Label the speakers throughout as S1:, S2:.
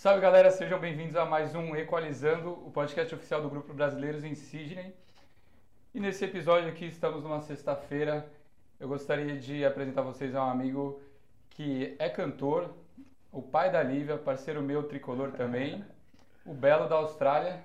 S1: Salve galera, sejam bem-vindos a mais um Equalizando, o podcast oficial do Grupo Brasileiros em Sydney. E nesse episódio aqui, estamos numa sexta-feira. Eu gostaria de apresentar vocês a um amigo que é cantor, o pai da Lívia, parceiro meu tricolor também, o Belo da Austrália.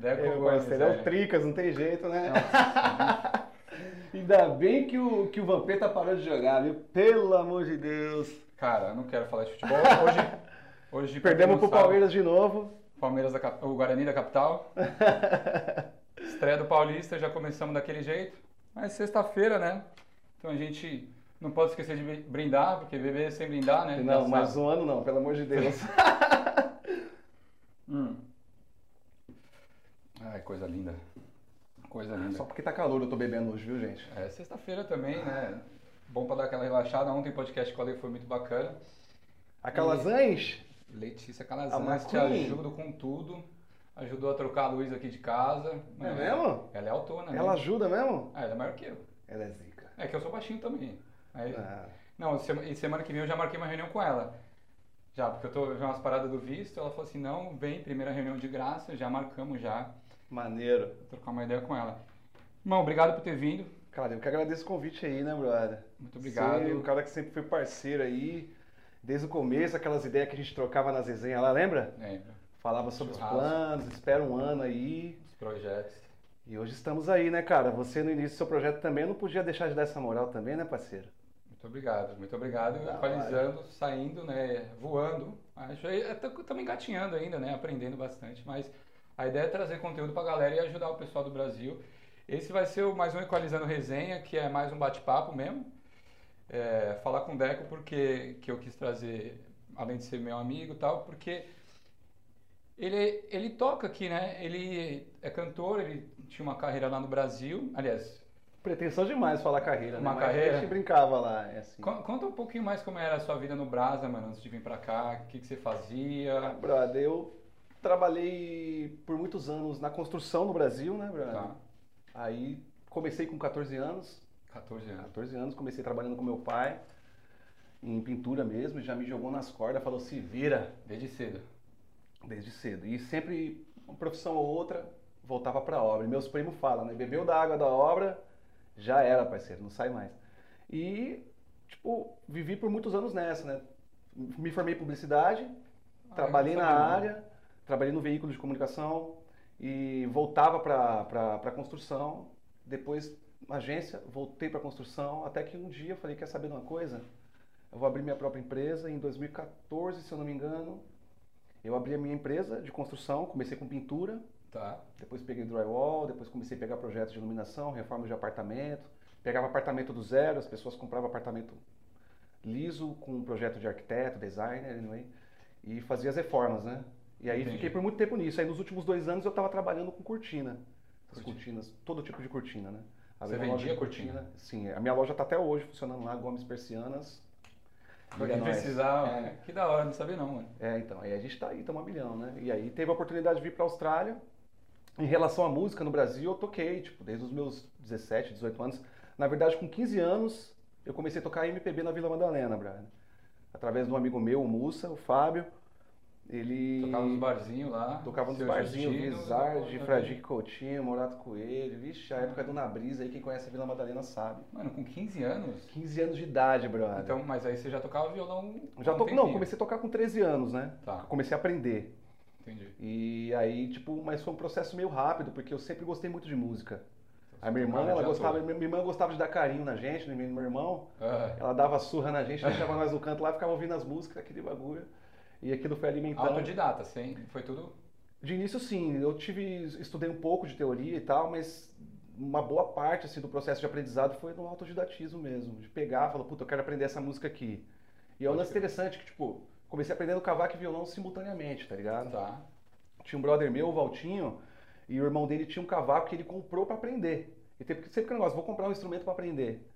S2: Deco é, Gomes, parceiro, é o Tricas, não tem jeito, né? Nossa, Ainda bem que o, que o Vampeta parou de jogar, viu? Pelo amor de Deus.
S1: Cara, eu não quero falar de futebol. Hoje, hoje
S2: Perdemos pro Palmeiras de novo.
S1: Palmeiras, da, o Guarani da capital. Estreia do Paulista, já começamos daquele jeito. Mas sexta-feira, né? Então a gente não pode esquecer de brindar, porque beber sem brindar, né?
S2: Não, mais um ano não, pelo amor de Deus.
S1: hum. Ai, coisa linda. Coisa linda.
S2: Só porque tá calor eu tô bebendo hoje, viu, gente?
S1: É, sexta-feira também, né? Bom pra dar aquela relaxada. Ontem o podcast eu falei foi muito bacana.
S2: A Calazans?
S1: Letícia Calazans te ajuda com tudo. Ajudou a trocar a luz aqui de casa.
S2: É, mesmo?
S1: Ela é autona, né?
S2: Ela ajuda mesmo?
S1: Ah, ela é maior que eu.
S2: Ela é zica.
S1: É que eu sou baixinho também. Aí, ah. Não, e semana que vem eu já marquei uma reunião com ela. Já, porque eu tô já umas paradas do visto, ela falou assim, não, vem, primeira reunião de graça, já marcamos já.
S2: Maneiro.
S1: Vou trocar uma ideia com ela. Irmão, obrigado por ter vindo.
S2: Cara, eu que agradeço o convite aí, né, brother?
S1: Muito obrigado. Você,
S2: o cara que sempre foi parceiro aí, desde o começo, aquelas ideias que a gente trocava nas resenhas lá, lembra?
S1: Lembro.
S2: Falava sobre Churrasco. os planos, espera um ano aí.
S1: Os projetos.
S2: E hoje estamos aí, né, cara? Você no início do seu projeto também não podia deixar de dar essa moral também, né, parceiro?
S1: Muito obrigado, muito obrigado. Da Atualizando, hora. saindo, né, voando. Acho estamos engatinhando ainda, né, aprendendo bastante, mas a ideia é trazer conteúdo para a galera e ajudar o pessoal do Brasil. Esse vai ser o mais um Equalizando Resenha, que é mais um bate-papo mesmo. É, falar com o Deco porque que eu quis trazer, além de ser meu amigo e tal, porque ele, ele toca aqui, né? Ele é cantor, ele tinha uma carreira lá no Brasil. Aliás,
S2: Pretensão demais falar carreira,
S1: Uma
S2: né?
S1: carreira?
S2: a gente brincava lá, é assim.
S1: Conta um pouquinho mais como era a sua vida no Brasa, mano, antes de vir pra cá. O que, que você fazia?
S2: Ah, brother, eu trabalhei por muitos anos na construção no Brasil, né, brother? Tá. Aí comecei com 14 anos.
S1: 14 anos.
S2: 14 anos, comecei trabalhando com meu pai, em pintura mesmo, já me jogou nas cordas, falou, se vira.
S1: Desde cedo?
S2: Desde cedo. E sempre, uma profissão ou outra, voltava pra obra. E meus primos falam, né, bebeu da água da obra já era, parceiro, não sai mais. E, tipo, vivi por muitos anos nessa, né? Me formei em publicidade, ah, trabalhei na área, trabalhei no veículo de comunicação e voltava para a construção. Depois, agência, voltei para construção, até que um dia eu falei, quer saber de uma coisa? Eu vou abrir minha própria empresa. Em 2014, se eu não me engano, eu abri a minha empresa de construção, comecei com pintura,
S1: Tá.
S2: Depois peguei drywall, depois comecei a pegar projetos de iluminação, reforma de apartamento. Pegava apartamento do zero, as pessoas compravam apartamento liso com um projeto de arquiteto, designer, anyway, e fazia as reformas, né? E aí Entendi. fiquei por muito tempo nisso. Aí nos últimos dois anos eu estava trabalhando com cortina. As cortinas, todo tipo de cortina, né?
S1: Você vendia cortina? cortina?
S2: Sim, a minha loja está até hoje funcionando lá, Gomes Persianas.
S1: Pra quem precisar, é. que da hora, não sabia não, mano.
S2: É, então, aí a gente está aí, estamos a milhão, né? E aí teve a oportunidade de vir para a Austrália, em relação à música no Brasil, eu toquei, tipo, desde os meus 17, 18 anos. Na verdade, com 15 anos, eu comecei a tocar MPB na Vila Madalena, Brian. Através de um amigo meu, o Mussa, o Fábio. Ele.
S1: Tocava nos barzinhos lá.
S2: Tocava nos barzinhos, Vizarde, Fradique Coutinho, Morato Coelho. Vixe, a época do Nabrisa aí, quem conhece a Vila Madalena sabe.
S1: Mano, com 15 anos?
S2: 15 anos de idade, brother.
S1: Então, mas aí você já tocava violão?
S2: Já to... Não, comecei a tocar com 13 anos, né?
S1: Tá.
S2: Comecei a aprender.
S1: Entendi.
S2: E aí, tipo, mas foi um processo meio rápido, porque eu sempre gostei muito de música. A minha irmã, ela gostava, minha irmã gostava de dar carinho na gente, no meu irmão. Ela dava surra na gente, deixava nós no canto lá, ficava ouvindo as músicas, aquele bagulho. E aquilo foi alimentando.
S1: Autodidata, sim? Foi tudo?
S2: De início, sim. Eu tive, estudei um pouco de teoria e tal, mas uma boa parte assim, do processo de aprendizado foi no autodidatismo mesmo. De pegar, falar, puta, eu quero aprender essa música aqui. E é um lance interessante que, tipo, comecei aprendendo cavaco e violão simultaneamente, tá ligado?
S1: Tá.
S2: Tinha um brother meu, o Valtinho, e o irmão dele tinha um cavaco que ele comprou para aprender. E teve, sempre que eu negócio, vou comprar um instrumento para aprender.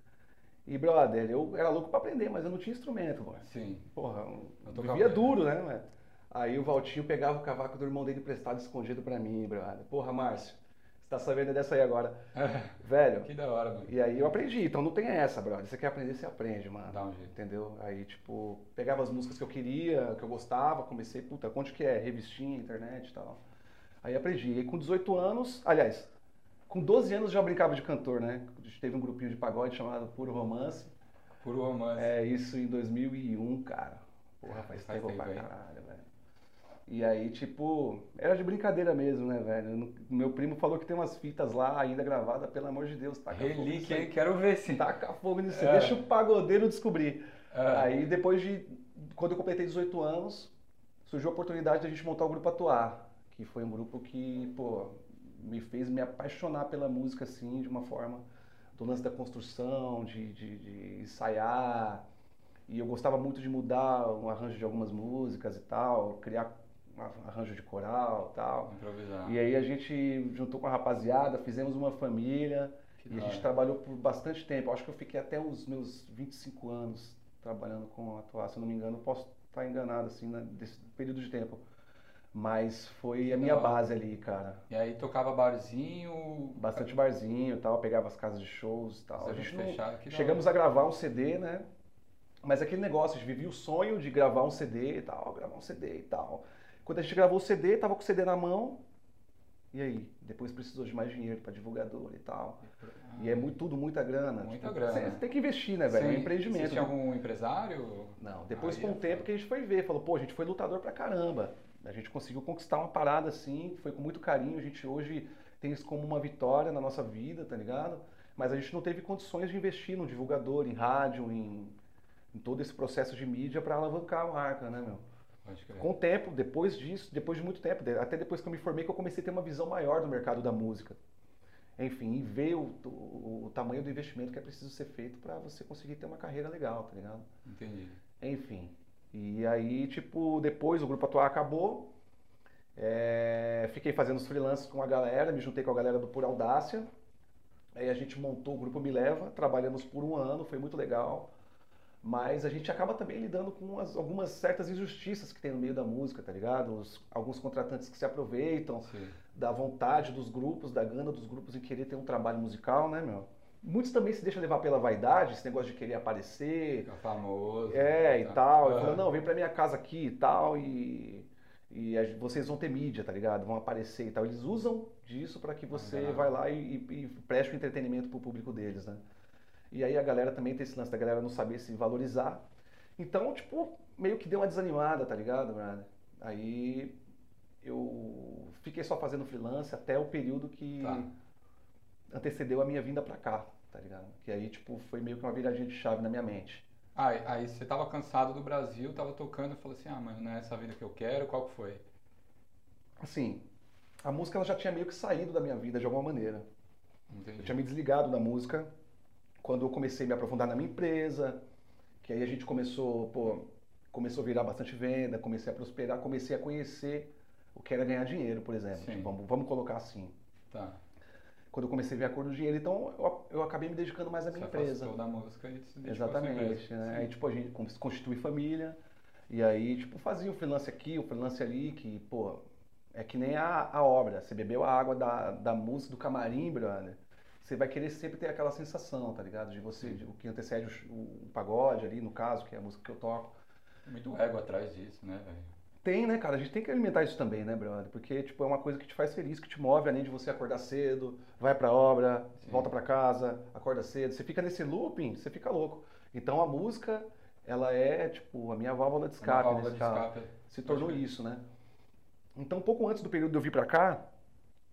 S2: E, brother, eu era louco para aprender, mas eu não tinha instrumento, mano.
S1: Sim.
S2: Porra, eu vivia duro, né, mano? Aí o Valtinho pegava o cavaco do irmão dele emprestado escondido para mim, brother. Porra, Márcio, Você tá sabendo dessa aí agora. Velho.
S1: Que da hora, mano.
S2: E aí eu aprendi, então não tem essa, brother. Você quer aprender, você aprende, mano.
S1: Dá um jeito.
S2: Entendeu? Aí, tipo, pegava as músicas que eu queria, que eu gostava, comecei, puta, onde que é? Revistinha, internet e tal. Aí aprendi. E aí com 18 anos, aliás, com 12 anos já brincava de cantor, né? A gente teve um grupinho de pagode chamado Puro Romance.
S1: Puro Romance.
S2: É, isso em 2001, cara. Porra, faz,
S1: Faz
S2: tempo
S1: tempo,
S2: pra caralho, velho. E aí, tipo, era de brincadeira mesmo, né, velho? Meu primo falou que tem umas fitas lá ainda gravadas, pelo amor de Deus, taca fogo
S1: Relíquia, hein? Quero ver sim.
S2: Taca fogo nisso,
S1: É.
S2: deixa o pagodeiro descobrir.
S1: É.
S2: Aí depois de. Quando eu completei 18 anos, surgiu a oportunidade de a gente montar o grupo Atuar, que foi um grupo que, pô, me fez me apaixonar pela música assim, de uma forma. Do lance da construção, de, de, de ensaiar. E eu gostava muito de mudar o arranjo de algumas músicas e tal, criar um arranjo de coral e tal.
S1: Improvisar.
S2: E aí a gente juntou com a rapaziada, fizemos uma família
S1: Que
S2: e a
S1: da
S2: gente trabalhou por bastante tempo. Acho que eu fiquei até os meus 25 anos trabalhando com atuar, se eu não me engano, posso estar enganado assim né, desse período de tempo. Mas foi a minha base ali, cara.
S1: E aí tocava barzinho.
S2: Bastante barzinho e tal, pegava as casas de shows e tal. A
S1: Você
S2: gente não,
S1: fechado.
S2: Chegamos a gravar um CD, né? Mas aquele negócio, a gente vivia o sonho de gravar um CD e tal, gravar um CD e tal. Quando a gente gravou o CD, tava com o CD na mão. E aí? Depois precisou de mais dinheiro para divulgador e tal.
S1: hora.
S2: E é muito, tudo muita grana.
S1: Muita
S2: Tipo,
S1: grana.
S2: Você tem que investir, né, velho? É um
S1: Sim.
S2: empreendimento.
S1: Existia
S2: né?
S1: algum empresário?
S2: Não, depois com
S1: é
S2: o tempo
S1: foda.
S2: que a gente foi ver, falou, pô, a gente foi lutador pra caramba. A gente conseguiu conquistar uma parada assim, foi com muito carinho. A gente hoje tem isso como uma vitória na nossa vida, tá ligado? Mas a gente não teve condições de investir no divulgador, em rádio, em, em todo esse processo de mídia pra alavancar a marca, né, meu? Com o tempo, depois disso, depois de muito tempo, até depois que eu me formei, que eu comecei a ter uma visão maior do mercado da música. Enfim, e ver o, o- o tamanho do investimento que é preciso ser feito pra você conseguir ter uma carreira legal, tá ligado?
S1: Entendi.
S2: Enfim. E aí, tipo, depois o grupo atuar acabou. É, fiquei fazendo os freelances com a galera, me juntei com a galera do Por Audácia. Aí a gente montou o grupo Me Leva, trabalhamos por um ano, foi muito legal. Mas a gente acaba também lidando com as- algumas certas injustiças que tem no meio da música, tá ligado? Os- alguns contratantes que se aproveitam
S1: Sim.
S2: da vontade dos grupos, da gana dos grupos em querer ter um trabalho musical, né, meu? Muitos também se deixam levar pela vaidade, esse negócio de querer aparecer,
S1: Fica famoso.
S2: é, e
S1: tá.
S2: tal. Ele
S1: Aham.
S2: falou, não, vem pra minha casa aqui e tal, e, e vocês vão ter mídia, tá ligado? Vão aparecer e tal. Eles usam disso pra que você
S1: Aham.
S2: vai lá e, e, e preste o entretenimento pro público deles, né? E aí a galera também tem esse lance da galera não saber se valorizar. Então, tipo, meio que deu uma desanimada, tá ligado, brother? Aí eu fiquei só fazendo freelance até o período que
S1: Tá.
S2: antecedeu a minha vinda pra cá, tá ligado? Que aí, tipo, foi meio que uma viradinha de chave na minha mente.
S1: Ah, aí você tava cansado do Brasil, tava tocando e falou assim, ah, mas não é essa vida que eu quero, qual que foi?
S2: assim, a música ela já tinha meio que saído da minha vida de alguma maneira.
S1: Entendi.
S2: Eu tinha me desligado da música quando eu comecei a me aprofundar na minha empresa, que aí a gente começou, pô, começou a virar bastante venda, comecei a prosperar, comecei a conhecer o que era ganhar dinheiro, por exemplo. Tipo, vamos, vamos colocar assim.
S1: Tá.
S2: Quando eu comecei a ver a cor do dinheiro, então eu, eu acabei me dedicando mais à minha
S1: Você
S2: empresa.
S1: da música e se
S2: Exatamente. Né?
S1: Sim.
S2: Aí, tipo, a gente con- constitui família. E aí, tipo, fazia o freelance aqui, o freelance ali, que, pô, é que nem a, a obra. Você bebeu a água da, da música do camarim, brother. Você vai querer sempre ter aquela sensação, tá ligado? De você, de- o que antecede o, ch- o pagode ali, no caso, que é a música que eu toco.
S1: Muito ego atrás disso, né, velho?
S2: Tem, né, cara? A gente tem que alimentar isso também, né, brother? Porque, tipo, é uma coisa que te faz feliz, que te move, além de você acordar cedo, vai pra obra,
S1: Sim.
S2: volta pra casa, acorda cedo. Você fica nesse looping, você fica louco. Então a música, ela é, tipo, a minha válvula de escape
S1: válvula de escape.
S2: Se tornou isso, né? Então, pouco antes do período de eu vir pra cá,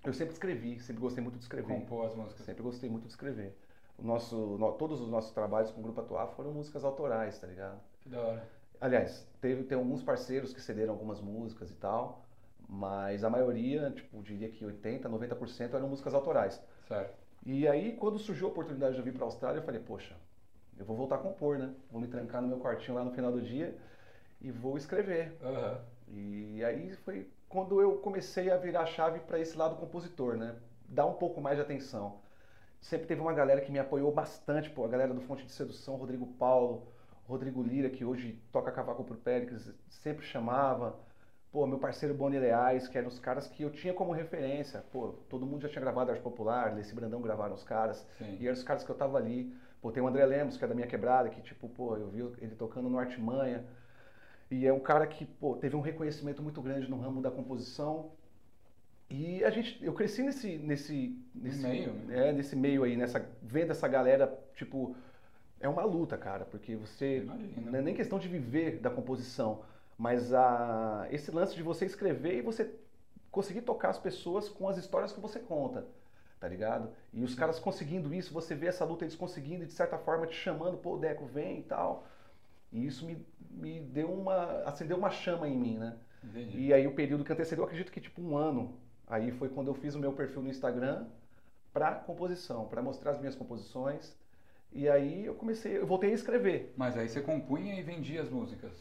S2: eu sempre escrevi, sempre gostei muito de escrever.
S1: Compor as músicas.
S2: Sempre gostei muito de escrever. O nosso, no- todos os nossos trabalhos com o Grupo Atuar foram músicas autorais, tá ligado?
S1: Que da hora.
S2: Aliás, teve, tem alguns parceiros que cederam algumas músicas e tal, mas a maioria, tipo, diria que 80, 90% eram músicas autorais.
S1: Certo.
S2: E aí, quando surgiu a oportunidade de eu vir para a Austrália, eu falei, poxa, eu vou voltar a compor, né? Vou me trancar no meu quartinho lá no final do dia e vou escrever.
S1: Aham.
S2: E aí foi quando eu comecei a virar a chave para esse lado compositor, né? Dar um pouco mais de atenção. Sempre teve uma galera que me apoiou bastante, pô, a galera do Fonte de Sedução, Rodrigo Paulo, Rodrigo Lira, que hoje toca cavaco por Péricles, sempre chamava. pô, meu parceiro Boni Leais, que eram os caras que eu tinha como referência. Pô, todo mundo já tinha gravado Arte Popular, Leci Brandão gravaram os caras.
S1: Sim.
S2: E eram os caras que eu tava ali. Pô, tem o André Lemos, que é da minha quebrada, que tipo, pô, eu vi ele tocando no Artimanha. E é um cara que, pô, teve um reconhecimento muito grande no ramo da composição. E a gente, eu cresci nesse, nesse, nesse
S1: meio, né?
S2: é, nesse meio aí, nessa, vendo essa galera, tipo, é uma luta, cara, porque você,
S1: Imagina.
S2: não é nem questão de viver da composição, mas a, esse lance de você escrever e você conseguir tocar as pessoas com as histórias que você conta, tá ligado? E os caras conseguindo isso, você vê essa luta eles conseguindo e de certa forma te chamando, pô, Deco, vem e tal. E isso me, me deu uma, acendeu uma chama em mim, né?
S1: Entendi.
S2: E aí o período que antecedeu, eu acredito que tipo um ano, aí foi quando eu fiz o meu perfil no Instagram para composição, para mostrar as minhas composições. E aí eu comecei, eu voltei a escrever.
S1: Mas aí você compunha e vendia as músicas.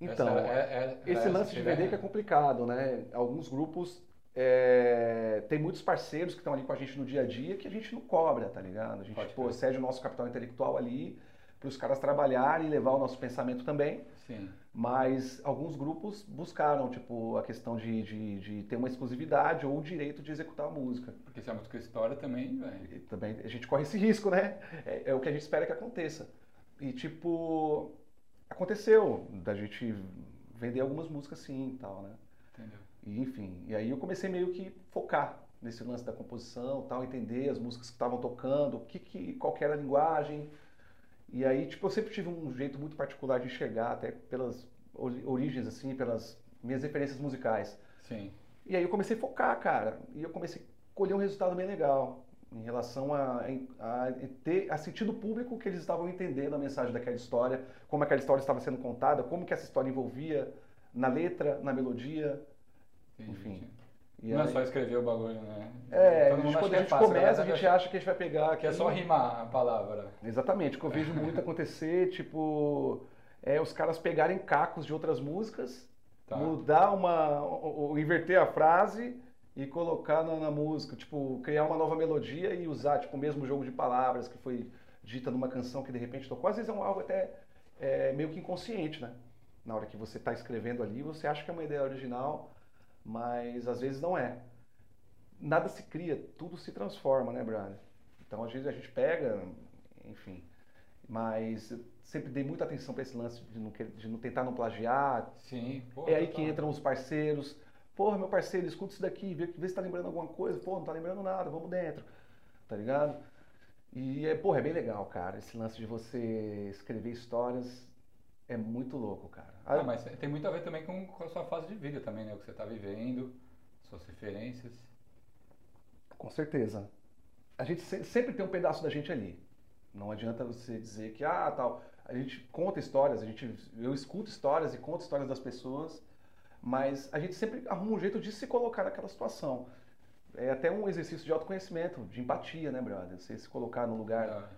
S2: Então,
S1: era- é- é- era
S2: Esse lance de vender que é complicado, né? Alguns grupos é, tem muitos parceiros que estão ali com a gente no dia a dia que a gente não cobra, tá ligado? A gente
S1: Pode
S2: pô, cede o nosso capital intelectual ali para os caras trabalharem e levar o nosso pensamento também.
S1: Sim.
S2: Mas alguns grupos buscaram, tipo, a questão de, de, de ter uma exclusividade ou o direito de executar a música.
S1: Porque se a música história também, velho.
S2: E também a gente corre esse risco, né? É, é o que a gente espera que aconteça. E, tipo, aconteceu da gente vender algumas músicas sim e tal, né?
S1: Entendeu?
S2: E, enfim, e aí eu comecei meio que focar nesse lance da composição, tal, entender as músicas que estavam tocando, o que, que qual que era a linguagem. E aí, tipo, eu sempre tive um jeito muito particular de enxergar, até pelas ori- origens, assim, pelas minhas referências musicais.
S1: Sim.
S2: E aí eu comecei a focar, cara, e eu comecei a colher um resultado bem legal em relação a, a, a ter a sentido público que eles estavam entendendo a mensagem daquela história, como aquela história estava sendo contada, como que essa história envolvia na letra, na melodia,
S1: Entendi.
S2: Enfim. E
S1: não é
S2: aí-
S1: só escrever o bagulho, né?
S2: É,
S1: Todo
S2: a gente, quando
S1: que
S2: a
S1: é
S2: gente
S1: fácil,
S2: começa, a gente acha que a gente vai pegar
S1: Que é só rimar a palavra.
S2: Exatamente, o que eu vejo muito acontecer, tipo, é os caras pegarem cacos de outras músicas,
S1: Tá.
S2: mudar uma. Ou, ou inverter a frase e colocar na, na música, tipo, criar uma nova melodia e usar, tipo, o mesmo jogo de palavras que foi dita numa canção que de repente tocou. Às vezes é um algo até é, meio que inconsciente, né? Na hora que você está escrevendo ali, você acha que é uma ideia original, mas às vezes não é. Nada se cria, tudo se transforma, né, brother? Então, às vezes a gente pega, enfim. Mas eu sempre dei muita atenção para esse lance de não, de não tentar não plagiar.
S1: Sim. Pô,
S2: é aí que entram os parceiros. Porra, meu parceiro, escuta isso daqui, vê, vê se tá lembrando alguma coisa. Pô, não tá lembrando nada, vamos dentro. Tá ligado? E, é, porra, é bem legal, cara. Esse lance de você escrever histórias é muito louco, cara.
S1: Ah, mas tem muito a ver também com, com a sua fase de vida também, né? O que você tá vivendo, suas referências.
S2: Com certeza. A gente se- sempre tem um pedaço da gente ali. Não adianta você dizer que, ah, tal. A gente conta histórias, a gente, eu escuto histórias e conto histórias das pessoas, mas a gente sempre arruma um jeito de se colocar naquela situação. É até um exercício de autoconhecimento, de empatia, né, brother? Você se colocar no lugar
S1: Ah,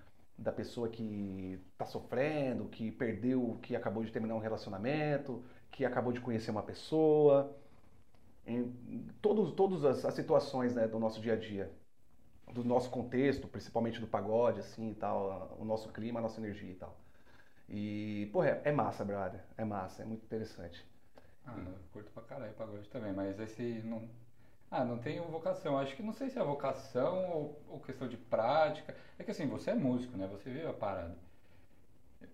S2: da pessoa que está sofrendo, que perdeu, que acabou de terminar um relacionamento, que acabou de conhecer uma pessoa, em todos, todas as, as situações né, do nosso dia a dia, do nosso contexto, principalmente do pagode, assim e tal, o nosso clima, a nossa energia e tal. E, porra, é, é massa, brother, é massa, é muito interessante.
S1: Ah, eu curto pra caralho pagode também, mas esse não. Ah, não tenho vocação. Acho que não sei se é vocação ou, ou questão de prática. É que assim, você é músico, né? Você vive a parada.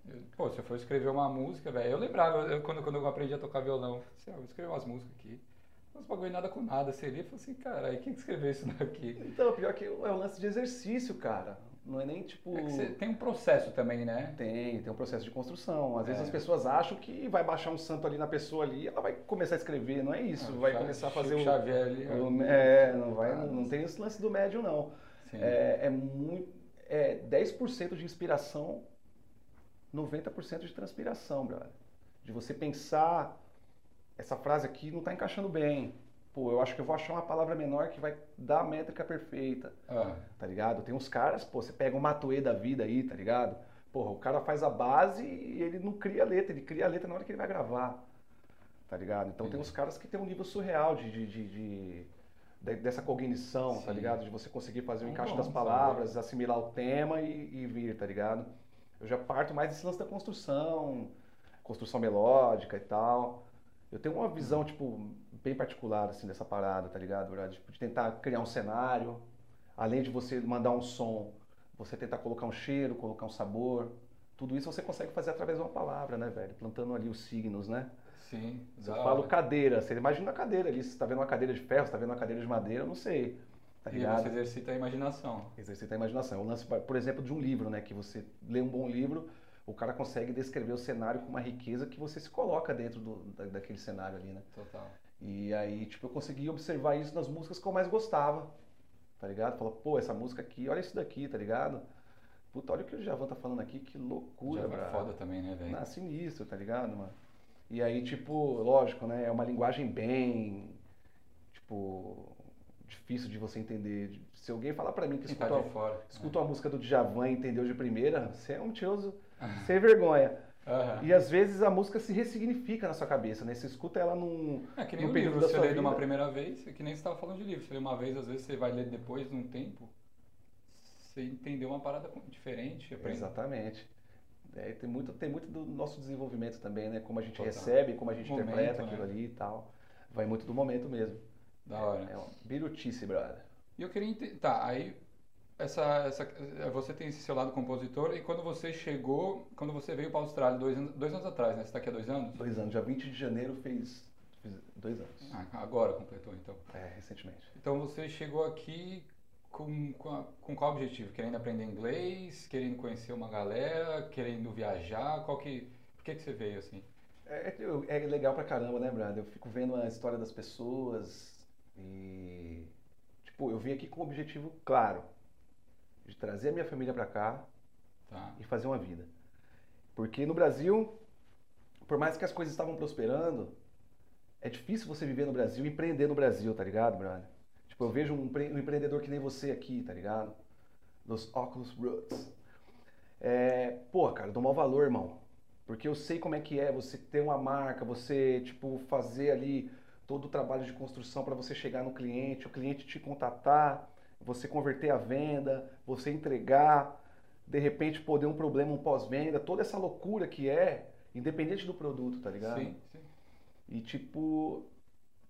S1: Eu- Pô, se eu for escrever uma música, velho, eu lembrava, eu, quando, quando eu aprendi a tocar violão, eu assim, ah, vou escrever umas músicas aqui. Uns bagulho nada com nada, seria, eu falei assim, cara, aí quem que escreveu isso daqui?
S2: Então, pior que é um lance de exercício, cara. Não é nem tipo.
S1: É tem um processo também, né?
S2: Tem, tem um processo de construção. Às vezes
S1: É.
S2: as pessoas acham que vai baixar um santo ali na pessoa ali, ela vai começar a escrever, não é isso.
S1: Ah,
S2: vai começar a fazer o,
S1: Xavier ali,
S2: o- É, não vai,
S1: Ah,
S2: não, não tem esse lance do médium não.
S1: Sim.
S2: É, é muito é 10% de inspiração, 90% de transpiração, brother. De você pensar essa frase aqui não tá encaixando bem. Pô, eu acho que eu vou achar uma palavra menor que vai dar a métrica perfeita
S1: Ah,
S2: tá ligado? Tem uns caras, pô, você pega um Matuê da vida aí, tá ligado? Porra, o cara faz a base e ele não cria a letra, ele cria a letra na hora que ele vai gravar, tá ligado? Então tem uns caras que tem um nível surreal de, de, de- de- de- dessa cognição, tá
S1: Sim.
S2: ligado? De você conseguir fazer o
S1: É
S2: encaixe
S1: bom
S2: das palavras, assimilar o tema e, e vir, tá ligado? Eu já parto mais desse lance da construção, construção melódica e tal. Eu tenho uma visão, tipo, bem particular, assim, dessa parada, tá ligado? Tipo, de tentar criar um cenário, além de você mandar um som, você tentar colocar um cheiro, colocar um sabor. Tudo isso você consegue fazer através de uma palavra, né, velho? Plantando ali os signos, né?
S1: Sim.
S2: Eu falo cadeira, você imagina a cadeira ali, você está vendo uma cadeira de ferro, você está vendo uma cadeira de madeira, eu não sei. Tá ligado?
S1: E você exercita a imaginação.
S2: Exercita a imaginação. O lance, por exemplo, de um livro, né? Que você lê um bom livro, o cara consegue descrever o cenário com uma riqueza que você se coloca dentro do, da, daquele cenário ali, né?
S1: Total.
S2: E aí, tipo, eu consegui observar isso nas músicas que eu mais gostava, tá ligado? Fala, pô, essa música aqui, olha isso daqui, tá ligado? Puta, olha o que o Javan tá falando aqui, que loucura,
S1: Javan é foda também, né, velho?
S2: Ah, sinistro, tá ligado, mano? E aí, tipo, lógico, né? É uma linguagem bem, tipo, difícil de você entender. Se alguém falar para mim que
S1: tá
S2: escutou,
S1: fora,
S2: escutou né? a música do Djavan e entendeu de primeira, você é um tioso sem vergonha.
S1: Uhum.
S2: E às vezes a música se ressignifica na sua cabeça, né? Você escuta ela num.
S1: É que nem num um livro, você lê de uma primeira vez, é que nem você estava falando de livro. Você lê uma vez, às vezes você vai ler depois, num tempo, você entendeu uma parada diferente. Aprende.
S2: Exatamente. É, tem, muito, tem muito do nosso desenvolvimento também, né? Como a gente Total. recebe, como a gente momento, interpreta aquilo né? ali e tal. Vai muito do momento mesmo.
S1: Da hora.
S2: É, é uma birutice, brother.
S1: E eu queria entender. Tá, aí essa, essa, você tem esse seu lado compositor e quando você chegou, quando você veio para a Austrália dois, anos, dois anos atrás, né? Você está aqui há dois anos?
S2: Dois anos, dia 20 de janeiro fez, fez dois anos.
S1: Ah, agora completou então?
S2: É, recentemente.
S1: Então você chegou aqui com, com, a, com qual objetivo? Querendo aprender inglês, querendo conhecer uma galera, querendo viajar? Qual que, por que, que você veio assim?
S2: É, é, é legal pra caramba, né, Brad? Eu fico vendo a história das pessoas e. Tipo, eu vim aqui com um objetivo claro de trazer a minha família para cá
S1: tá.
S2: e fazer uma vida. Porque no Brasil, por mais que as coisas estavam prosperando, é difícil você viver no Brasil e empreender no Brasil, tá ligado, brother? Tipo, eu vejo um, empreendedor que nem você aqui, tá ligado? Dos Oculus Roots. É, pô, cara, eu dou mau valor, irmão. Porque eu sei como é que é você ter uma marca, você, tipo, fazer ali todo o trabalho de construção para você chegar no cliente, o cliente te contatar, você converter a venda, você entregar, de repente poder um problema, um pós-venda, toda essa loucura que é, independente do produto, tá ligado?
S1: Sim, sim.
S2: E tipo,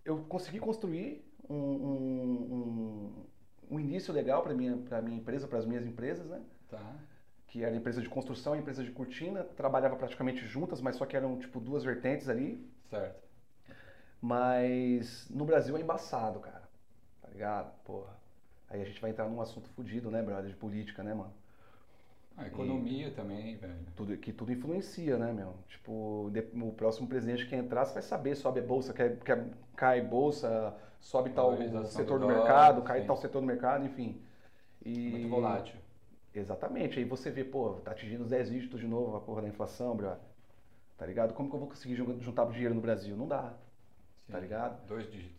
S2: eu consegui construir um, um, um, um início legal para minha para minha empresa, para as minhas empresas, né?
S1: Tá.
S2: Que era empresa de construção e empresa de cortina, trabalhava praticamente juntas, mas só que eram tipo duas vertentes ali.
S1: Certo.
S2: Mas no Brasil é embaçado, cara. Tá ligado? Porra. Aí a gente vai entrar num assunto fodido, né, brother, de política, né, mano?
S1: A economia e também, velho.
S2: Tudo, que tudo influencia, né, meu? Tipo, o próximo presidente que entrar, você vai saber, sobe a bolsa, quer, quer, cai bolsa, sobe tal setor do, do mercado, cai sim. tal setor do mercado, enfim.
S1: E... Muito volátil.
S2: Exatamente. Aí você vê, pô, tá atingindo os 10 dígitos de novo a porra da inflação, brother. Tá ligado? Como que eu vou conseguir juntar dinheiro no Brasil? Não dá.
S1: Sim.
S2: Tá ligado?
S1: Dois dígitos.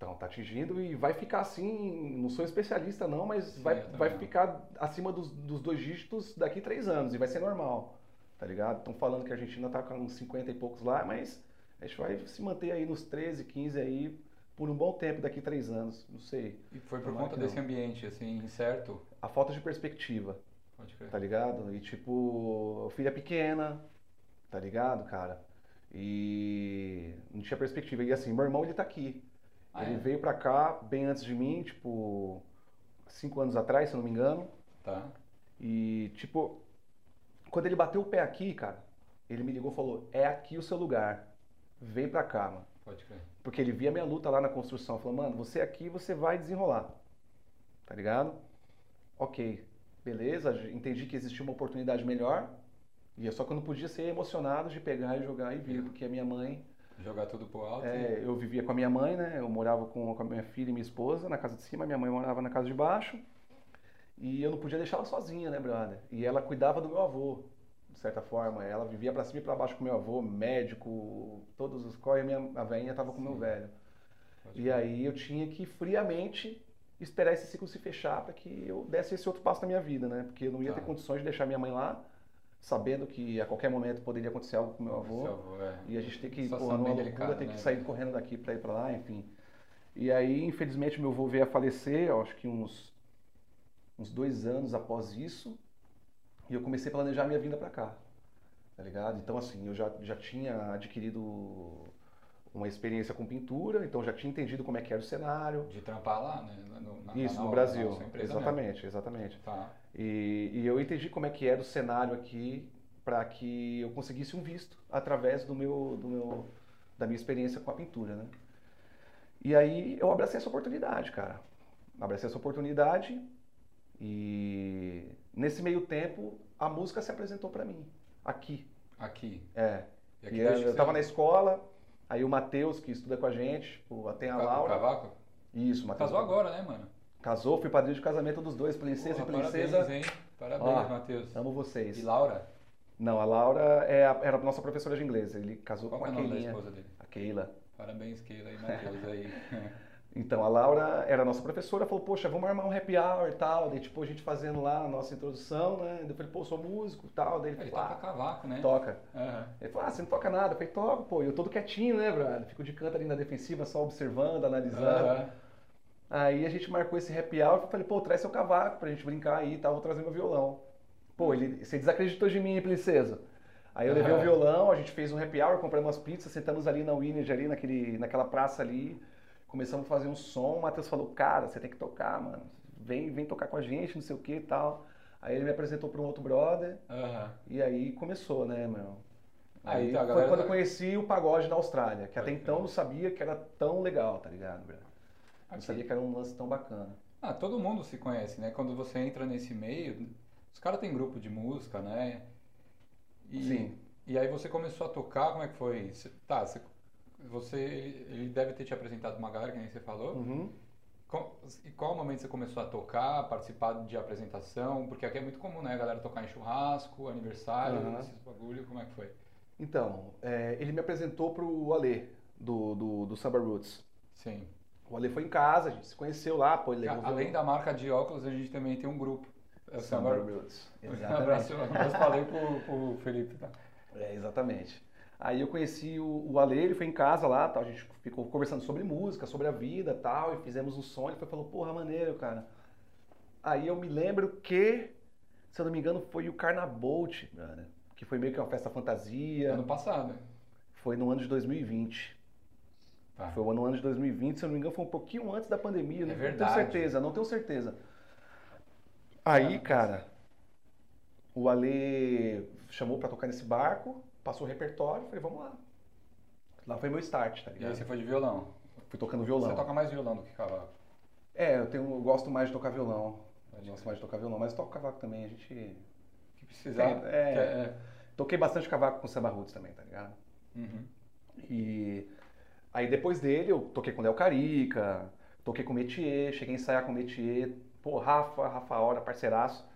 S2: Então, tá atingindo e vai ficar assim, não sou especialista não, mas Sim, vai, vai ficar acima dos, dos dois dígitos daqui três anos e vai ser normal, tá ligado? Estão falando que a Argentina tá com uns 50 e poucos lá, mas a gente vai se manter aí nos 13, 15 aí por um bom tempo daqui três anos, não sei.
S1: E foi por conta desse ambiente, assim, incerto?
S2: A falta de perspectiva,
S1: Pode crer.
S2: tá ligado? E tipo, filha pequena, tá ligado, cara? E não tinha perspectiva. E assim, meu irmão ele tá aqui. Ah, ele é? veio pra cá bem antes de mim, tipo, cinco anos atrás, se eu não me engano.
S1: Tá.
S2: E, tipo, quando ele bateu o pé aqui, cara, ele me ligou e falou: É aqui o seu lugar. Vem pra cá, mano.
S1: Pode crer.
S2: Porque ele via minha luta lá na construção. Falou: Mano, você aqui, você vai desenrolar. Tá ligado? Ok. Beleza, entendi que existia uma oportunidade melhor. E é só que eu não podia ser emocionado de pegar e jogar e vir, porque a minha mãe
S1: Jogar tudo pro alto?
S2: É, eu vivia com a minha mãe, né? Eu morava com, com a minha filha e minha esposa na casa de cima, minha mãe morava na casa de baixo. E eu não podia deixar ela sozinha, né, brother? E ela cuidava do meu avô, de certa forma. Ela vivia para cima e para baixo com meu avô, médico, todos os corre, a minha a velhinha tava com meu velho. Pode e aí eu tinha que friamente esperar esse ciclo se fechar para que eu desse esse outro passo na minha vida, né? Porque eu não ia tá. ter condições de deixar minha mãe lá sabendo que a qualquer momento poderia acontecer algo com meu avô.
S1: avô é.
S2: E a gente tem que, porra, numa loucura, tem né? que sair correndo daqui para ir para lá, enfim. E aí, infelizmente, meu avô veio a falecer, acho que uns, uns dois anos após isso, e eu comecei a planejar a minha vinda para cá, tá ligado? Então, assim, eu já, já tinha adquirido uma experiência com pintura, então já tinha entendido como é que era o cenário.
S1: De trampar lá, né? No,
S2: na, Isso, na, no Brasil. exatamente, mesmo. exatamente.
S1: Tá.
S2: E, e, eu entendi como é que era o cenário aqui para que eu conseguisse um visto através do meu, do meu, da minha experiência com a pintura, né? E aí eu abracei essa oportunidade, cara. Abracei essa oportunidade e nesse meio tempo a música se apresentou para mim aqui.
S1: Aqui.
S2: É. E aqui e eu, eu tava na escola, Aí o Matheus, que estuda com a gente, tipo, tem a
S1: o
S2: Laura.
S1: Cavaco?
S2: Isso,
S1: Matheus. Casou agora, né, mano?
S2: Casou, fui padrinho de casamento dos dois, princesa Porra, e princesa.
S1: Parabéns, hein? Parabéns, Matheus.
S2: Amo vocês.
S1: E Laura?
S2: Não, a Laura é a, era a nossa professora de inglês. Ele casou
S1: Qual
S2: com
S1: a
S2: Keilinha.
S1: Qual é o nome da esposa dele?
S2: A Keila.
S1: Parabéns, Keila e Matheus aí.
S2: Então, a Laura era a nossa professora, falou, poxa, vamos armar um happy hour e tal. Daí, tipo, a gente fazendo lá a nossa introdução, né? Eu falei, pô, sou músico e tal. Daí ele,
S1: ele toca ah, cavaco, né?
S2: Toca.
S1: Uhum.
S2: Ele falou, ah, você não toca nada. Eu falei, toco, pô. E eu todo quietinho, né, brother? Fico de canto ali na defensiva, só observando, analisando. Uhum. Aí a gente marcou esse happy hour. Eu falei, pô, traz seu cavaco pra gente brincar aí e tal. Vou trazer meu violão. Pô, ele, você desacreditou de mim, princesa. Aí eu levei o violão, a gente fez um happy hour, compramos umas pizzas, sentamos ali na Winnie, ali naquele, naquela praça ali começamos a fazer um som, o Matheus falou, cara, você tem que tocar, mano. Vem, vem tocar com a gente, não sei o que e tal. Aí ele me apresentou para um outro brother.
S1: Uhum.
S2: E aí começou, né, meu?
S1: Aí,
S2: aí
S1: então,
S2: foi quando eu conheci o pagode na Austrália, que até então eu não sabia que era tão legal, tá ligado, bro? Não sabia que era um lance tão bacana.
S1: Ah, todo mundo se conhece, né? Quando você entra nesse meio, os caras têm grupo de música, né?
S2: E, Sim.
S1: E aí você começou a tocar, como é que foi? Tá, você você, ele deve ter te apresentado uma galera, que nem você falou.
S2: Uhum.
S1: E qual momento você começou a tocar, participar de apresentação? Porque aqui é muito comum, né? A galera tocar em churrasco, aniversário, uhum. esses bagulho. Como é que foi?
S2: Então, é, ele me apresentou pro Alê, do, do, do Samba Roots.
S1: Sim.
S2: O Ale foi em casa, a gente se conheceu lá, pô, ele levou
S1: Além da marca de óculos, a gente também tem um grupo.
S2: É o Samba Roots.
S1: Exatamente. Um abraço, abraço falei pro, pro Felipe, tá?
S2: É, exatamente. Aí eu conheci o, o Ale, ele foi em casa lá, tal, a gente ficou conversando sobre música, sobre a vida tal, e fizemos um som. Ele foi, falou, porra, maneiro, cara. Aí eu me lembro que, se eu não me engano, foi o Carnabolt, cara, que foi meio que uma festa fantasia.
S1: Ano passado.
S2: Foi no ano de 2020. Tá. Foi no ano de 2020, se eu não me engano, foi um pouquinho antes da pandemia. É não,
S1: verdade.
S2: tenho certeza, não tenho certeza. Aí, cara, o Ale chamou para tocar nesse barco passou o repertório, falei, vamos lá. Lá foi meu start, tá ligado?
S1: E aí você foi de violão?
S2: Fui tocando violão.
S1: Você toca mais violão do que cavaco?
S2: É, eu, tenho, eu gosto mais de tocar violão. Eu gosto mais de tocar violão, mas eu toco cavaco também, a gente...
S1: Que precisar. É,
S2: é, é, Toquei bastante cavaco com samba roots também, tá ligado?
S1: Uhum.
S2: E aí depois dele eu toquei com o Léo Carica, toquei com o Metier, cheguei a ensaiar com o Metier. Pô, Rafa, Rafa Hora, parceiraço.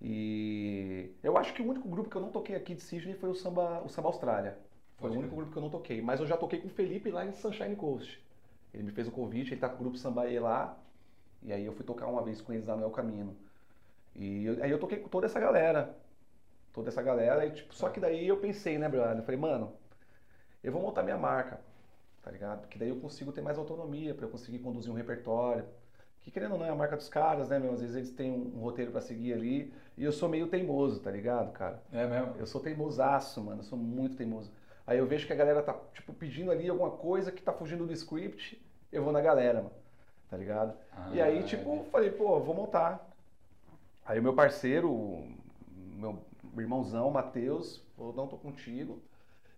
S2: E eu acho que o único grupo que eu não toquei aqui de Sydney foi o Samba, o Samba Austrália. Foi Pode o único grupo que eu não toquei. Mas eu já toquei com o Felipe lá em Sunshine Coast. Ele me fez o convite, ele tá com o grupo Sambaê lá. E aí eu fui tocar uma vez com eles lá no El Camino. E eu, aí eu toquei com toda essa galera. Toda essa galera. E, tipo, só que daí eu pensei, né, brother? Eu falei, mano, eu vou montar minha marca. Tá ligado? Porque daí eu consigo ter mais autonomia para eu conseguir conduzir um repertório que querendo ou não é a marca dos caras, né, meu? Às vezes eles têm um, um roteiro para seguir ali. E eu sou meio teimoso, tá ligado, cara?
S1: É mesmo?
S2: Eu sou teimosaço, mano. Eu sou muito teimoso. Aí eu vejo que a galera tá, tipo, pedindo ali alguma coisa que tá fugindo do script, eu vou na galera, mano. Tá ligado? Ah, e aí, tipo, é. falei, pô, vou montar. Aí o meu parceiro, meu irmãozão, Matheus, falou, não, tô contigo.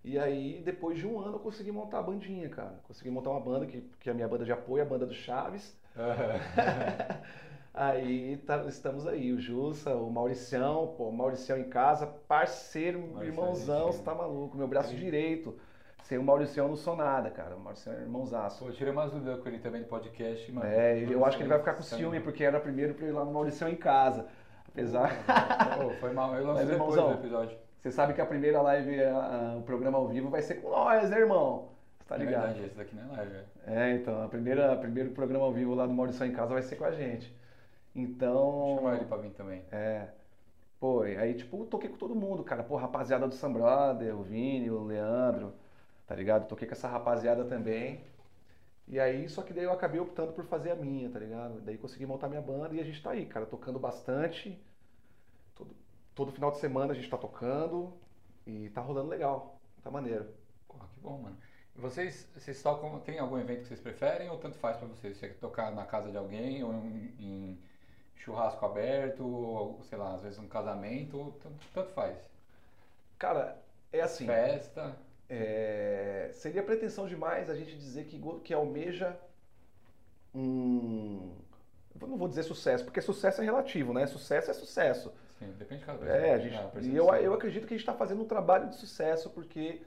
S2: E aí, depois de um ano, eu consegui montar a bandinha, cara. Consegui montar uma banda, que, que é a minha banda de apoio, a banda do Chaves. aí tá, estamos aí, o Jussa, o Mauricião, pô, Mauricião em casa, parceiro, Mauricião irmãozão, você tá maluco, meu braço direito. Sem o Mauricião não sou nada, cara. O Mauricião é irmãozaço.
S1: Pô, eu tirei umas dúvidas com ele também do podcast, mano.
S2: É, eu acho que ele vai ficar com ciúme, porque era primeiro pra ir lá no Mauricião em casa. Apesar.
S1: Pô, foi mal, eu lancei depois do episódio.
S2: Você sabe que a primeira live, a, a, o programa ao vivo vai ser com nós, né, irmão? Tá
S1: é
S2: ligado?
S1: É verdade, esse daqui não é live.
S2: É, então, a primeira, o primeiro programa ao vivo lá do Maurício em Casa vai ser com a gente. Então.
S1: Vou chamar ele pra vir também.
S2: É. Pô, aí, tipo, toquei com todo mundo, cara. Pô, rapaziada do Sam Brother, o Vini, o Leandro, tá ligado? Toquei com essa rapaziada também. E aí, só que daí eu acabei optando por fazer a minha, tá ligado? Daí consegui montar minha banda e a gente tá aí, cara, tocando bastante. Todo, final de semana a gente tá tocando e tá rolando legal. Tá maneiro.
S1: Porra, que bom, mano. Vocês, vocês tocam, tem algum evento que vocês preferem ou tanto faz pra vocês? Você tocar na casa de alguém ou em, em churrasco aberto, ou sei lá, às vezes um casamento, tanto, tanto faz.
S2: Cara, é assim.
S1: Festa.
S2: É, seria pretensão demais a gente dizer que, que almeja um. Eu não vou dizer sucesso, porque sucesso é relativo, né? Sucesso é sucesso.
S1: Sim, depende de cada pessoa.
S2: É, a gente, é, e eu, eu acredito que a gente está fazendo um trabalho de sucesso porque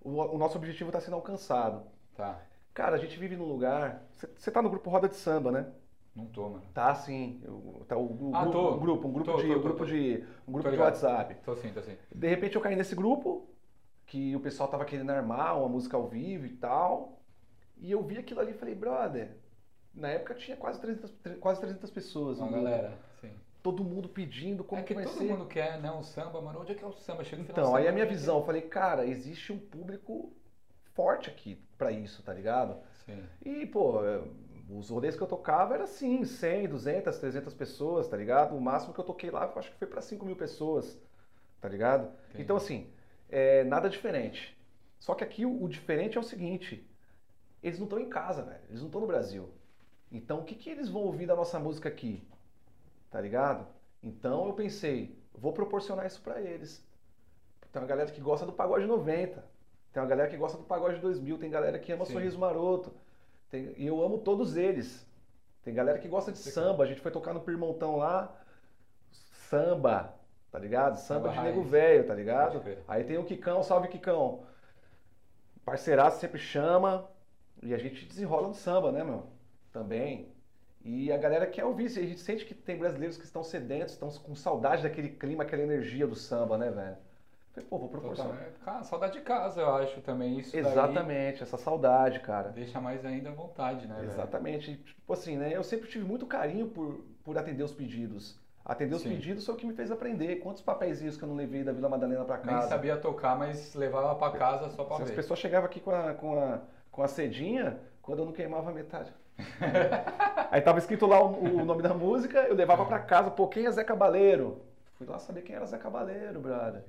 S2: o, o nosso objetivo está sendo alcançado.
S1: Tá.
S2: Cara, a gente vive num lugar. Você tá no grupo Roda de Samba, né?
S1: Não tô, mano.
S2: Tá sim. Eu, tá, o, o
S1: ah,
S2: grupo,
S1: tô.
S2: um grupo, um grupo
S1: tô,
S2: de,
S1: tô,
S2: um grupo
S1: tô,
S2: de, um grupo
S1: Tô
S2: de. WhatsApp.
S1: Tô sim, tô sim.
S2: De repente eu caí nesse grupo que o pessoal tava querendo armar uma música ao vivo e tal. E eu vi aquilo ali e falei, brother, na época tinha quase 300, tre- quase 300 pessoas.
S1: Uma
S2: grupo.
S1: galera, sim.
S2: Todo mundo pedindo como
S1: é que
S2: vai
S1: todo
S2: ser.
S1: mundo quer, né, um samba, mano. Onde é que é o samba? Chega no final
S2: Então, aí a minha
S1: é que-
S2: visão, eu falei, cara, existe um público forte aqui pra isso, tá ligado?
S1: Sim.
S2: E, pô, é, os rodeios que eu tocava era assim, 100, 200, 300 pessoas, tá ligado? O máximo que eu toquei lá, eu acho que foi pra 5 mil pessoas, tá ligado?
S1: Entendi.
S2: Então, assim, é, nada diferente. Só que aqui o, o diferente é o seguinte, eles não estão em casa, velho, eles não estão no Brasil. Então, o que, que eles vão ouvir da nossa música aqui? Tá ligado? Então, eu pensei, vou proporcionar isso pra eles. Tem uma galera que gosta do pagode 90, tem uma galera que gosta do pagode 2000, tem galera que ama
S1: Sim.
S2: Sorriso Maroto. Tem- e eu amo todos eles. Tem galera que gosta de
S1: Legal.
S2: samba. A gente foi tocar no Pirmontão lá, samba, tá ligado? Samba,
S1: Samba
S2: de nego velho, tá ligado? Aí tem o Kikão, salve Kikão. Parceiraço sempre chama e a gente desenrola no samba, né, meu? Também. E a galera quer ouvir, a gente sente que tem brasileiros que estão sedentos, estão com saudade daquele clima, aquela energia do samba, né, velho? Falei, pô, vou proporcionar.
S1: Cara, saudade de casa, eu acho também. Isso
S2: Exatamente, essa saudade, cara.
S1: deixa mais ainda à vontade, né? velho?
S2: Exatamente. Tipo assim, né? Eu sempre tive muito carinho por, por atender os pedidos. Atender os
S1: Sim.
S2: pedidos foi o que me fez aprender. Quantos papeizinhos que eu não levei da Vila Madalena pra
S1: Nem
S2: casa?
S1: sabia tocar, mas levava pra casa só pra
S2: As
S1: ver.
S2: pessoas chegavam aqui com a, com, a, com a cedinha quando eu não queimava metade. Aí tava escrito lá o, o nome da música, eu levava pra casa, pô, quem é Zé Cabaleiro? Fui lá saber quem era Zé Cabaleiro, brother.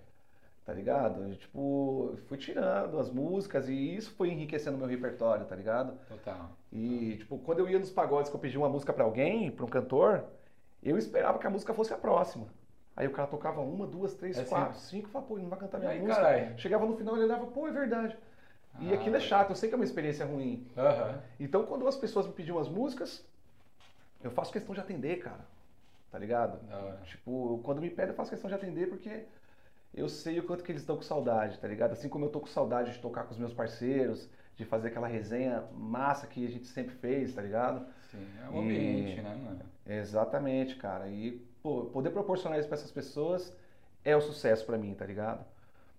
S2: Tá ligado? E, tipo, fui tirando as músicas e isso foi enriquecendo meu repertório, tá ligado?
S1: Total.
S2: E, tipo, quando eu ia nos pagodes que eu pedia uma música pra alguém, pra um cantor, eu esperava que a música fosse a próxima. Aí o cara tocava uma, duas, três,
S1: É
S2: quatro, cinco, falava, pô, ele não vai cantar
S1: E
S2: minha
S1: aí,
S2: música.
S1: caralho?
S2: Chegava no final, ele olhava, pô, é verdade. E
S1: Ah,
S2: aquilo é chato, eu sei que é uma experiência ruim.
S1: Aham.
S2: Então, quando as pessoas me pediam as músicas, eu faço questão de atender, cara. Tá ligado? Tipo, quando me pedem, eu faço questão de atender porque eu sei o quanto que eles estão com saudade, tá ligado? Assim como eu tô com saudade de tocar com os meus parceiros, de fazer aquela resenha massa que a gente sempre fez, tá ligado?
S1: Sim, é um
S2: E-
S1: ambiente, né, mano?
S2: Exatamente, cara. E pô, poder proporcionar isso pra essas pessoas é o sucesso pra mim, tá ligado?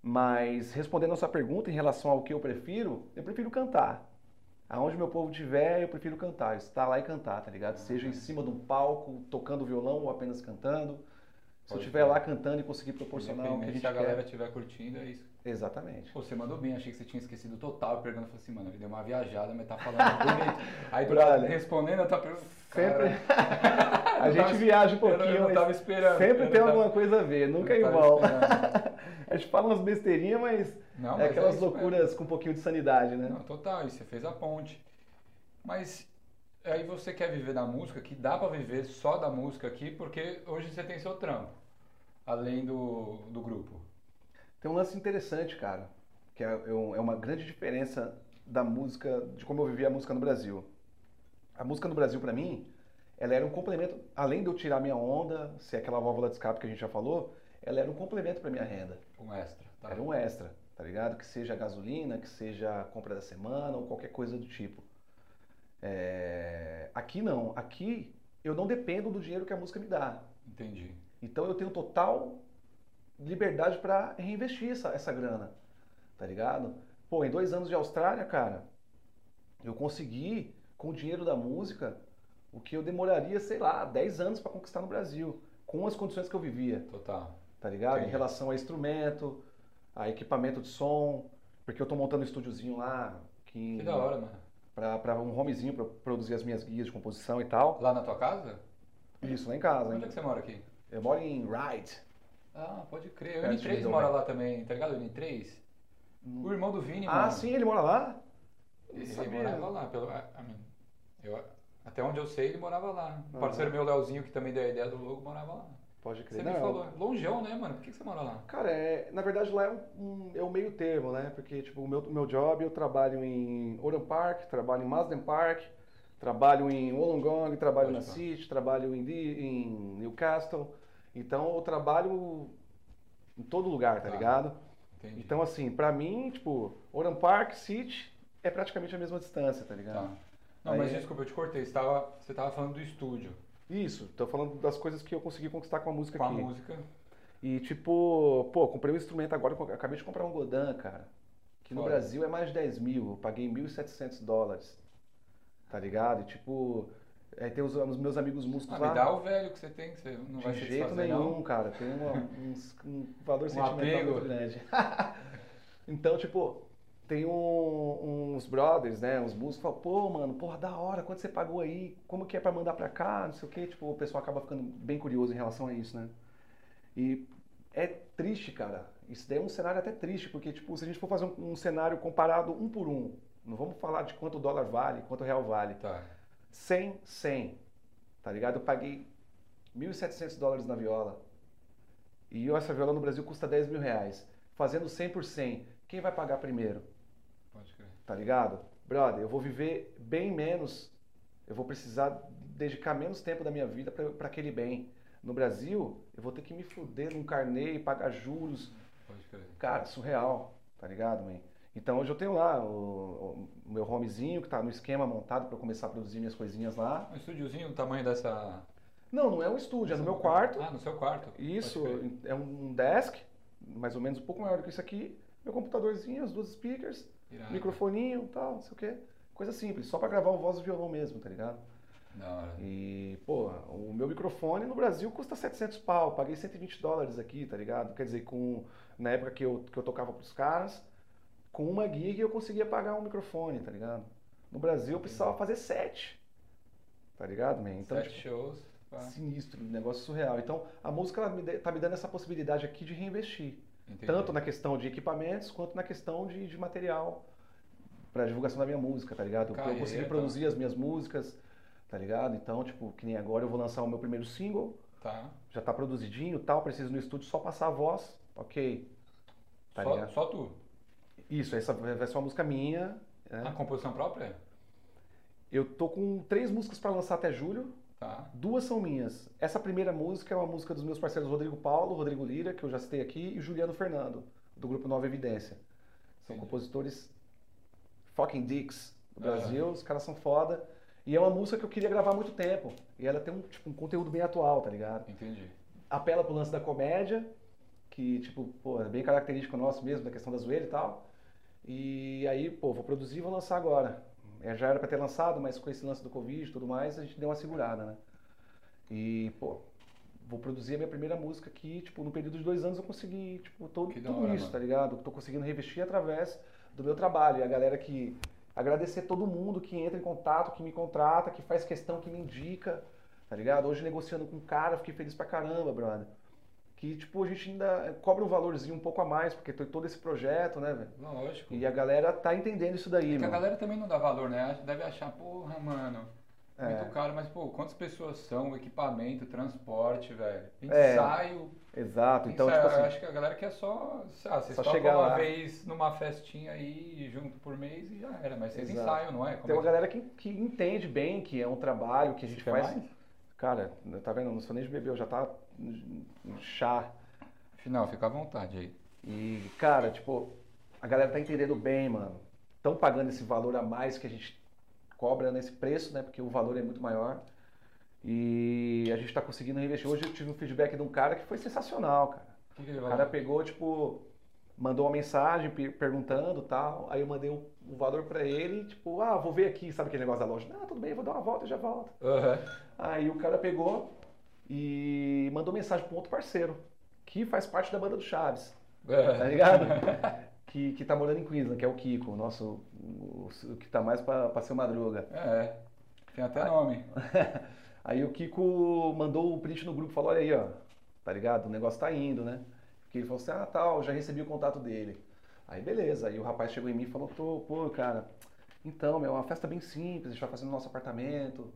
S2: Mas respondendo a sua pergunta em relação ao que eu prefiro, eu prefiro cantar. Aonde meu povo estiver, eu prefiro cantar, estar lá e cantar, tá ligado? Seja em cima de um palco, tocando violão ou apenas cantando. Se eu
S1: Pode
S2: estiver
S1: crer.
S2: lá cantando e conseguir proporcionar o que a gente
S1: se a galera estiver curtindo, é isso.
S2: Exatamente.
S1: Pô, você mandou bem, achei que você tinha esquecido total. Perguntando, falei assim, mano, ele deu uma viajada, mas tá falando bonito. Aí
S2: Brother.
S1: lado respondendo, eu tava perguntando.
S2: Sempre. A gente
S1: tava-
S2: viaja um pouquinho,
S1: Eu não tava esperando.
S2: sempre tem
S1: tava-
S2: alguma coisa a ver, nunca é igual. A gente fala umas besteirinhas, mas
S1: Não,
S2: é
S1: mas
S2: aquelas
S1: mesmo.
S2: loucuras com um pouquinho de sanidade, né?
S1: Não, total, e você fez a ponte. Mas aí você quer viver da música, que dá pra viver só da música aqui, porque hoje você tem seu trampo, além do, do grupo.
S2: Tem um lance interessante, cara, que é, é é uma grande diferença da música, de como eu vivia a música no Brasil. A música no Brasil, pra mim, ela era um complemento, além de eu tirar minha onda, ser aquela válvula de escape que a gente já falou, ela era um complemento pra minha renda.
S1: Um extra, tá?
S2: Era um extra, tá ligado? Que seja gasolina, que seja compra da semana ou qualquer coisa do tipo. É, Aqui não. Aqui eu não dependo do dinheiro que a música me dá.
S1: Entendi.
S2: Então eu tenho total liberdade para reinvestir essa, essa grana, tá ligado? Pô, em dois anos de Austrália, cara, eu consegui, com o dinheiro da música, o que eu demoraria, sei lá, 10 anos para conquistar no Brasil, com as condições que eu vivia
S1: Total.
S2: tá ligado? Em
S1: Entendi.
S2: relação a instrumento, a equipamento de som, porque eu tô montando um estúdiozinho lá que,
S1: Que da hora, mano.
S2: pra, pra um homezinho pra produzir as minhas guias de composição e tal.
S1: Lá na tua casa?
S2: Isso, lá em casa.
S1: Onde é
S2: hein?
S1: que você mora aqui?
S2: Eu moro em Wright.
S1: Ah, pode crer. O
S2: Perto de
S1: N3
S2: Middlebury.
S1: mora lá também, tá ligado? O N3? O irmão do Vini,
S2: Ah,
S1: mano.
S2: sim, ele mora lá?
S1: Ele
S2: sabia.
S1: morava lá, pelo, a- a mim, eu, até onde eu sei, ele morava lá. Um
S2: Aham.
S1: parceiro meu, Leozinho, que também deu a ideia do logo, morava lá.
S2: Pode
S1: Você
S2: crer.
S1: me
S2: Não,
S1: falou, longeão, né, mano? Por que você mora lá?
S2: Cara, é, na verdade lá é um, é um meio termo, né? Porque, tipo, o meu, meu job, eu trabalho em Oran Park, trabalho em Marsden Park, trabalho em Wollongong, trabalho
S1: Pode
S2: na. City, trabalho em, em Newcastle. Então, eu trabalho em todo lugar, tá
S1: Tá.
S2: ligado?
S1: Entendi.
S2: Então, assim, pra mim, tipo, Oran Park, City, é praticamente a mesma distância, tá ligado?
S1: Tá. Não,
S2: Aí
S1: mas desculpa, eu te cortei. Você tava, você tava falando do estúdio,
S2: Isso, tô falando das coisas que eu consegui conquistar com a música
S1: com a
S2: aqui.
S1: música.
S2: E tipo, pô, comprei um instrumento agora, acabei de comprar um Godin, cara. Que no. Brasil é mais de 10 mil, eu paguei 1.700 dólares. Tá ligado? E tipo, aí tem os, os meus amigos músicos
S1: Ah,
S2: lá.
S1: me dá o velho que você tem, que você não vai
S2: de jeito nenhum,
S1: não.
S2: cara. Tem uma- uns- um valor
S1: Um
S2: sentimental
S1: apego.
S2: muito grande. então, tipo, tem um- uns brothers, né? Uns músicos que falam, pô, mano, porra, da hora, quanto você pagou aí? Como que é pra mandar pra cá? Não sei o quê. Tipo, o pessoal acaba ficando bem curioso em relação a isso, né? E é triste, cara. Isso daí é um cenário até triste, porque, tipo, se a gente for fazer um, um cenário comparado um por um, não vamos falar de quanto o dólar vale, quanto o real vale.
S1: Tá.
S2: 100, 100. Tá ligado? Eu paguei 1.700 dólares na viola. E essa viola no Brasil custa 10 mil reais. Fazendo 100 por 100, quem vai pagar primeiro?
S1: Pode crer.
S2: Tá ligado? Brother, eu vou viver bem menos. Eu vou precisar dedicar menos tempo da minha vida para aquele bem. No Brasil, eu vou ter que me fuder num carnê e pagar juros.
S1: Pode crer.
S2: Cara, surreal, tá ligado, man? Então hoje eu tenho lá o, o meu homezinho que tá no esquema montado para começar a produzir minhas coisinhas lá.
S1: Um estúdiozinho do tamanho dessa.
S2: Não, não é um estúdio, é no meu quarto.
S1: Ah, no seu quarto.
S2: Isso, é um desk, mais ou menos um pouco maior do que isso aqui. Meu computadorzinho, as duas speakers,
S1: Irado.
S2: microfoninho tal, não sei o quê. Coisa simples, só pra gravar o voz e violão mesmo, tá ligado?
S1: Da hora.
S2: E, pô, o meu microfone no Brasil custa 700 pau, paguei 120 dólares aqui, tá ligado? Quer dizer, com, na época que eu, que eu tocava pros caras, com uma gig eu conseguia pagar um microfone, tá ligado? No Brasil eu precisava fazer sete, tá ligado, man? Então,
S1: Sete
S2: tipo,
S1: shows. pá.
S2: sinistro, negócio surreal. Então, a música ela me dê- tá me dando essa possibilidade aqui de reinvestir.
S1: Entendi.
S2: Tanto na questão de equipamentos, quanto na questão de, de material para divulgação da minha música, tá ligado?
S1: Carreira,
S2: eu consegui
S1: tá.
S2: produzir as minhas músicas, tá ligado? Então, tipo, que nem agora eu vou lançar o meu primeiro single,
S1: Tá.
S2: já tá produzidinho tal, preciso no estúdio só passar a voz, ok. Tá
S1: só,
S2: ligado?
S1: só tu.
S2: Isso, essa vai ser uma música minha. né?
S1: A composição própria?
S2: Eu tô com três músicas para lançar até julho,
S1: Tá.
S2: Duas são minhas. Essa primeira música é uma música dos meus parceiros Rodrigo Paulo, Rodrigo Lira, que eu já citei aqui, e Juliano Fernando, do grupo Nova Evidência. São
S1: Entendi.
S2: compositores fucking dicks do. Brasil, os caras são foda. E é uma música que eu queria gravar há muito tempo. E ela tem um, tipo, um conteúdo bem atual, tá ligado?
S1: Entendi.
S2: Apela pro lance da comédia, que, tipo, pô, é bem característico nosso mesmo, da questão da zoeira e tal. E aí, pô, vou produzir e vou lançar agora. É, já era pra ter lançado, mas com esse lance do Covid e tudo mais, a gente deu uma segurada, né? E, pô, vou produzir a minha primeira música aqui, tipo, no período de dois anos eu consegui, tipo, todo,
S1: Que
S2: tudo
S1: hora,
S2: isso,
S1: mano.
S2: tá ligado? Tô conseguindo revestir através do meu trabalho. E a galera que. Agradecer todo mundo que entra em contato, que me contrata, que faz questão, que me indica, tá ligado? Hoje negociando com um cara, fiquei feliz pra caramba, brother. Que, tipo, a gente ainda cobra um valorzinho um pouco a mais, porque tem todo esse projeto, né, velho?
S1: Lógico.
S2: E a galera tá entendendo isso daí,
S1: É a galera também não dá valor, né? Deve achar, porra, mano,
S2: É.
S1: muito caro, mas, pô, quantas pessoas são? Equipamento, transporte, velho.
S2: É.
S1: Ensaio.
S2: Exato, então,
S1: ensaio.
S2: tipo
S1: Eu
S2: assim.
S1: acho que a galera quer só. Ah, vocês
S2: Só chegar
S1: uma
S2: lá.
S1: vez numa festinha aí, junto por mês e já era. Mas vocês
S2: Exato.
S1: ensaiam, não é? Como
S2: Tem uma
S1: é
S2: galera que, que entende bem que é um trabalho que a gente
S1: Você
S2: faz.
S1: mais?
S2: Cara, tá vendo? Não sou nem de beber, já tá chá.
S1: Final, fica à vontade aí.
S2: E, cara, tipo, a galera tá entendendo bem, mano. Estão pagando esse valor a mais que a gente cobra nesse preço, né? Porque o valor é muito maior. E a gente tá conseguindo reinvestir. Hoje eu tive um feedback de um cara que foi sensacional, cara.
S1: O que, que
S2: O cara pegou, tipo, mandou uma mensagem pe- perguntando tal. Aí eu mandei o, o valor pra ele, tipo, ah, vou ver aqui, sabe aquele negócio da loja? Não, tudo bem, vou dar uma volta e já volto.
S1: Aham.
S2: Aí o cara pegou e mandou mensagem para um outro parceiro, que faz parte da banda do Chaves, tá ligado? que, que tá morando em Queensland, que é o Kiko, o nosso, o, o que tá mais pra, pra ser madruga.
S1: É, tem até nome.
S2: Aí o Kiko mandou o print no grupo e falou, olha aí, ó, tá ligado? O negócio tá indo, né? Porque ele falou assim, ah, tal, já recebi o contato dele. Aí beleza, aí o rapaz chegou em mim e falou, pô, pô, cara, Então, meu, é uma festa bem simples, a gente vai fazer no nosso apartamento.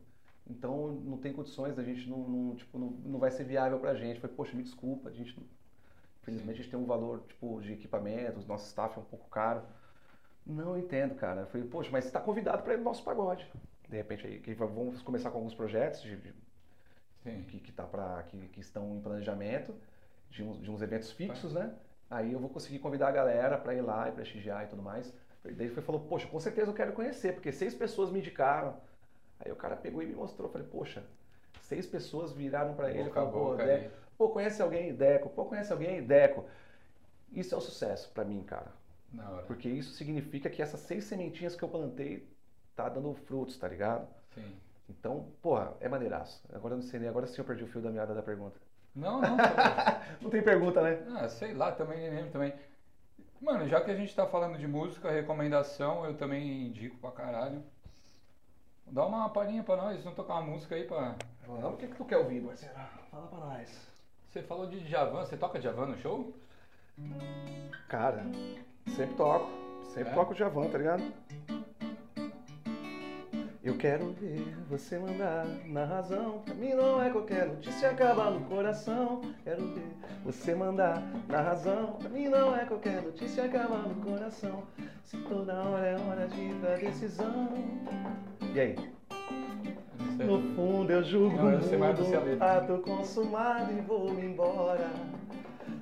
S2: Então não tem condições, a gente não, não, tipo, não, não vai ser viável pra gente. Foi, poxa, me desculpa, a gente infelizmente a gente tem um valor tipo de equipamentos, nosso staff é um pouco caro. Não entendo, cara. Eu falei, poxa, mas você tá convidado para ir no nosso pagode. De repente aí que vamos começar com alguns projetos de, de- que, que, tá pra, que, que estão em planejamento, de uns, de uns eventos fixos, né? Aí eu vou conseguir convidar a galera para ir lá e prestigiar e tudo mais. Daí ele falou, poxa, com certeza eu quero conhecer, porque seis pessoas me indicaram. Aí o cara pegou e me mostrou, falei, poxa, seis pessoas viraram para ele e falaram, pô, Deco, conhece alguém, Deco, pô, conhece alguém, Deco. Isso é o sucesso para mim, cara.
S1: Na hora.
S2: Porque isso significa que essas seis sementinhas que eu plantei tá dando frutos, tá ligado?
S1: Sim.
S2: Então, porra, é maneiraço. Agora eu não sei nem, agora sim eu perdi o fio da meada da pergunta.
S1: Não, não.
S2: Não tem pergunta, né?
S1: ah, sei lá, também nem lembro também. Mano, já que a gente tá falando de música, recomendação, eu também indico pra caralho. Dá uma palhinha pra nós, não tocar uma música aí pra.
S2: Não, o que, que tu quer ouvir, parceiro? Fala pra nós.
S1: Você falou de Djavan, você toca Djavan no show?
S2: Cara, sempre toco. Sempre
S1: É?
S2: toco Javan, tá ligado? Eu quero ver você mandar na razão. Pra mim não é qualquer notícia acaba no coração. Quero ver você mandar na razão. Pra mim não é qualquer notícia acaba no coração. Se toda hora é hora de pra decisão. E aí? No fundo eu julgo
S1: Não, eu
S2: o mundo,
S1: Cialeto.
S2: ato consumado e vou embora.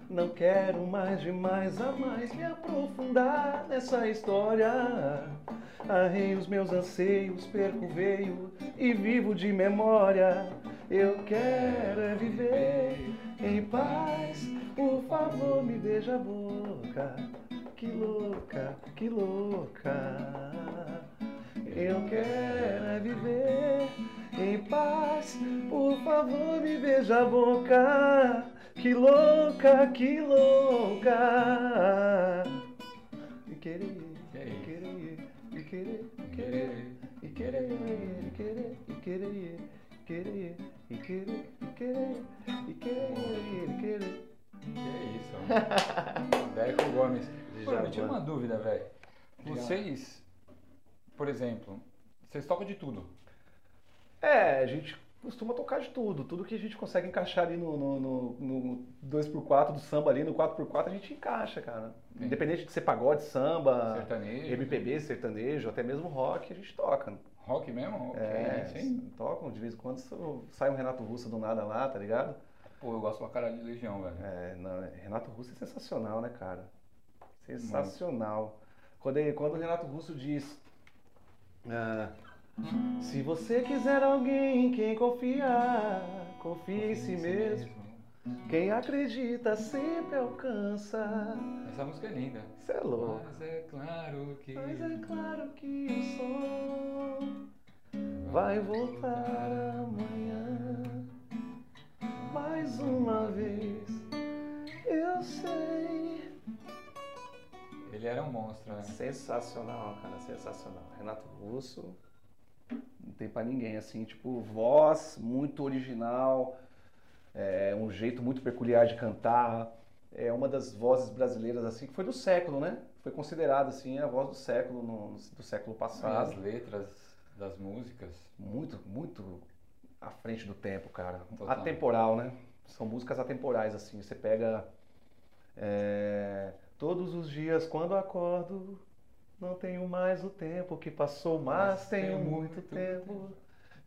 S2: Não quero mais de mais a mais me aprofundar nessa história. Arrei os meus anseios, perco veio e vivo de memória. Eu quero é viver em paz. Por favor, me beija a boca. Que louca, que louca. Eu quero é viver em paz. Por favor, me beija a boca. Que louca, que louca. E querer,
S1: Que
S2: e querer, e querer, e querer, e querer, e querer, e querer, e querer, e querer, e querer, e querer, e querer.
S1: Que isso. Deco Gomes. Me tira
S2: Djavan.
S1: uma dúvida, velho. Vocês, por exemplo, vocês tocam de tudo.
S2: É, a gente costuma tocar de tudo. Tudo que a gente consegue encaixar ali no, no, no, no 2x4 do samba ali, no 4x4 a gente encaixa, cara.
S1: Sim.
S2: Independente de ser pagode, samba,
S1: Sertanejo.
S2: MPB, sertanejo, até mesmo rock, a gente toca.
S1: Rock mesmo?
S2: É,
S1: sim.
S2: tocam de vez em quando sai um Renato Russo do nada lá, tá ligado?
S1: Pô, eu gosto pra caralho de Legião, velho.
S2: É, não, é- Renato Russo é sensacional, né, cara? Sensacional. Quando, ele- quando o Renato Russo diz. ah, se você quiser alguém em quem confiar, confie em si mesmo. Quem acredita sempre alcança.
S1: Essa música é linda.
S2: Isso é louco.
S1: Mas é claro que.
S2: Mas é claro que o sol vai voltar amanhã. Mais uma vez, eu sei.
S1: Ele era um monstro, né?
S2: Sensacional, cara, sensacional. Renato Russo, não tem pra ninguém, assim, tipo, voz muito original, é, um jeito muito peculiar de cantar. É uma das vozes brasileiras, assim, que foi do século, né? Foi considerada, assim, a voz do século, no- do século
S1: As
S2: passado.
S1: letras das músicas.
S2: Muito, muito à frente do tempo, cara. Atemporal, né? São músicas atemporais, assim. Você pega. é, Todos os dias quando acordo, não tenho mais o tempo que passou, mas,
S1: Mas
S2: tenho
S1: tenho
S2: muito
S1: muito
S2: tempo.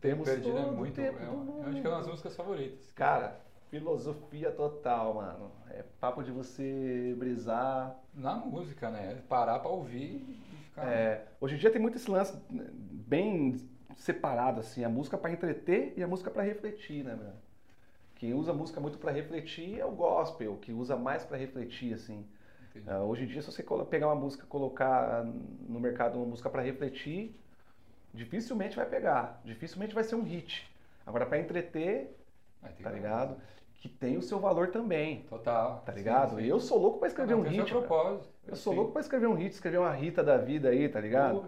S1: Tempo
S2: Temos
S1: Perdido é
S2: todo o
S1: muito.
S2: tempo
S1: é uma- eu acho que é uma das músicas favoritas.
S2: Cara, filosofia total, mano. É papo de você brisar.
S1: Na música, né? Parar pra ouvir e ficar.
S2: É, hoje em dia tem muito esse lance né, bem separado, assim, a música para entreter e a música para refletir, né, meu? Quem usa a música muito para refletir é o gospel, que usa mais para refletir, assim.
S1: Entendi.
S2: Ah, hoje em dia, se você pegar uma música, colocar no mercado uma música para refletir, dificilmente vai pegar, dificilmente vai ser um hit. Agora, para entreter, tá
S1: que-
S2: ligado? Que tem o seu valor também,
S1: Total.
S2: tá ligado?
S1: sim.
S2: Eu sou louco para escrever
S1: Cada
S2: um hit.
S1: propósito.
S2: Eu sou louco para escrever um hit, escrever uma Rita da vida aí, tá ligado?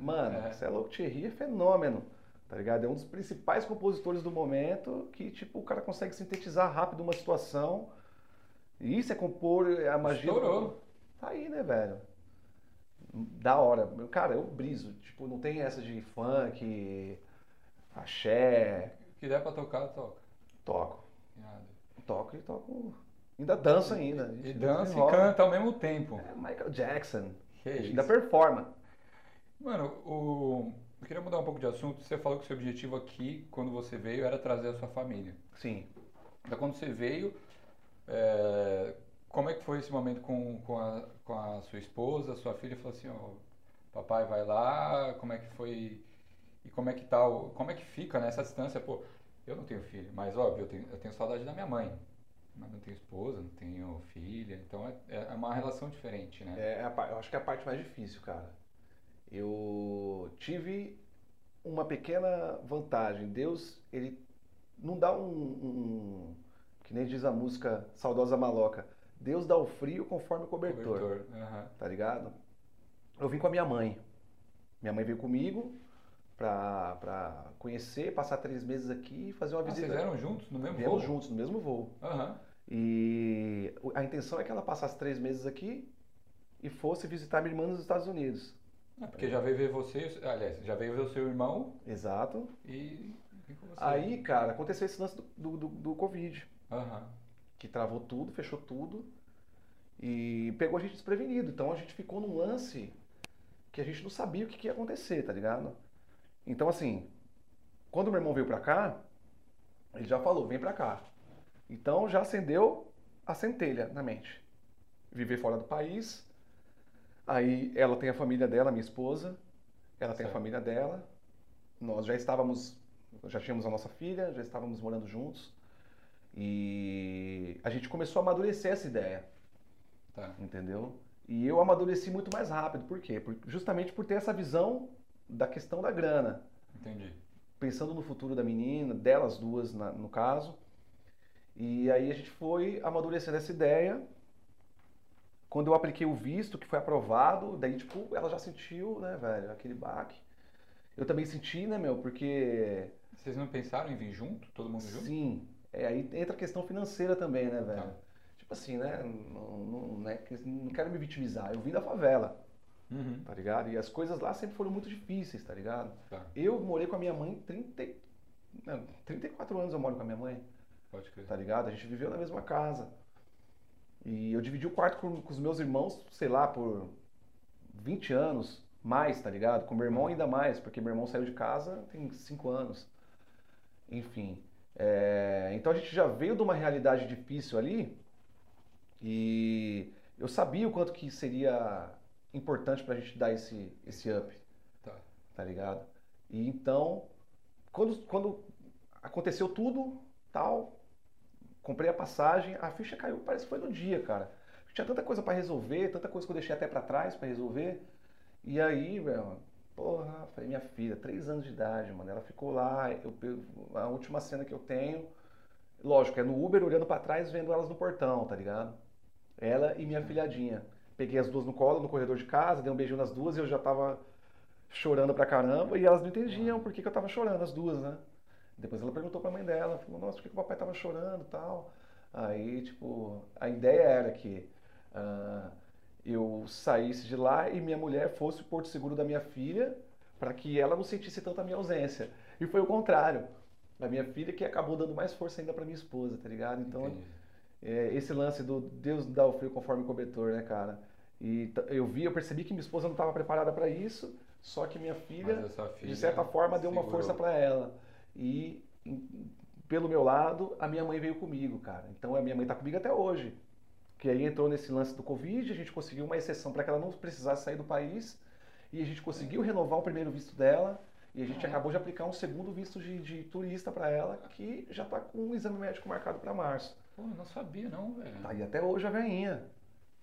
S2: Mano,
S1: É.
S2: você é louco, Thierry é fenômeno, tá ligado? É um dos principais compositores do momento que, tipo, o cara consegue sintetizar rápido uma situação. Isso é compor a magia.
S1: Estourou.
S2: Tá aí, né, velho? da hora. Cara, eu briso. Tipo, não tem essa de funk, axé.
S1: Que der pra tocar, toca.
S2: Toco.
S1: Irado.
S2: Toco e toco. Ainda danço ainda.
S1: E dança e canta ao mesmo tempo.
S2: É Michael Jackson.
S1: Que
S2: ainda performa.
S1: Mano, o... eu queria mudar um pouco de assunto. Você falou que o seu objetivo aqui, quando você veio, era trazer a sua família.
S2: Sim.
S1: Então, quando você veio, é, como é que foi esse momento com, com, a, com a sua esposa, sua filha? Falou assim, ó, papai vai lá, como é que foi... E como é que tá, o- como é que fica nessa distância? Pô, eu não tenho filho, mas óbvio, eu tenho, eu tenho saudade da minha mãe. Mas não tenho esposa, não tenho filha, então é, é uma relação diferente, né?
S2: É, eu acho que é a parte mais difícil, cara. Eu tive uma pequena vantagem. Deus, ele não dá um, um- que nem diz a música Saudosa Maloca. Deus dá o frio conforme o cobertor,
S1: Cobertor, aham.
S2: tá ligado? Eu vim com a minha mãe. Minha mãe veio comigo pra, pra conhecer, passar três meses aqui e fazer uma
S1: Ah,
S2: visita.
S1: vocês eram juntos no mesmo
S2: Viemos
S1: voo?
S2: juntos, no mesmo voo.
S1: Aham.
S2: E a intenção é que ela passasse três meses aqui e fosse visitar minha irmã nos Estados Unidos.
S1: É, porque já veio ver você, aliás, já veio ver o seu irmão
S2: Exato.
S1: e.
S2: Aí, cara, aconteceu esse lance do, do, do- do Covid,
S1: Aham.
S2: que travou tudo, fechou tudo e pegou a gente desprevenido. Então a gente ficou num lance que a gente não sabia o que, que ia acontecer, tá ligado? Então, assim, quando meu irmão veio pra cá, ele já falou: vem pra cá. Então já acendeu a centelha na mente. Viver fora do país. Aí ela tem a família dela, minha esposa. Ela tem a
S1: Certo.
S2: família dela. Nós já estávamos, já tínhamos a nossa filha, já estávamos morando juntos. E a gente começou a amadurecer essa ideia,
S1: Tá.
S2: entendeu? E eu amadureci muito mais rápido. Por quê? Por- justamente por ter essa visão da questão da grana
S1: Entendi.
S2: pensando no futuro da menina, delas duas na- no caso. E aí a gente foi amadurecendo essa ideia. Quando eu apliquei o visto, que foi aprovado, daí, tipo, ela já sentiu, né, velho, aquele baque. Eu também senti, né, meu, porque,
S1: Vocês não pensaram em vir junto? Todo mundo junto?
S2: sim, é, aí entra a questão financeira também, né, velho.
S1: Tá.
S2: Tipo assim, né, não, não, não é que- não quero me vitimizar, eu vim da favela,
S1: Uhum.
S2: tá ligado? E as coisas lá sempre foram muito difíceis, tá ligado?
S1: Tá.
S2: Eu morei com a minha mãe 30, e- não, 34 anos eu moro com a minha mãe,
S1: Pode crer.
S2: tá ligado? A gente viveu na mesma casa. E eu dividi o quarto com, com os meus irmãos, sei lá, por 20 anos, mais, tá ligado? Com meu irmão ainda mais, porque meu irmão saiu de casa tem 5 anos. Enfim. É, então a gente já veio de uma realidade difícil ali e eu sabia o quanto que seria importante pra gente dar esse, esse up
S1: Tá.
S2: tá ligado? E então, quando, quando aconteceu tudo, tal, comprei a passagem, a ficha caiu, parece que foi no dia, cara. Tinha tanta coisa pra resolver, tanta coisa que eu deixei até pra trás pra resolver. E aí, velho, porra, falei, minha filha, três anos de idade, mano, ela ficou lá, eu, a última cena que eu tenho, lógico, é no Uber olhando pra trás, vendo elas no portão, tá ligado? Ela e minha filhadinha. Peguei as duas no colo, no corredor de casa, dei um beijinho nas duas e eu já tava chorando pra caramba e elas não entendiam por que, que eu tava chorando, as duas, né? Depois ela perguntou pra mãe dela, falou, nossa, por que, que o papai tava chorando e tal? Aí, tipo, a ideia era que ah, eu saísse de lá e minha mulher fosse o porto seguro da minha filha para que ela não sentisse tanta minha ausência. E foi o contrário. A minha filha que acabou dando mais força ainda pra minha esposa, tá ligado? Então, é, esse lance do Deus dá o frio conforme o cobertor, né, cara? E eu vi, eu percebi que minha esposa não estava preparada para isso, só que minha filha,
S1: filha
S2: de certa forma, deu uma força para ela. E pelo meu lado, a minha mãe veio comigo, cara. Então a minha mãe tá comigo até hoje. Que aí entrou nesse lance do Covid, a gente conseguiu uma exceção para que ela não precisasse sair do país. E a gente conseguiu renovar o primeiro visto dela. E a gente acabou de aplicar um segundo visto de, de turista para ela, que já tá com um exame médico marcado para março.
S1: Pô, eu não sabia não, velho.
S2: Tá aí até hoje a veinha.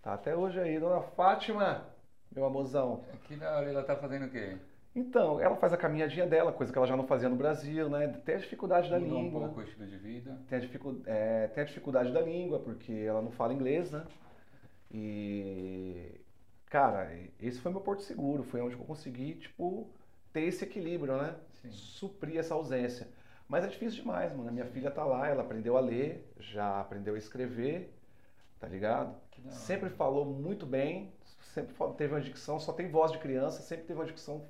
S2: Tá até hoje aí, dona Fátima, meu amorzão.
S1: Aqui na hora ela tá fazendo o quê?
S2: Então, ela faz a caminhadinha dela, coisa que ela já não fazia no Brasil, né? Tem a dificuldade da
S1: Mudou um
S2: língua.
S1: pouco o estilo de vida.
S2: Tem a, dificu- é, tem a dificuldade da língua, porque ela não fala inglês, né? E, cara, esse foi meu porto seguro, foi onde eu consegui, tipo, ter esse equilíbrio, né?
S1: Sim.
S2: Suprir essa ausência. Mas é difícil demais, mano. Minha filha tá lá, ela aprendeu a ler, já aprendeu a escrever, tá ligado? Sempre falou muito bem, sempre teve uma dicção, só tem voz de criança, sempre teve uma dicção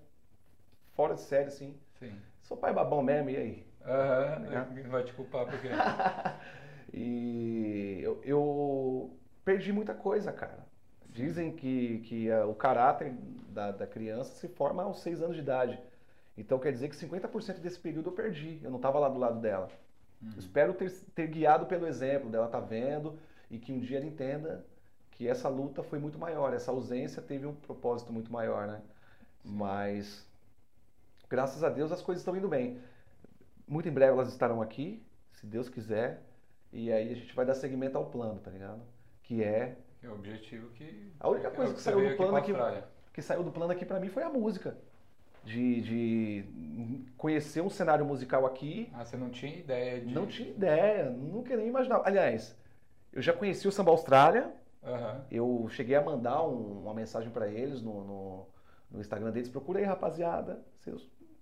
S2: fora de série, assim.
S1: Sim.
S2: Sou pai babão mesmo, e aí?
S1: Aham, uhum, vai te culpar porque.
S2: e eu, eu, perdi muita coisa, cara. Dizem que, que a, o caráter da, da criança se forma aos seis anos de idade. Então quer dizer que 50% desse período eu perdi. Eu não estava lá do lado dela. Uhum. Espero ter, ter guiado pelo exemplo dela tá vendo e que um dia ela entenda que essa luta foi muito maior, essa ausência teve um propósito muito maior, né? Mas graças a Deus as coisas estão indo bem. Muito em breve elas estarão aqui, se Deus quiser, e aí a gente vai dar seguimento ao plano, tá ligado? Que é
S1: é o objetivo que
S2: a única coisa é que, que saiu do plano aqui, aqui que saiu do plano aqui para mim foi a música. De, de, conhecer um cenário musical aqui.
S1: Ah, você não tinha ideia de.
S2: Não tinha ideia, nunca nem imaginava. Aliás, eu já conheci o Samba Austrália.
S1: Uhum.
S2: Eu cheguei a mandar um, uma mensagem para eles no, no, no, Instagram deles. Procura aí, rapaziada.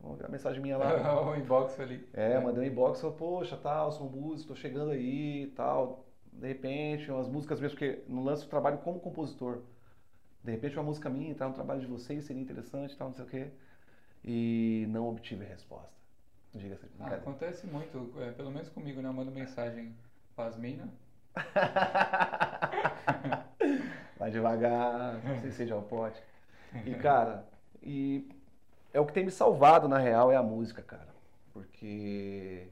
S2: Seus, a mensagem minha lá.
S1: o inbox ali.
S2: É, é. mandei um inbox. Falei, poxa, tal, sou músico, tô chegando aí e tal. De repente, umas músicas mesmo, porque no lance eu trabalho como compositor. De repente, uma música minha entrar no trabalho de vocês seria interessante, tal, não sei o quê. E não obtive resposta. Diga assim.
S1: Ah, acontece muito, é, pelo menos comigo, né? Eu mando mensagem para as minas
S2: Vai devagar, não sei se seja o pote. E, cara, e é o que tem me salvado, na real, é a música, cara. Porque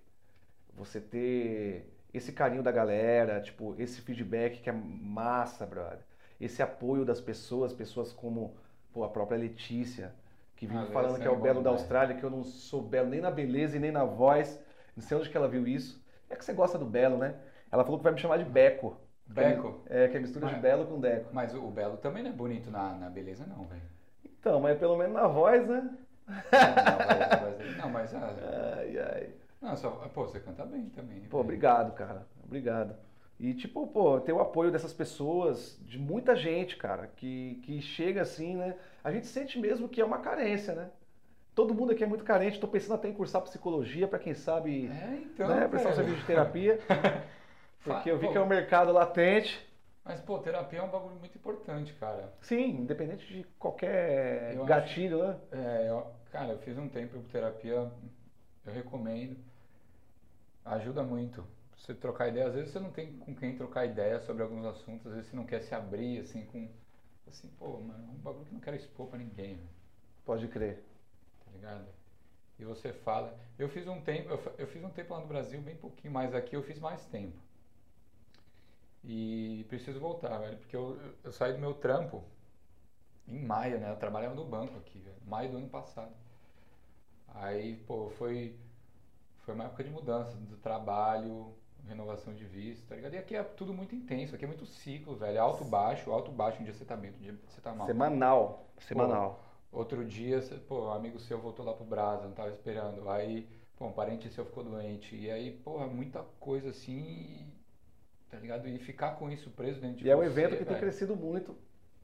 S2: você ter esse carinho da galera, tipo, esse feedback que é massa, brother. Esse apoio das pessoas, pessoas como pô, a própria Letícia, que vive ah, falando que é, é o belo da Austrália, que eu não sou belo nem na beleza e nem na voz. Não sei onde que ela viu isso. É que você gosta do belo, né? Ela falou que vai me chamar de Beco.
S1: Beco?
S2: É, que é mistura mas, de Belo com Deco.
S1: Mas o Belo também não é bonito na, na beleza, não, velho.
S2: Então, mas pelo menos na voz, né?
S1: Não, não, mas. Ah,
S2: ai, ai.
S1: Não, só, pô, você canta bem também.
S2: Pô, obrigado, cara. Obrigado. E, tipo, pô, ter o apoio dessas pessoas, de muita gente, cara, que, que chega assim, né? A gente sente mesmo que é uma carência, né? Todo mundo aqui é muito carente. Estou pensando até em cursar psicologia para quem sabe,
S1: é, então,
S2: né? Prestar um serviço de terapia. Porque eu vi que é um mercado latente.
S1: Mas, pô, terapia é um bagulho muito importante, cara.
S2: Sim, independente de qualquer eu gatilho,
S1: acho, né? É, eu, cara, eu fiz um tempo de terapia, eu recomendo. Ajuda muito. Você trocar ideia, às vezes você não tem com quem trocar ideia sobre alguns assuntos, às vezes você não quer se abrir, assim, com. Assim, pô, mano, é um bagulho que eu não quero expor pra ninguém, velho.
S2: Pode crer.
S1: Tá ligado? E você fala. Eu fiz um tempo, eu, eu fiz um tempo lá no Brasil, bem pouquinho, mas aqui eu fiz mais tempo. E preciso voltar, velho, porque eu, eu saí do meu trampo em maio, né? Eu trabalhava no banco aqui, velho, maio do ano passado. Aí, pô, foi, foi uma época de mudança do trabalho, renovação de visto, tá ligado? E aqui é tudo muito intenso, aqui é muito ciclo, velho. Alto, baixo, alto, baixo, um dia você tá bem, um dia você tá mal.
S2: Semanal, semanal.
S1: Pô, outro dia, pô, um amigo seu voltou lá pro Brasa, não tava esperando. Aí, pô, um parente seu ficou doente. E aí, porra, muita coisa assim tá ligado? E ficar com isso preso dentro de
S2: E você, é um evento que velho. tem crescido muito.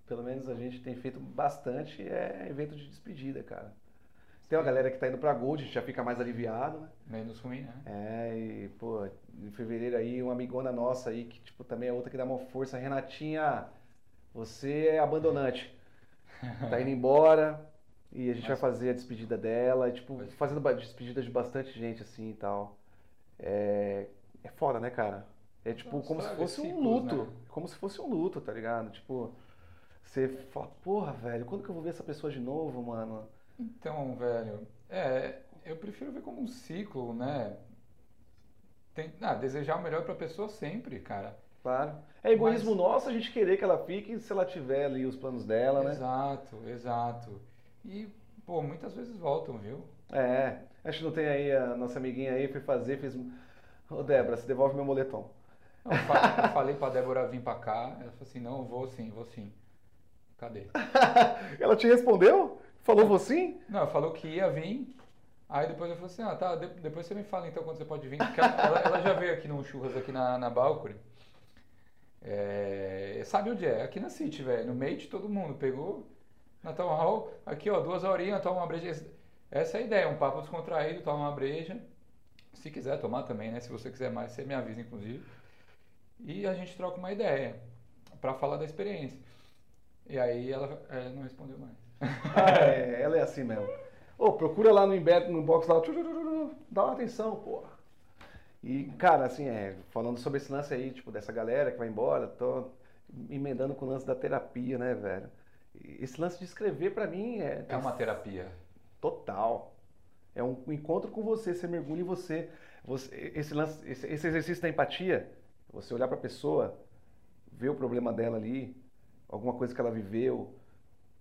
S2: Pelo menos a gente tem feito bastante. É evento de despedida, cara. Tem uma galera que tá indo pra Gold, a gente já fica mais aliviado, né?
S1: Menos ruim, né?
S2: É, e, pô, em fevereiro aí, uma amigona nossa aí, que, tipo, também é outra que dá uma força. Renatinha, você é abandonante. tá indo embora e a gente Mas... vai fazer a despedida dela, e, tipo, fazendo despedida de bastante gente, assim, e tal. É, é foda, né, cara? É tipo Nossa, como se fosse ciclos, um luto. Né? Como se fosse um luto, tá ligado? Tipo, você fala, porra, velho, quando que eu vou ver essa pessoa de novo, mano?
S1: Então, velho, é, eu prefiro ver como um ciclo, né? Tem, ah, desejar o melhor pra pessoa sempre, cara.
S2: Claro. É egoísmo Mas... nosso a gente querer que ela fique se ela tiver ali os planos dela,
S1: né? Exato, exato. E, pô, muitas vezes voltam, viu?
S2: É. Acho que não tem aí a nossa amiguinha aí, foi fazer, fez. Ô, Débora, você devolve meu moletom.
S1: Eu falei pra Débora vir pra cá, ela falou assim, não, vou sim, vou sim. Cadê?
S2: ela te respondeu? Falou vou sim?
S1: Não, falou que ia vir. Aí depois eu falei assim, ah, tá, depois você me fala então quando você pode vir. Porque ela, ela já veio aqui no Churras, aqui na, na Balcony. É, sabe onde é? Aqui na City, velho. No meio de todo mundo. Pegou na Town Hall, aqui ó, duas horinhas, toma uma breja. Essa é a ideia, um papo descontraído, toma uma breja. Se quiser tomar também, né? Se você quiser mais, você me avisa, inclusive e a gente troca uma ideia para falar da experiência. E aí ela, ela não respondeu mais.
S2: Ah, é, ela é assim mesmo. Ô, procura lá no embed, no box lá, dá uma atenção, porra. E, cara, assim, é, falando sobre esse lance aí, tipo, dessa galera que vai embora, tô emendando com o lance da terapia, né, velho? Esse lance de escrever, para mim, é...
S1: É uma terapia.
S2: Total. É um encontro com você, você mergulha em você. você esse, lance, esse, esse exercício da empatia, você olhar para a pessoa, ver o problema dela ali, alguma coisa que ela viveu,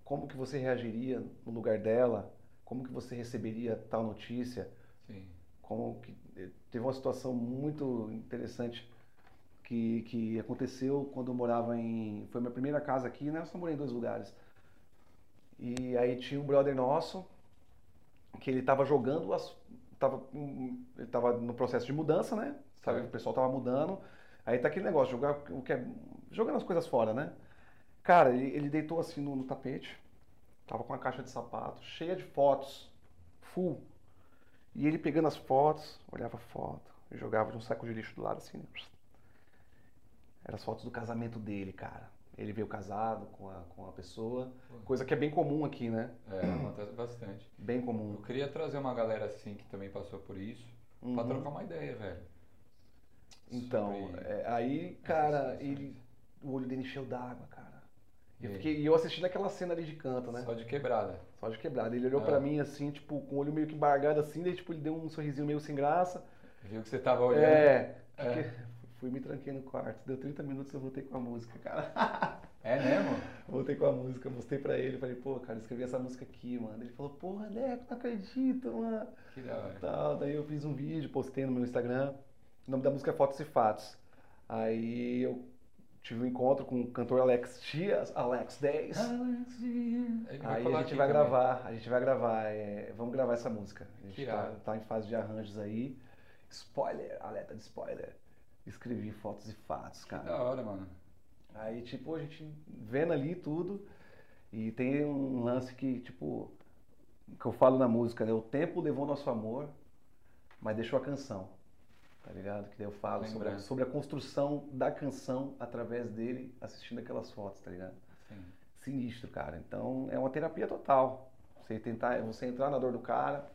S2: como que você reagiria no lugar dela, como que você receberia tal notícia.
S1: Sim.
S2: Como que eh, teve uma situação muito interessante que, que aconteceu quando eu morava em foi minha primeira casa aqui, né? Eu só morei em dois lugares. E aí tinha um brother nosso que ele estava jogando as tava ele tava no processo de mudança, né? Sabe, o pessoal tava mudando. Aí tá aquele negócio, jogar o que é, jogando as coisas fora, né? Cara, ele, ele deitou assim no, no, tapete, tava com uma caixa de sapato cheia de fotos, full. E ele pegando as fotos, olhava a foto, jogava de um saco de lixo do lado assim. Né? Eram as fotos do casamento dele, cara. Ele veio casado com a, com a pessoa, coisa que é bem comum aqui, né?
S1: É, acontece bastante.
S2: Bem comum.
S1: Eu queria trazer uma galera assim que também passou por isso, uhum. pra trocar uma ideia, velho.
S2: Então, é, aí, cara, ele, o olho dele encheu d'água, cara. E eu, fiquei, e eu assistindo aquela cena ali de canto, né?
S1: Só de quebrada.
S2: Só de quebrada. Ele olhou é. pra mim assim, tipo, com o olho meio que embargado assim, daí tipo, ele deu um sorrisinho meio sem graça.
S1: Viu que você tava olhando.
S2: É. é. Fui me tranquei no quarto. Deu 30 minutos eu voltei com a música, cara.
S1: É mesmo?
S2: Voltei com a música, mostrei pra ele, falei, pô, cara, escrevi essa música aqui, mano. Ele falou, porra, Neco, não acredito, mano.
S1: Que da hora.
S2: Tal. Daí eu fiz um vídeo, postei no meu Instagram. O nome da música é Fotos e Fatos. Aí eu tive um encontro com o cantor Alex Dias, Alex 10. Alex Dias. Aí a gente vai também. gravar, a gente vai gravar, é, vamos gravar essa música. A gente tá, tá, em fase de arranjos aí. Spoiler, alerta de spoiler. Escrevi fotos e fatos, cara.
S1: Que da hora, mano.
S2: Aí, tipo, a gente vendo ali tudo. E tem um lance que, tipo, que eu falo na música, né? O tempo levou nosso amor, mas deixou a canção. Tá ligado? Que daí eu falo sobre, sobre, a construção da canção através dele assistindo aquelas fotos, tá ligado?
S1: Sim.
S2: Sinistro, cara. Então é uma terapia total. Você tentar, você entrar na dor do cara.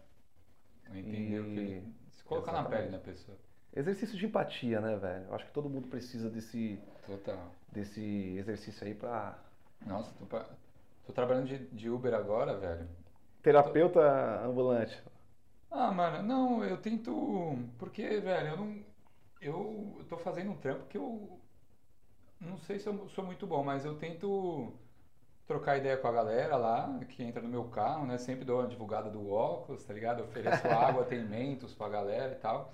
S1: Entender o que. Se colocar Exatamente. na pele da pessoa.
S2: Exercício de empatia, né, velho? Eu acho que todo mundo precisa desse.
S1: Total.
S2: Desse exercício aí pra.
S1: Nossa, tô, tô trabalhando de, de Uber agora, velho.
S2: Terapeuta tô... ambulante.
S1: Ah, mano, não, eu tento. Porque, velho, eu não. Eu tô fazendo um trampo que eu. Não sei se eu sou muito bom, mas eu tento trocar ideia com a galera lá, que entra no meu carro, né? Sempre dou uma divulgada do óculos, tá ligado? ofereço água, tem mentos pra galera e tal.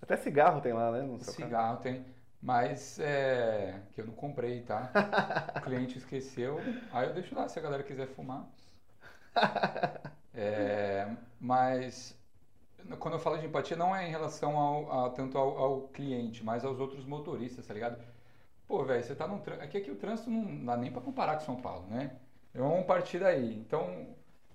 S2: Até cigarro tem lá, né? No
S1: cigarro tem. Mas é. que eu não comprei, tá? o cliente esqueceu. Aí eu deixo lá se a galera quiser fumar. É, mas quando eu falo de empatia, não é em relação ao, a, tanto ao, ao, cliente, mas aos outros motoristas, tá ligado? Pô, velho, você tá num trânsito. Aqui, aqui o trânsito não dá nem pra comparar com São Paulo, né? Vamos partir daí. Então,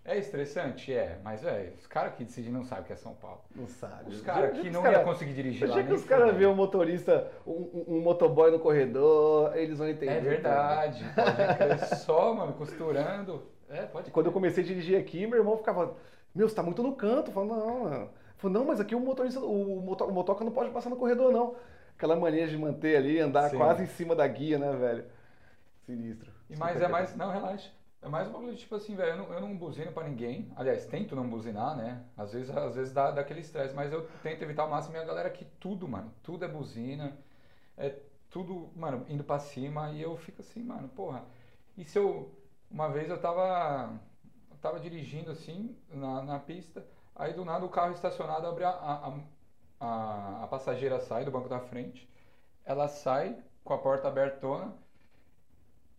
S1: é estressante? É, mas, velho, os caras que decidem não sabem o que é São Paulo.
S2: Não sabe.
S1: Os caras que não cara, iam conseguir dirigir lá.
S2: Que os caras vêem um motorista, um, um, motoboy no corredor, eles vão entender.
S1: É verdade. Pode só, mano, costurando. É, pode.
S2: Quando eu comecei a dirigir aqui, meu irmão ficava, meu, você tá muito no canto. Eu falava, não, mano. Falei, não, mas aqui o motorista, o, moto, o motoca não pode passar no corredor, não. Aquela mania de manter ali, andar Sim. quase em cima da guia, né, velho? Sinistro.
S1: E mais é mais, não, relaxa. É mais um bagulho tipo assim, velho, eu não, eu não buzino pra ninguém. Aliás, tento não buzinar, né? Às vezes, às vezes dá, dá aquele estresse, mas eu tento evitar ao máximo. E a galera que tudo, mano, tudo é buzina. É tudo, mano, indo pra cima. E eu fico assim, mano, porra. E se eu uma vez eu tava, eu tava dirigindo assim na, na pista, aí do nada o carro estacionado abre a, a, a, a passageira sai do banco da frente, ela sai com a porta abertona,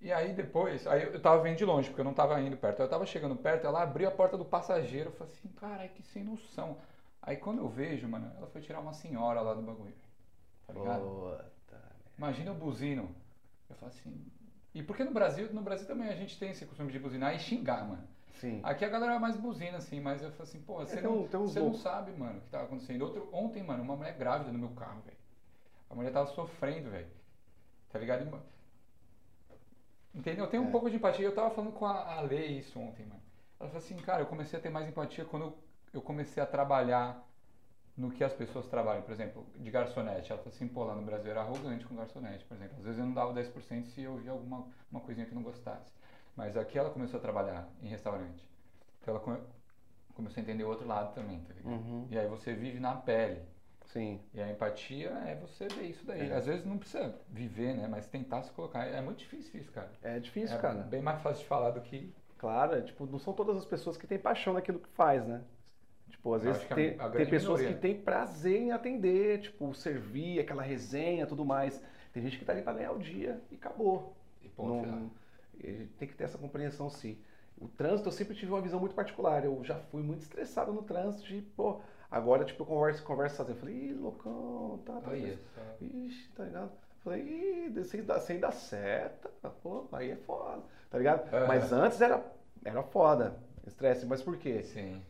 S1: e aí depois, aí eu tava vendo de longe, porque eu não tava indo perto. Eu tava chegando perto, ela abriu a porta do passageiro, eu falei assim, caralho, que sem noção. Aí quando eu vejo, mano, ela foi tirar uma senhora lá do bagulho. Tá ligado?
S2: Puta.
S1: Imagina o buzino. Eu falo assim, e porque no Brasil, no Brasil também a gente tem esse costume de buzinar e xingar, mano.
S2: Sim.
S1: Aqui a galera é mais buzina, assim, mas eu falo assim, pô, você, é, não, você não sabe, mano, o que tava acontecendo. Outro, ontem, mano, uma mulher grávida no meu carro, velho. A mulher tava sofrendo, velho. Tá ligado? Entendeu? Eu tenho um
S2: É.
S1: pouco de empatia. Eu tava falando com a, Lê isso ontem, mano. Ela falou assim, cara, eu comecei a ter mais empatia quando eu, eu comecei a trabalhar no que as pessoas trabalham. Por exemplo, de garçonete. Ela falou assim, pô, lá no Brasil era arrogante com garçonete, por exemplo. Às vezes eu não dava 10% se eu via alguma uma coisinha que eu não gostasse. Mas aqui ela começou a trabalhar em restaurante. Então ela come- começou a entender o outro lado também, tá ligado?
S2: Uhum.
S1: E aí você vive na pele.
S2: Sim.
S1: E a empatia é você ver isso daí.
S2: É.
S1: Às vezes não precisa viver, né? Mas tentar se colocar. É muito difícil isso, cara.
S2: É difícil,
S1: é
S2: cara.
S1: bem mais fácil de falar do que.
S2: Claro, é, tipo, não são todas as pessoas que têm paixão naquilo que faz, né? Tipo, às vezes tem, tem pessoas
S1: minoria.
S2: que têm prazer em atender, tipo, servir, aquela resenha, tudo mais. Tem gente que tá ali pra ganhar o dia e acabou.
S1: E ponto
S2: Não-
S1: final.
S2: A gente tem que ter essa compreensão, sim. O trânsito, eu sempre tive uma visão muito particular. Eu já fui muito estressado no trânsito, de, pô, agora, tipo, eu converso, converso sozinho. Eu falei, ih, loucão, tá, tá.
S1: Olha
S2: tá. Ixi, tá ligado? Falei, ih, sem dar, sem dar seta, pô, aí é foda, tá ligado?
S1: Aham.
S2: Mas antes era, era foda, estresse. Mas por quê?
S1: Sim.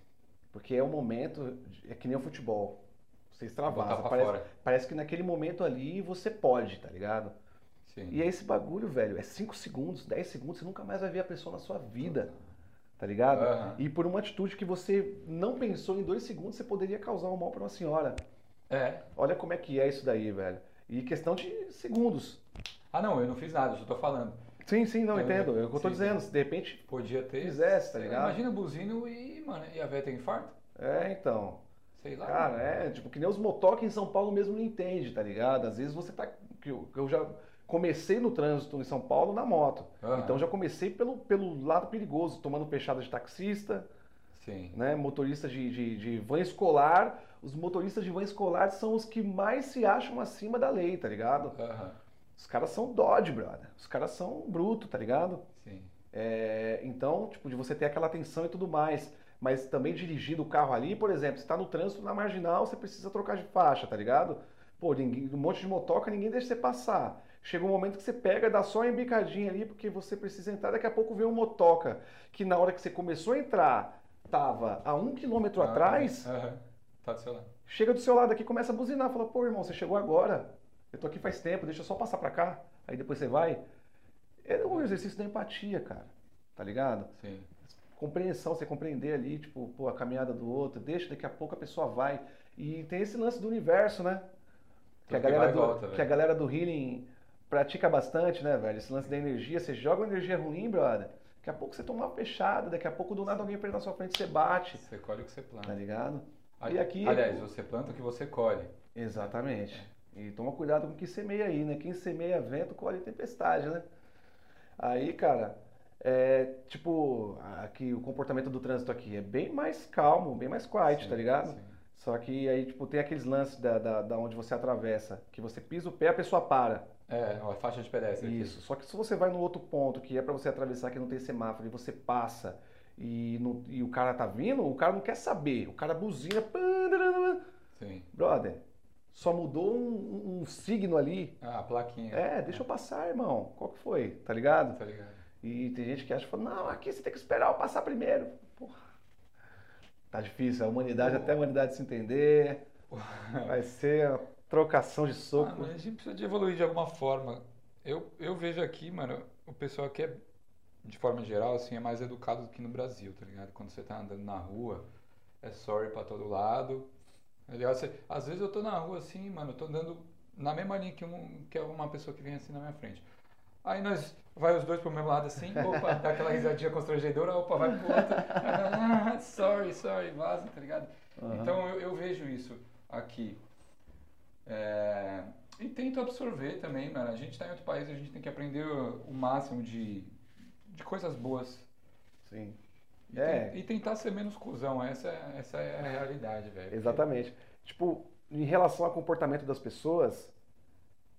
S2: Porque é um momento, é que nem o futebol. Você extravasa. Parece, parece que naquele momento ali você pode, tá ligado?
S1: Sim.
S2: E é esse bagulho, velho, é 5 segundos, 10 segundos, você nunca mais vai ver a pessoa na sua vida, tá ligado?
S1: Aham.
S2: E por uma atitude que você não pensou em dois segundos, você poderia causar um mal pra uma senhora.
S1: É.
S2: Olha como é que é isso daí, velho. E questão de segundos.
S1: Ah, não, eu não fiz nada, eu só tô falando.
S2: Sim, sim, não,
S1: Eu-
S2: entendo. É o que eu tô
S1: sim,
S2: dizendo. Se de repente.
S1: Podia ter.
S2: Fizesse, tá ligado?
S1: Imagina buzino e, mano, e a velha tem infarto?
S2: É, então.
S1: Sei lá.
S2: Cara, é, tipo, que nem os motoca em São Paulo mesmo não entende, tá ligado? Às vezes você tá. que Eu, que eu já comecei no trânsito em São Paulo na moto.
S1: Aham.
S2: Então já comecei pelo, pelo lado perigoso, tomando fechada de taxista,
S1: Sim.
S2: né? Motorista de, de, de van escolar. Os motoristas de van escolar são os que mais se acham acima da lei, tá ligado?
S1: Aham.
S2: Os caras são Dodge, brother. Os caras são bruto, tá ligado?
S1: Sim.
S2: É, então, tipo, de você ter aquela atenção e tudo mais. Mas também dirigindo o carro ali, por exemplo, você tá no trânsito na marginal, você precisa trocar de faixa, tá ligado? Pô, ninguém, um monte de motoca, ninguém deixa você passar. Chega um momento que você pega, dá só uma embicadinha ali, porque você precisa entrar, daqui a pouco vem um motoca, que na hora que você começou a entrar, tava a um quilômetro
S1: Ah,
S2: atrás,
S1: Aham. Tá do seu lado.
S2: chega do seu lado aqui e começa a buzinar. Fala, pô, irmão, você chegou agora. Eu tô aqui faz tempo, deixa eu só passar pra cá. Aí depois você vai. É um exercício da empatia, cara. Tá ligado?
S1: Sim.
S2: Compreensão, você compreender ali, tipo, pô, a caminhada do outro, deixa, daqui a pouco a pessoa vai. E tem esse lance do universo, né? Que a galera, do,
S1: volta,
S2: que a galera do healing pratica bastante, né, velho? Esse lance da energia, você joga uma energia ruim, brother. Daqui a pouco você toma uma fechada, daqui a pouco do nada alguém prende na sua frente, você bate,
S1: Você colhe o que você planta.
S2: tá ligado?
S1: Ali-
S2: E aqui-
S1: Aliás, você planta o que você colhe.
S2: Exatamente. E toma cuidado com o que semeia aí, né? Quem semeia vento, colhe tempestade, né? Aí, cara, é tipo, aqui o comportamento do trânsito aqui é bem mais calmo, bem mais quiet,
S1: Sim,
S2: tá ligado?
S1: sim.
S2: Só que aí, tipo, tem aqueles lances da, da, da onde você atravessa, que você pisa o pé, a pessoa para.
S1: É, ó, faixa de pedestre aqui.
S2: Isso. Só que se você vai no outro ponto, que é pra você atravessar, que não tem semáforo, e você passa e, não- e o cara tá vindo, o cara não quer saber. O cara buzina.
S1: Sim.
S2: Brother, só mudou um, um- signo ali.
S1: Ah, a plaquinha.
S2: É, deixa eu passar, irmão. Qual que foi? Tá ligado?
S1: Tá ligado?
S2: E tem gente que acha, não, aqui você tem que esperar eu passar primeiro. Porra. Tá difícil, a humanidade, até a humanidade se entender. Vai ser a trocação de
S1: Ah,
S2: soco.
S1: mas a gente precisa de evoluir de alguma forma. Eu, eu vejo aqui, mano, o pessoal aqui é, de forma geral, assim, é mais educado do que no Brasil, tá ligado? Quando você tá andando na rua, é sorry pra todo lado. Tá ligado? Você- às vezes eu tô na rua assim, mano, eu tô andando na mesma linha que, um, que uma pessoa que vem assim na minha frente. Aí nós vai os dois pro mesmo lado assim, opa, dá aquela risadinha constrangedora, opa, vai pro outro. Ah, sorry, sorry, vaza, tá ligado?
S2: Aham.
S1: Então eu, eu vejo isso aqui. É, e tento absorver também, mano. A gente tá em outro país, a gente tem que aprender o, o máximo de, de coisas boas.
S2: Sim,
S1: E,
S2: É.
S1: ten- e tentar ser menos cuzão. Essa, é- essa é a realidade, velho. Porque-
S2: exatamente. Tipo, em relação ao comportamento das pessoas,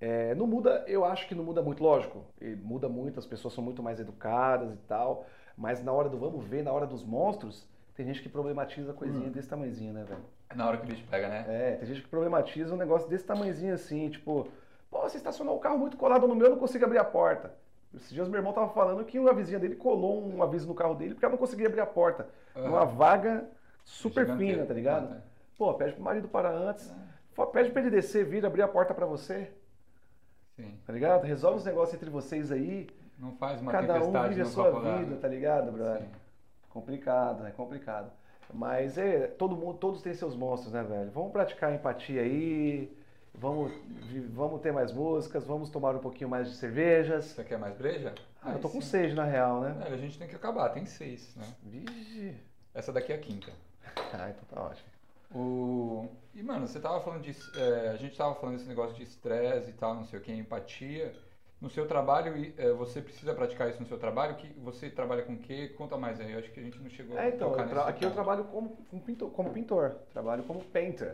S2: é, não muda, eu acho que não muda muito, lógico. e Muda muito, as pessoas são muito mais educadas e tal. Mas na hora do vamos ver, na hora dos monstros, tem gente que problematiza coisinha desse tamanhozinho, né, velho?
S1: Na hora que o bicho pega, né?
S2: É, tem gente que problematiza um negócio desse tamanhozinho assim, tipo, pô, você estacionou o carro muito colado no meu, eu não consigo abrir a porta. Esses dias meu irmão tava falando que uma vizinha dele colou um aviso no carro dele porque ela não conseguia abrir a porta.
S1: Aham.
S2: Numa vaga super
S1: Giganteiro.
S2: fina, tá ligado? Pô, pede pro marido parar antes.
S1: É.
S2: Fala, Pede pra ele descer, vir, abrir a porta pra você,
S1: Sim.
S2: tá ligado? Resolve os negócios entre vocês aí.
S1: Não faz uma
S2: Cada um vive a sua vida, tá ligado, brother?
S1: Sim.
S2: Complicado, é complicado. Mas é, todo mundo, todos têm seus monstros, né, velho? Vamos praticar empatia aí, vamos, vamos ter mais músicas, vamos tomar um pouquinho mais de cervejas.
S1: Você quer mais breja?
S2: Ah, eu tô com
S1: sim.
S2: sede, na real, né?
S1: É, a gente tem que acabar, tem seis, né?
S2: Vixe.
S1: Essa daqui é a quinta.
S2: Ah, então tá ótimo.
S1: O... E, mano, você tava falando de. é, a gente tava falando desse negócio de estresse e tal, não sei o que, empatia. No seu trabalho, e, é, você precisa praticar isso no seu trabalho? Que você trabalha com o quê? Conta mais aí. Eu acho que a gente não chegou
S2: É, então, eu aqui eu
S1: ponto.
S2: trabalho como, como pintor, como pintor, trabalho como painter.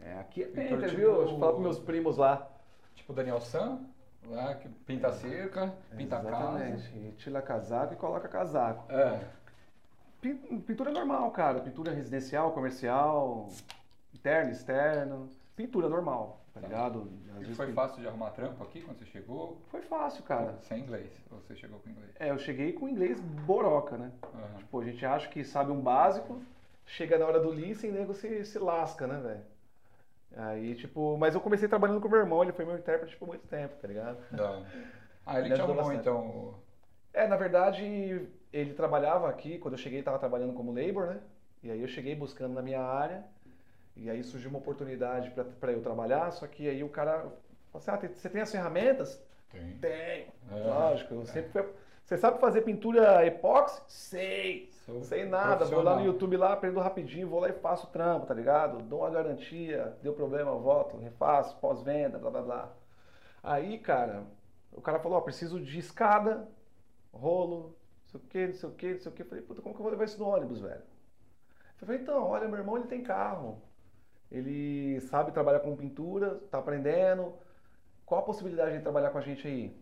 S2: É, aqui é
S1: Pintor,
S2: painter,
S1: tipo-
S2: viu? Deixa eu falar pros meus primos lá.
S1: Tipo Daniel San, lá que pinta a cerca, pinta a casa.
S2: Exatamente. Tira casaco e coloca casaco.
S1: É.
S2: Pin- Pintura normal, cara. Pintura residencial, comercial, interno, externo. Pintura normal, tá
S1: Tá.
S2: ligado? Às
S1: E foi
S2: pin-
S1: fácil de arrumar trampo aqui quando você chegou?
S2: Foi fácil, cara.
S1: Sem inglês. Ou você chegou com inglês?
S2: É, eu cheguei com inglês boroca, né?
S1: Aham.
S2: Tipo, a gente acha que sabe um básico, chega na hora do listening, nego se, se lasca, né, velho? Aí, tipo, mas eu comecei trabalhando com meu irmão, ele foi meu intérprete por muito tempo, tá ligado?
S1: Da- Ah, ele
S2: Ele
S1: te arrumou então.
S2: É, na verdade, ele trabalhava aqui, quando eu cheguei, ele tava trabalhando como labor, né? E aí eu cheguei buscando na minha área, e aí surgiu uma oportunidade pra- pra eu trabalhar, só que aí o cara falou assim, ah, você tem as ferramentas?
S1: Tem.
S2: Tenho.
S1: É.
S2: Lógico, eu sempre fui... Você sabe fazer pintura epóxi? Sei.
S1: Sou
S2: sei nada, vou lá no YouTube lá, aprendo rapidinho, vou lá e faço o trampo, tá ligado? Dou uma garantia, deu problema, volto, refaço, pós-venda, blá blá blá. Aí, cara, o cara falou, ó, preciso de escada, rolo, não sei o que, não sei o que, não sei o que. Falei, puta, como que eu vou levar isso no ônibus, velho? Eu falei, então, olha, meu irmão ele tem carro, ele sabe trabalhar com pintura, tá aprendendo. Qual a possibilidade de trabalhar com a gente aí?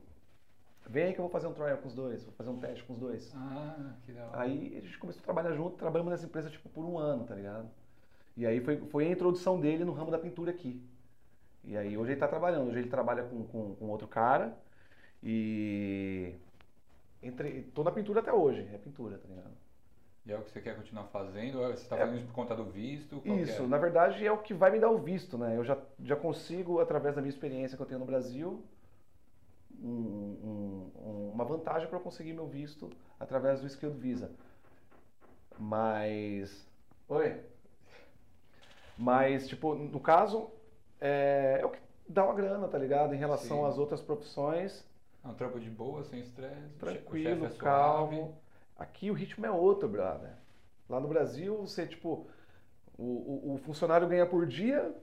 S2: Vem que eu vou fazer um trial com os dois, vou fazer um teste com os dois.
S1: Ah, que da hora.
S2: Aí a gente começou a trabalhar junto, trabalhamos nessa empresa tipo por um ano, tá ligado? E aí foi, foi a introdução dele no ramo da pintura aqui. E aí hoje ele tá trabalhando, hoje ele trabalha com, com, com outro cara e entre, tô na pintura até hoje, é pintura, tá ligado?
S1: E é o que você quer continuar fazendo? Ou Você está
S2: É.
S1: fazendo isso por conta do visto?
S2: Isso,
S1: é?
S2: na verdade é o que vai me dar o visto, né? Eu já, já consigo, através da minha experiência que eu tenho no Brasil, um- um- uma vantagem para conseguir meu visto através do Skilled Visa. Mas. Oi? Mas, tipo, no caso, é, é o que dá uma grana, tá ligado? Em relação
S1: Sim.
S2: às outras profissões,
S1: É um trampo de boa, sem estresse.
S2: tranquilo,
S1: é suave.
S2: calmo. Aqui o ritmo é outro, brother. Lá no Brasil, você, tipo, o, o, o funcionário ganha por dia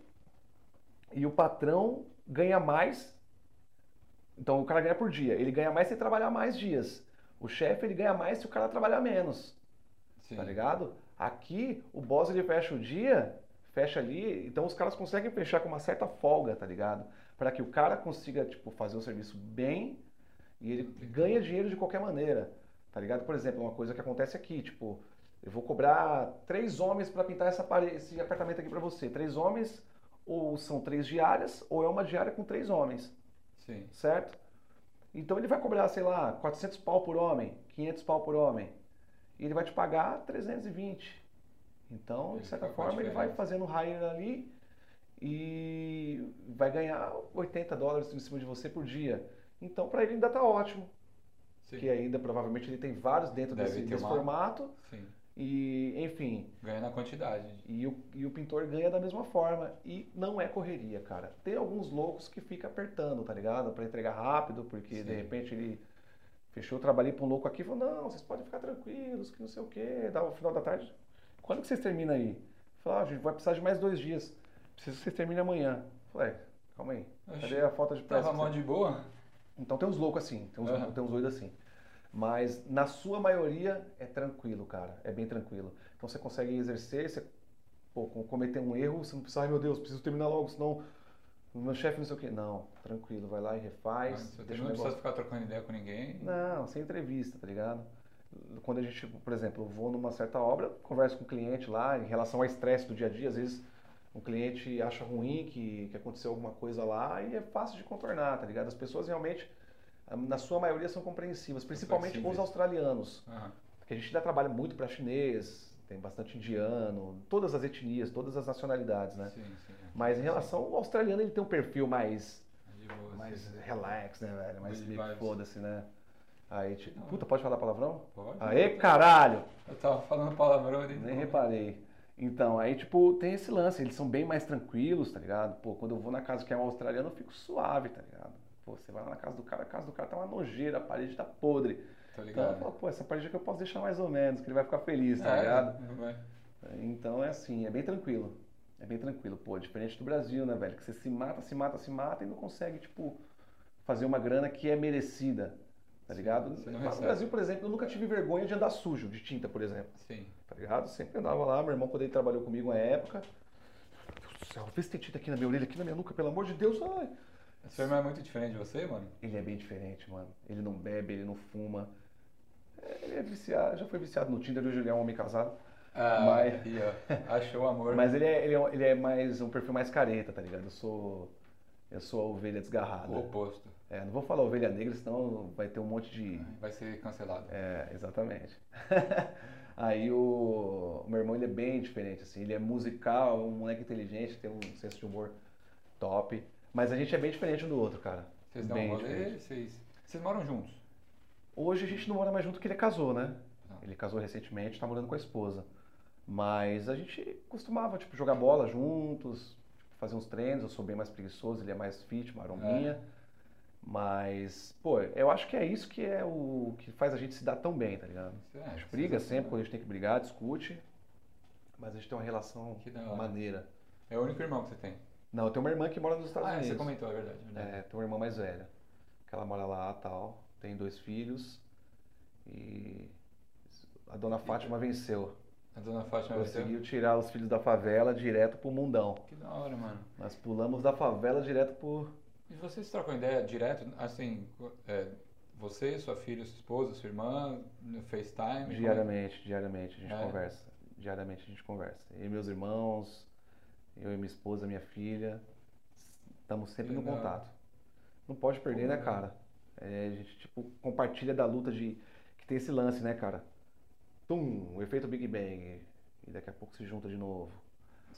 S2: e o patrão ganha mais. Então o cara ganha por dia. Ele ganha mais se ele trabalhar mais dias. O chefe ele ganha mais se o cara trabalhar menos.
S1: Sim.
S2: Tá ligado? Aqui o boss ele fecha o dia, fecha ali, então os caras conseguem fechar com uma certa folga, tá ligado? Para que o cara consiga tipo fazer o serviço bem e ele ganha dinheiro de qualquer maneira, tá ligado? Por exemplo, uma coisa que acontece aqui, tipo, eu vou cobrar três homens para pintar essa parede, esse apartamento aqui para você. Três homens ou são três diárias ou é uma diária com três homens
S1: Sim.
S2: certo? Então ele vai cobrar, sei lá, 400 pau por homem, 500 pau por homem. E ele vai te pagar 320. Então,
S1: Ele
S2: de certa forma, ele vai fazendo hire ali e vai ganhar 80 dólares em cima de você por dia. Então, para ele ainda tá ótimo.
S1: Sim.
S2: Que ainda provavelmente ele tem vários dentro
S1: Deve
S2: desse, desse
S1: uma-
S2: formato.
S1: Sim.
S2: E, enfim,
S1: Ganha na quantidade.
S2: e o, e o pintor ganha da mesma forma. E não é correria, cara. Tem alguns loucos que fica apertando, tá ligado? Pra entregar rápido, porque
S1: Sim.
S2: de repente ele fechou, trabalhei pra um louco aqui e falou, não, vocês podem ficar tranquilos, que não sei o quê. Dá o final da tarde. Quando que vocês terminam aí? Falei, ah, a gente vai precisar de mais dois dias. Preciso que vocês terminem amanhã. Falei, calma aí.
S1: Oxi.
S2: Cadê a falta de pressa?
S1: Tava
S2: você-
S1: de boa?
S2: Então tem uns loucos assim, tem uns,
S1: Aham.
S2: tem uns doidos assim. Mas na sua maioria é tranquilo, cara. É bem tranquilo. Então você consegue exercer, você pô, com- cometer um erro, você não precisa, ai meu Deus, preciso terminar logo, senão o meu chefe não sei o quê. Não, tranquilo, vai lá e
S1: Ah,
S2: refaz.
S1: Você
S2: deixa
S1: não precisa ficar trocando ideia com ninguém.
S2: Não, sem entrevista, tá ligado? Quando a gente, por exemplo, eu vou numa certa obra, converso com o cliente lá em relação ao estresse do dia a dia, às vezes um cliente acha ruim que, que aconteceu alguma coisa lá e é fácil de contornar, tá ligado? As pessoas realmente, na sua maioria, são compreensivas, principalmente os
S1: flexíveis.
S2: australianos,
S1: Aham.
S2: porque a gente ainda trabalha muito para chinês, tem bastante indiano, todas as etnias, todas as nacionalidades, né?
S1: Sim, sim.
S2: Mas em relação ao australiano, ele tem um perfil mais
S1: É
S2: mais
S1: assim.
S2: relax, né, velho? Mais meio foda-se, né? Aí, tipo, puta, pode falar palavrão?
S1: Pode?
S2: Aê, caralho!
S1: Eu tava falando palavrão ali.
S2: Nem reparei. Então, aí, tipo, tem esse lance, eles são bem mais tranquilos, tá ligado? Pô, quando eu vou na casa que é um australiano, eu fico suave, tá ligado? Pô, você vai lá na casa do cara, a casa do cara tá uma nojeira, a parede tá podre.
S1: Tô
S2: Então eu
S1: ligado.
S2: falo, pô, essa parede aqui eu posso deixar mais ou menos, que ele vai ficar feliz, tá
S1: É,
S2: ligado?
S1: vai.
S2: Então é assim, é bem tranquilo. É bem tranquilo, pô, diferente do Brasil, né, velho? Que você se mata, se mata, se mata e não consegue, tipo, fazer uma grana que é merecida, tá
S1: Sim,
S2: ligado? Lá no. Brasil, por exemplo, eu nunca tive vergonha de andar sujo, de tinta, por exemplo,
S1: Sim.
S2: tá ligado? Sempre andava lá, meu irmão, quando ele trabalhou comigo uma época, meu Deus do céu, vê se tem tinta aqui na minha orelha, aqui na minha nuca, pelo amor de Deus, ai.
S1: Seu irmão é muito diferente de você, mano?
S2: Ele é bem diferente, mano. Ele não bebe, ele não fuma. É, Ele é viciado, já foi viciado no Tinder, hoje ele é um homem casado.
S1: Ah,
S2: Mas-
S1: ó. Achou o amor.
S2: Mas ele é, ele, é, ele é mais um perfil mais careta, tá ligado? Eu sou. Eu sou a ovelha desgarrada.
S1: O oposto.
S2: É, não vou falar ovelha negra, senão vai ter um monte de.
S1: Vai ser cancelado.
S2: É, exatamente. Aí o, o meu irmão ele é bem diferente, assim, ele é musical, um moleque inteligente, tem um senso de humor top. Mas a gente é bem diferente um do outro, cara.
S1: Vocês dão
S2: bem
S1: um rolê, vocês... Vocês moram juntos?
S2: Hoje a gente não mora mais junto porque ele casou, né? Ele casou recentemente, tá morando com a esposa. Mas a gente costumava, tipo, jogar bola juntos, fazer uns treinos. Eu sou bem mais preguiçoso, ele é mais fit, marombinha. Mas, pô, eu acho que é isso que é o que faz a gente se dar tão bem, tá ligado?
S1: É,
S2: A gente briga sempre, quando a gente tem que brigar, discute. Mas a gente tem uma relação maneira.
S1: É o único irmão que você tem.
S2: Não, eu tenho uma irmã que mora nos Estados
S1: ah, é,
S2: Unidos.
S1: você comentou, é verdade. é verdade.
S2: É, tem uma irmã mais velha. Que ela mora lá tal. Tem dois filhos. E a dona Fátima venceu.
S1: A dona Fátima.
S2: Conseguiu tirar os filhos da favela direto pro mundão.
S1: Que da hora, mano.
S2: Nós pulamos da favela direto pro.
S1: E vocês trocam ideia direto, assim, é, você, sua filha, sua esposa, sua irmã, no FaceTime? como é?
S2: Diariamente, diariamente a gente
S1: É.
S2: conversa. Diariamente a gente conversa. Eu e meus irmãos, eu e minha esposa, minha filha. Estamos sempre
S1: Que
S2: no
S1: legal.
S2: contato. Não pode perder, né,
S1: legal.
S2: cara? É, a gente, tipo, compartilha da luta de. Que tem esse lance, né, cara? Tum, o efeito Big Bang. E daqui a pouco se junta de novo.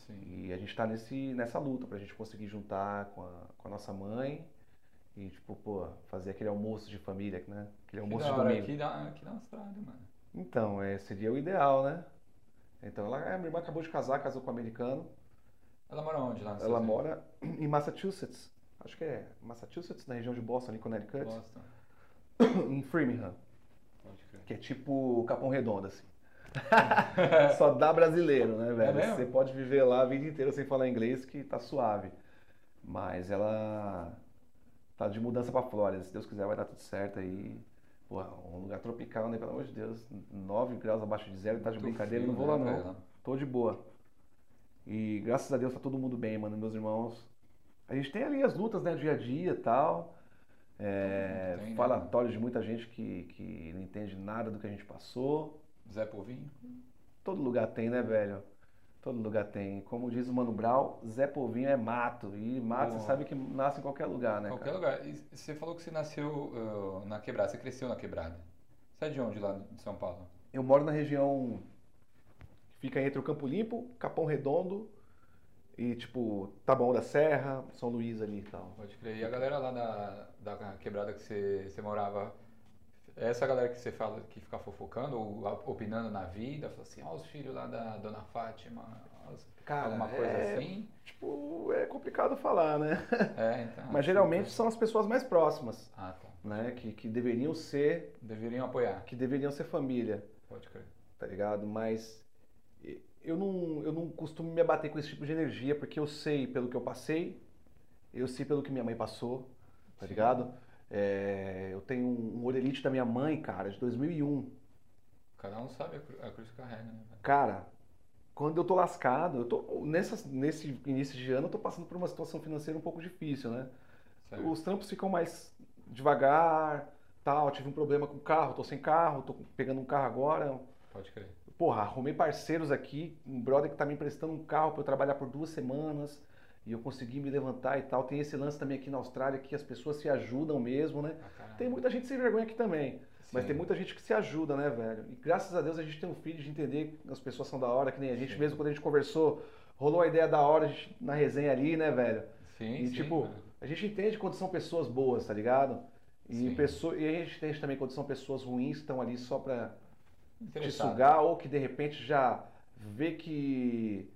S1: Sim.
S2: E a gente tá nesse, nessa luta pra gente conseguir juntar com a, com a nossa mãe e, tipo, pô, fazer aquele almoço de família, né? Aquele
S1: Que
S2: almoço
S1: da
S2: de
S1: hora,
S2: domingo.
S1: mano.
S2: Então, é, seria o ideal, né? Então, ela, a minha irmã acabou de casar, casou com um americano.
S1: Ela mora onde lá
S2: Ela mora em Massachusetts. Acho que é Massachusetts, na região de Boston, ali, Connecticut.
S1: Boston.
S2: em Framingham,
S1: Pode crer.
S2: que é tipo Capão Redondo, assim. Só dá brasileiro, né, velho?
S1: mesmo?
S2: Você pode viver lá a vida inteira sem falar inglês que tá suave. Mas ela tá de mudança pra Flórida. Se Deus quiser, vai dar tudo certo aí. Pô, um lugar tropical, né? Pelo amor de Deus. 9 graus abaixo de zero, tá de
S1: Muito
S2: brincadeira,
S1: frio,
S2: não vou lá
S1: né,
S2: não.
S1: velho?
S2: Tô de boa. E graças a Deus tá todo mundo bem, mano, meus irmãos. A gente tem ali as lutas, né, dia a dia e tal. É,
S1: né,
S2: falatórios de muita gente que, que não entende nada do que a gente passou.
S1: Zé Povinho?
S2: Todo lugar tem, né, velho? Todo lugar tem. Como diz o Mano Brown, Zé Povinho é mato. E mato, você sabe que nasce em qualquer lugar, né,
S1: Qualquer
S2: cara?
S1: lugar. E você falou que você nasceu ah, na quebrada, você cresceu na quebrada. Você é de onde lá de São Paulo?
S2: Eu moro na região que fica entre o Campo Limpo, Capão Redondo e, tipo, Taboão da Serra, São Luís ali e tal.
S1: Pode crer. E a galera lá da, da quebrada que você, você morava, essa galera que você fala que fica fofocando ou opinando na vida, fala assim, ó os filhos lá da Dona Fátima,
S2: Cara,
S1: alguma coisa
S2: é-
S1: assim?
S2: Tipo, é complicado falar, né?
S1: É, então.
S2: Mas geralmente são as pessoas mais próximas,
S1: Ah, tá.
S2: né? Que, que deveriam ser,
S1: Deveriam apoiar.
S2: que deveriam ser família,
S1: Pode crer.
S2: tá ligado? Mas eu não, eu não costumo me abater com esse tipo de energia, porque eu sei pelo que eu passei, eu sei pelo que minha mãe passou, tá
S1: Sim.
S2: ligado? É, eu tenho um, um orelite da minha mãe, cara, de 2001.
S1: Cada um sabe a, cru- a cruz que carrega, né?
S2: Cara, quando eu tô lascado, eu tô, nessas, nesse início de ano eu tô passando por uma situação financeira um pouco difícil, né? Os trampos ficam mais devagar, tal. Tive um problema com o carro, tô sem carro, tô pegando um carro agora.
S1: Pode crer.
S2: Porra, arrumei parceiros aqui, um brother que tá me emprestando um carro para eu trabalhar por duas semanas e eu consegui me levantar e tal. Tem esse lance também aqui na Austrália que as pessoas se ajudam mesmo, né?
S1: Caralho.
S2: Tem muita gente sem vergonha aqui também. Mas
S1: Sim.
S2: tem muita gente que se ajuda, né, velho? E graças a Deus a gente tem um filho de entender que as pessoas são da hora, que nem a gente
S1: Sim.
S2: mesmo quando a gente conversou, rolou a ideia da hora a gente- na resenha ali, né, velho?
S1: Sim,
S2: E
S1: sim,
S2: tipo,
S1: cara.
S2: a gente entende quando são pessoas boas, tá ligado? E,
S1: Sim.
S2: pessoa, e a gente entende também quando são pessoas ruins que estão ali só pra te sugar ou que de repente já vê que.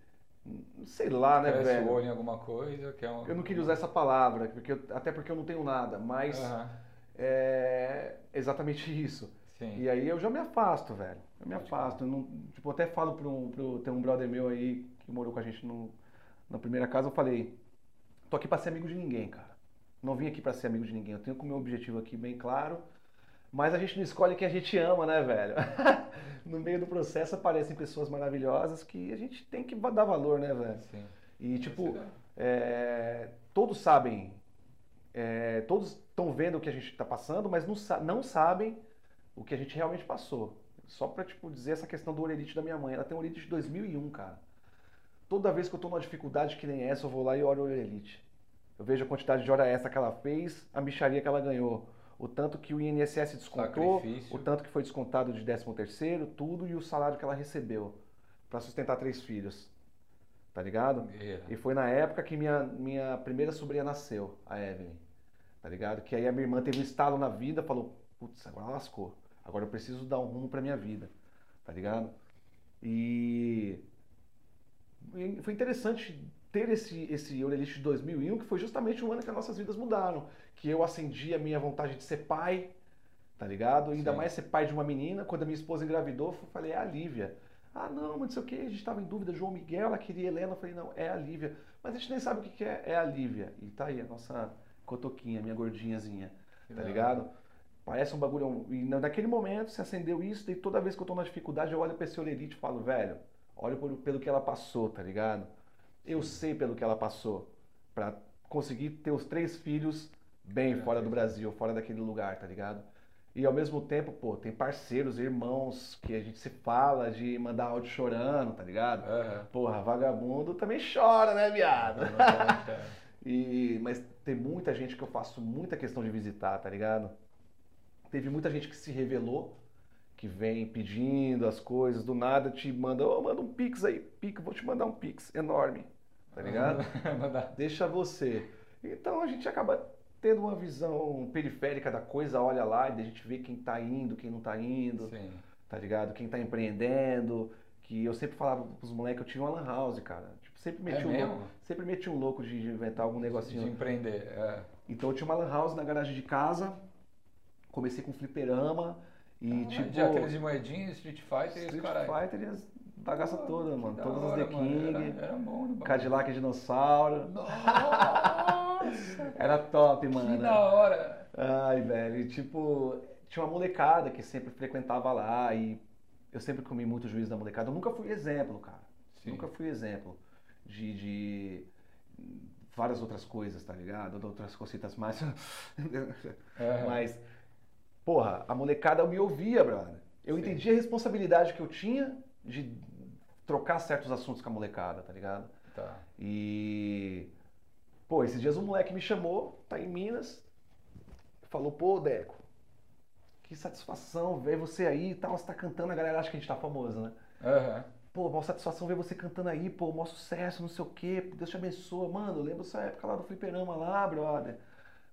S2: Sei lá, né,
S1: Cresce
S2: velho?
S1: olho em alguma coisa, que é um...
S2: Eu não queria usar essa palavra, porque eu- até porque eu não tenho nada, mas
S1: Aham,
S2: é exatamente isso.
S1: Sim.
S2: E aí eu já me afasto, velho. Eu me
S1: Pode
S2: afasto. Eu não, tipo, até falo pro, um- pro. Tem um brother meu aí que morou com a gente no, na primeira casa, eu falei, tô aqui pra ser amigo de ninguém, cara. Não vim aqui pra ser amigo de ninguém. Eu tenho com o meu objetivo aqui bem claro. Mas a gente não escolhe quem a gente ama, né, velho? no meio do processo aparecem pessoas maravilhosas que a gente tem que dar valor, né, velho?
S1: Sim.
S2: E tipo,
S1: Essa
S2: é, todos sabem, é, todos estão vendo o que a gente está passando, mas não, não sabem o que a gente realmente passou. Só pra tipo, dizer essa questão do orelite da minha mãe. Ela tem orelite de 2001, cara. Toda vez que eu tô numa dificuldade que nem essa, eu vou lá e oro orelite. Eu vejo a quantidade de hora extra que ela fez, a micharia que ela ganhou. O tanto que o INSS descontou,
S1: Sacrifício.
S2: o tanto que foi descontado de 13 terceiro, tudo e o salário que ela recebeu para sustentar três filhos. Tá ligado?
S1: Guerreira.
S2: E foi na época que minha, minha primeira sobrinha nasceu, a Evelyn. Tá ligado? Que aí a minha irmã teve um estalo na vida, falou: putz, agora lascou. Agora eu preciso dar um rumo pra minha vida. Tá ligado? E foi interessante ter esse, esse Orelite de 2001, que foi justamente o ano que as nossas vidas mudaram. Que eu acendi a minha vontade de ser pai, tá ligado? Ainda
S1: Sim.
S2: mais ser pai de uma menina. Quando a minha esposa engravidou, eu falei: é a Lívia. Ah, não, mas não sei o que, a gente estava em dúvida, João Miguel, ela queria Helena, eu falei, não, é a Lívia. Mas a gente nem sabe o que, que é, é a Lívia. E tá aí a nossa cotoquinha, minha gordinhazinha,
S1: Que
S2: tá
S1: da
S2: ligado? Parece um bagulho. E na- naquele momento se acendeu isso, e toda vez que eu tô na dificuldade, eu olho pra esse orelite e falo, velho, olha por- pelo que ela passou, tá ligado? Eu sei pelo que ela passou. Pra conseguir ter os três filhos bem fora do. Brasil, fora daquele lugar, tá ligado? E ao mesmo tempo, pô, tem parceiros, irmãos que a gente se fala de mandar áudio chorando, tá ligado?
S1: Aham.
S2: Porra, vagabundo também chora, né, viado? E, mas tem muita gente que eu faço muita questão de visitar, tá ligado? Teve muita gente que se revelou, que vem pedindo as coisas, do nada te manda, ô, manda um pix aí, pix, vou te mandar um pix enorme, tá ligado? Deixa você. Então a gente acaba tendo uma visão periférica da coisa, olha lá e a gente vê quem tá indo, quem não tá indo
S1: Sim.
S2: tá ligado? Quem tá empreendendo, que eu sempre falava pros moleques, eu tinha uma lan house, cara. Tipo, sempre meti
S1: É
S2: um louco, sempre meti um louco de de inventar algum
S1: De
S2: negocinho.
S1: empreender. É.
S2: Então eu tinha uma lan house na garagem de casa, comecei com fliperama e
S1: Ah,
S2: tipo
S1: de aqueles de moedinha, Street Fighter e os
S2: Street. Fighter e as bagaças
S1: Pô,
S2: todas,
S1: que
S2: mano.
S1: da
S2: Todas as The
S1: mano.
S2: King,
S1: Era, era bom.
S2: Cadillac Dinossauro.
S1: Nossa!
S2: Era top,
S1: que
S2: mano.
S1: da hora!
S2: Ai, velho, e, tipo, tinha uma molecada que sempre frequentava lá e eu sempre comi muito juízo da molecada. Eu nunca fui exemplo, cara.
S1: Sim.
S2: Nunca fui exemplo de, de várias outras coisas, tá ligado? De outras cositas mais.
S1: É.
S2: Mas, porra, a molecada me ouvia, brother. Eu
S1: Sim.
S2: entendi a responsabilidade que eu tinha de trocar certos assuntos com a molecada, tá ligado?
S1: Tá.
S2: E. Pô, esses dias um moleque me chamou, tá em Minas, falou, pô, Deco, que satisfação ver você aí e tal, você tá cantando, a galera acha que a gente tá famoso, né?
S1: Aham.
S2: Pô, uma satisfação ver você cantando aí, pô, maior sucesso, não sei o quê, Deus te abençoa. Mano, eu lembro essa época lá do fliperama lá, brother.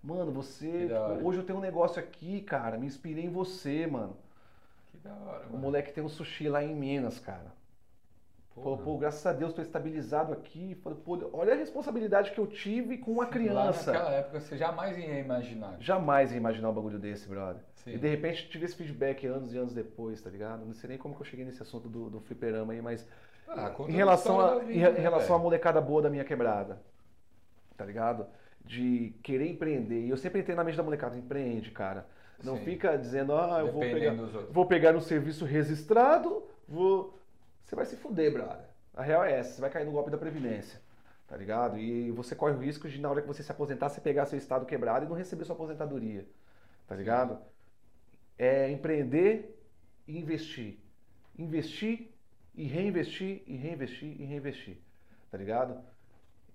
S2: Mano, você, tipo, hoje eu tenho um negócio aqui, cara, me inspirei em você, mano.
S1: Que da hora,
S2: O
S1: mano.
S2: moleque tem um sushi lá em Minas, cara. Falou,
S1: Porra.
S2: pô, graças a Deus tô estabilizado aqui. Pô, olha a responsabilidade que eu tive com uma
S1: Lá
S2: criança.
S1: naquela época você jamais ia imaginar.
S2: Jamais ia imaginar um bagulho desse, brother.
S1: Sim.
S2: E de repente tive esse feedback anos e anos depois, tá ligado? Não sei nem como que eu cheguei nesse assunto do, do fliperama aí, mas
S1: Ah,
S2: em
S1: a
S2: relação, em,
S1: né,
S2: relação à molecada boa da minha quebrada, tá ligado? De querer empreender. E eu sempre entrei na mente da molecada, empreende, cara. Não
S1: Sim.
S2: fica dizendo, ah, eu vou pegar, vou pegar um serviço registrado, vou. Você vai se fuder, brother. A real é essa, você vai cair no golpe da Previdência. Tá ligado? E você corre o risco de, na hora que você se aposentar, você pegar seu estado quebrado e não receber sua aposentadoria. Tá ligado? É empreender e investir. Investir e reinvestir e reinvestir e reinvestir. Tá ligado?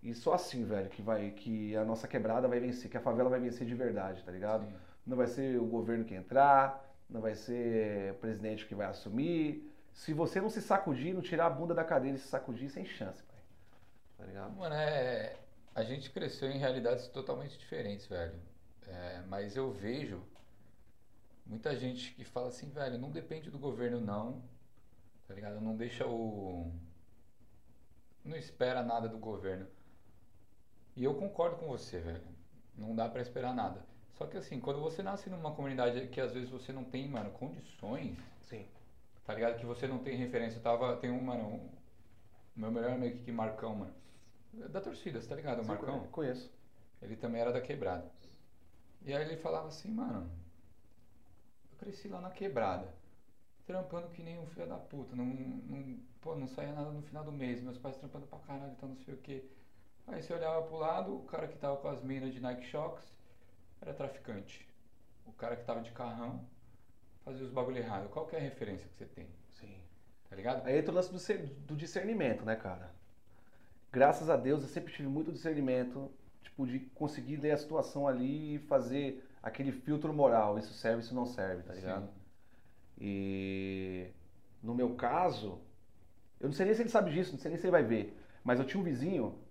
S2: E só assim, velho, que vai que a nossa quebrada vai vencer, que a favela vai vencer de verdade, tá ligado?
S1: Sim.
S2: Não vai ser o governo que entrar, não vai ser o presidente que vai assumir. Se você não se sacudir, não tirar a bunda da cadeira e se sacudir, sem chance, pai. Tá ligado?
S1: Mano, é. A gente cresceu em realidades totalmente diferentes, velho. É, mas eu vejo muita gente que fala assim, velho, não depende do governo não, tá ligado? Não deixa o... Não espera nada do governo. E eu concordo com você, velho. Não dá pra esperar nada. Só que assim, quando você nasce numa comunidade que às vezes você não tem, mano, condições,
S2: Sim.
S1: tá ligado? Que você não tem referência. Eu tava, tem um, mano, um, meu melhor amigo aqui, Marcão, mano. Da torcida, você tá ligado? O
S2: Sim,
S1: Marcão?
S2: Conheço.
S1: Ele também era da quebrada. E aí ele falava assim, mano, eu cresci lá na quebrada, trampando que nem um filho da puta, não, não, pô, não saía nada no final do mês, meus pais trampando pra caralho, então não sei o que. Aí você olhava pro lado, o cara que tava com as minas de Nike Shocks era traficante. O cara que tava de carrão fazia os bagulho errado. Qual que é a referência que você tem?
S2: Sim.
S1: Tá ligado?
S2: Aí entra o lance do, do discernimento, né, cara? Graças a Deus eu sempre tive muito discernimento, tipo, de conseguir ler a situação ali e fazer aquele filtro moral. Isso serve, isso não serve, tá ligado?
S1: Sim.
S2: E no meu caso, eu não sei nem se ele sabe disso, não sei nem se ele vai ver, mas eu tinha um vizinho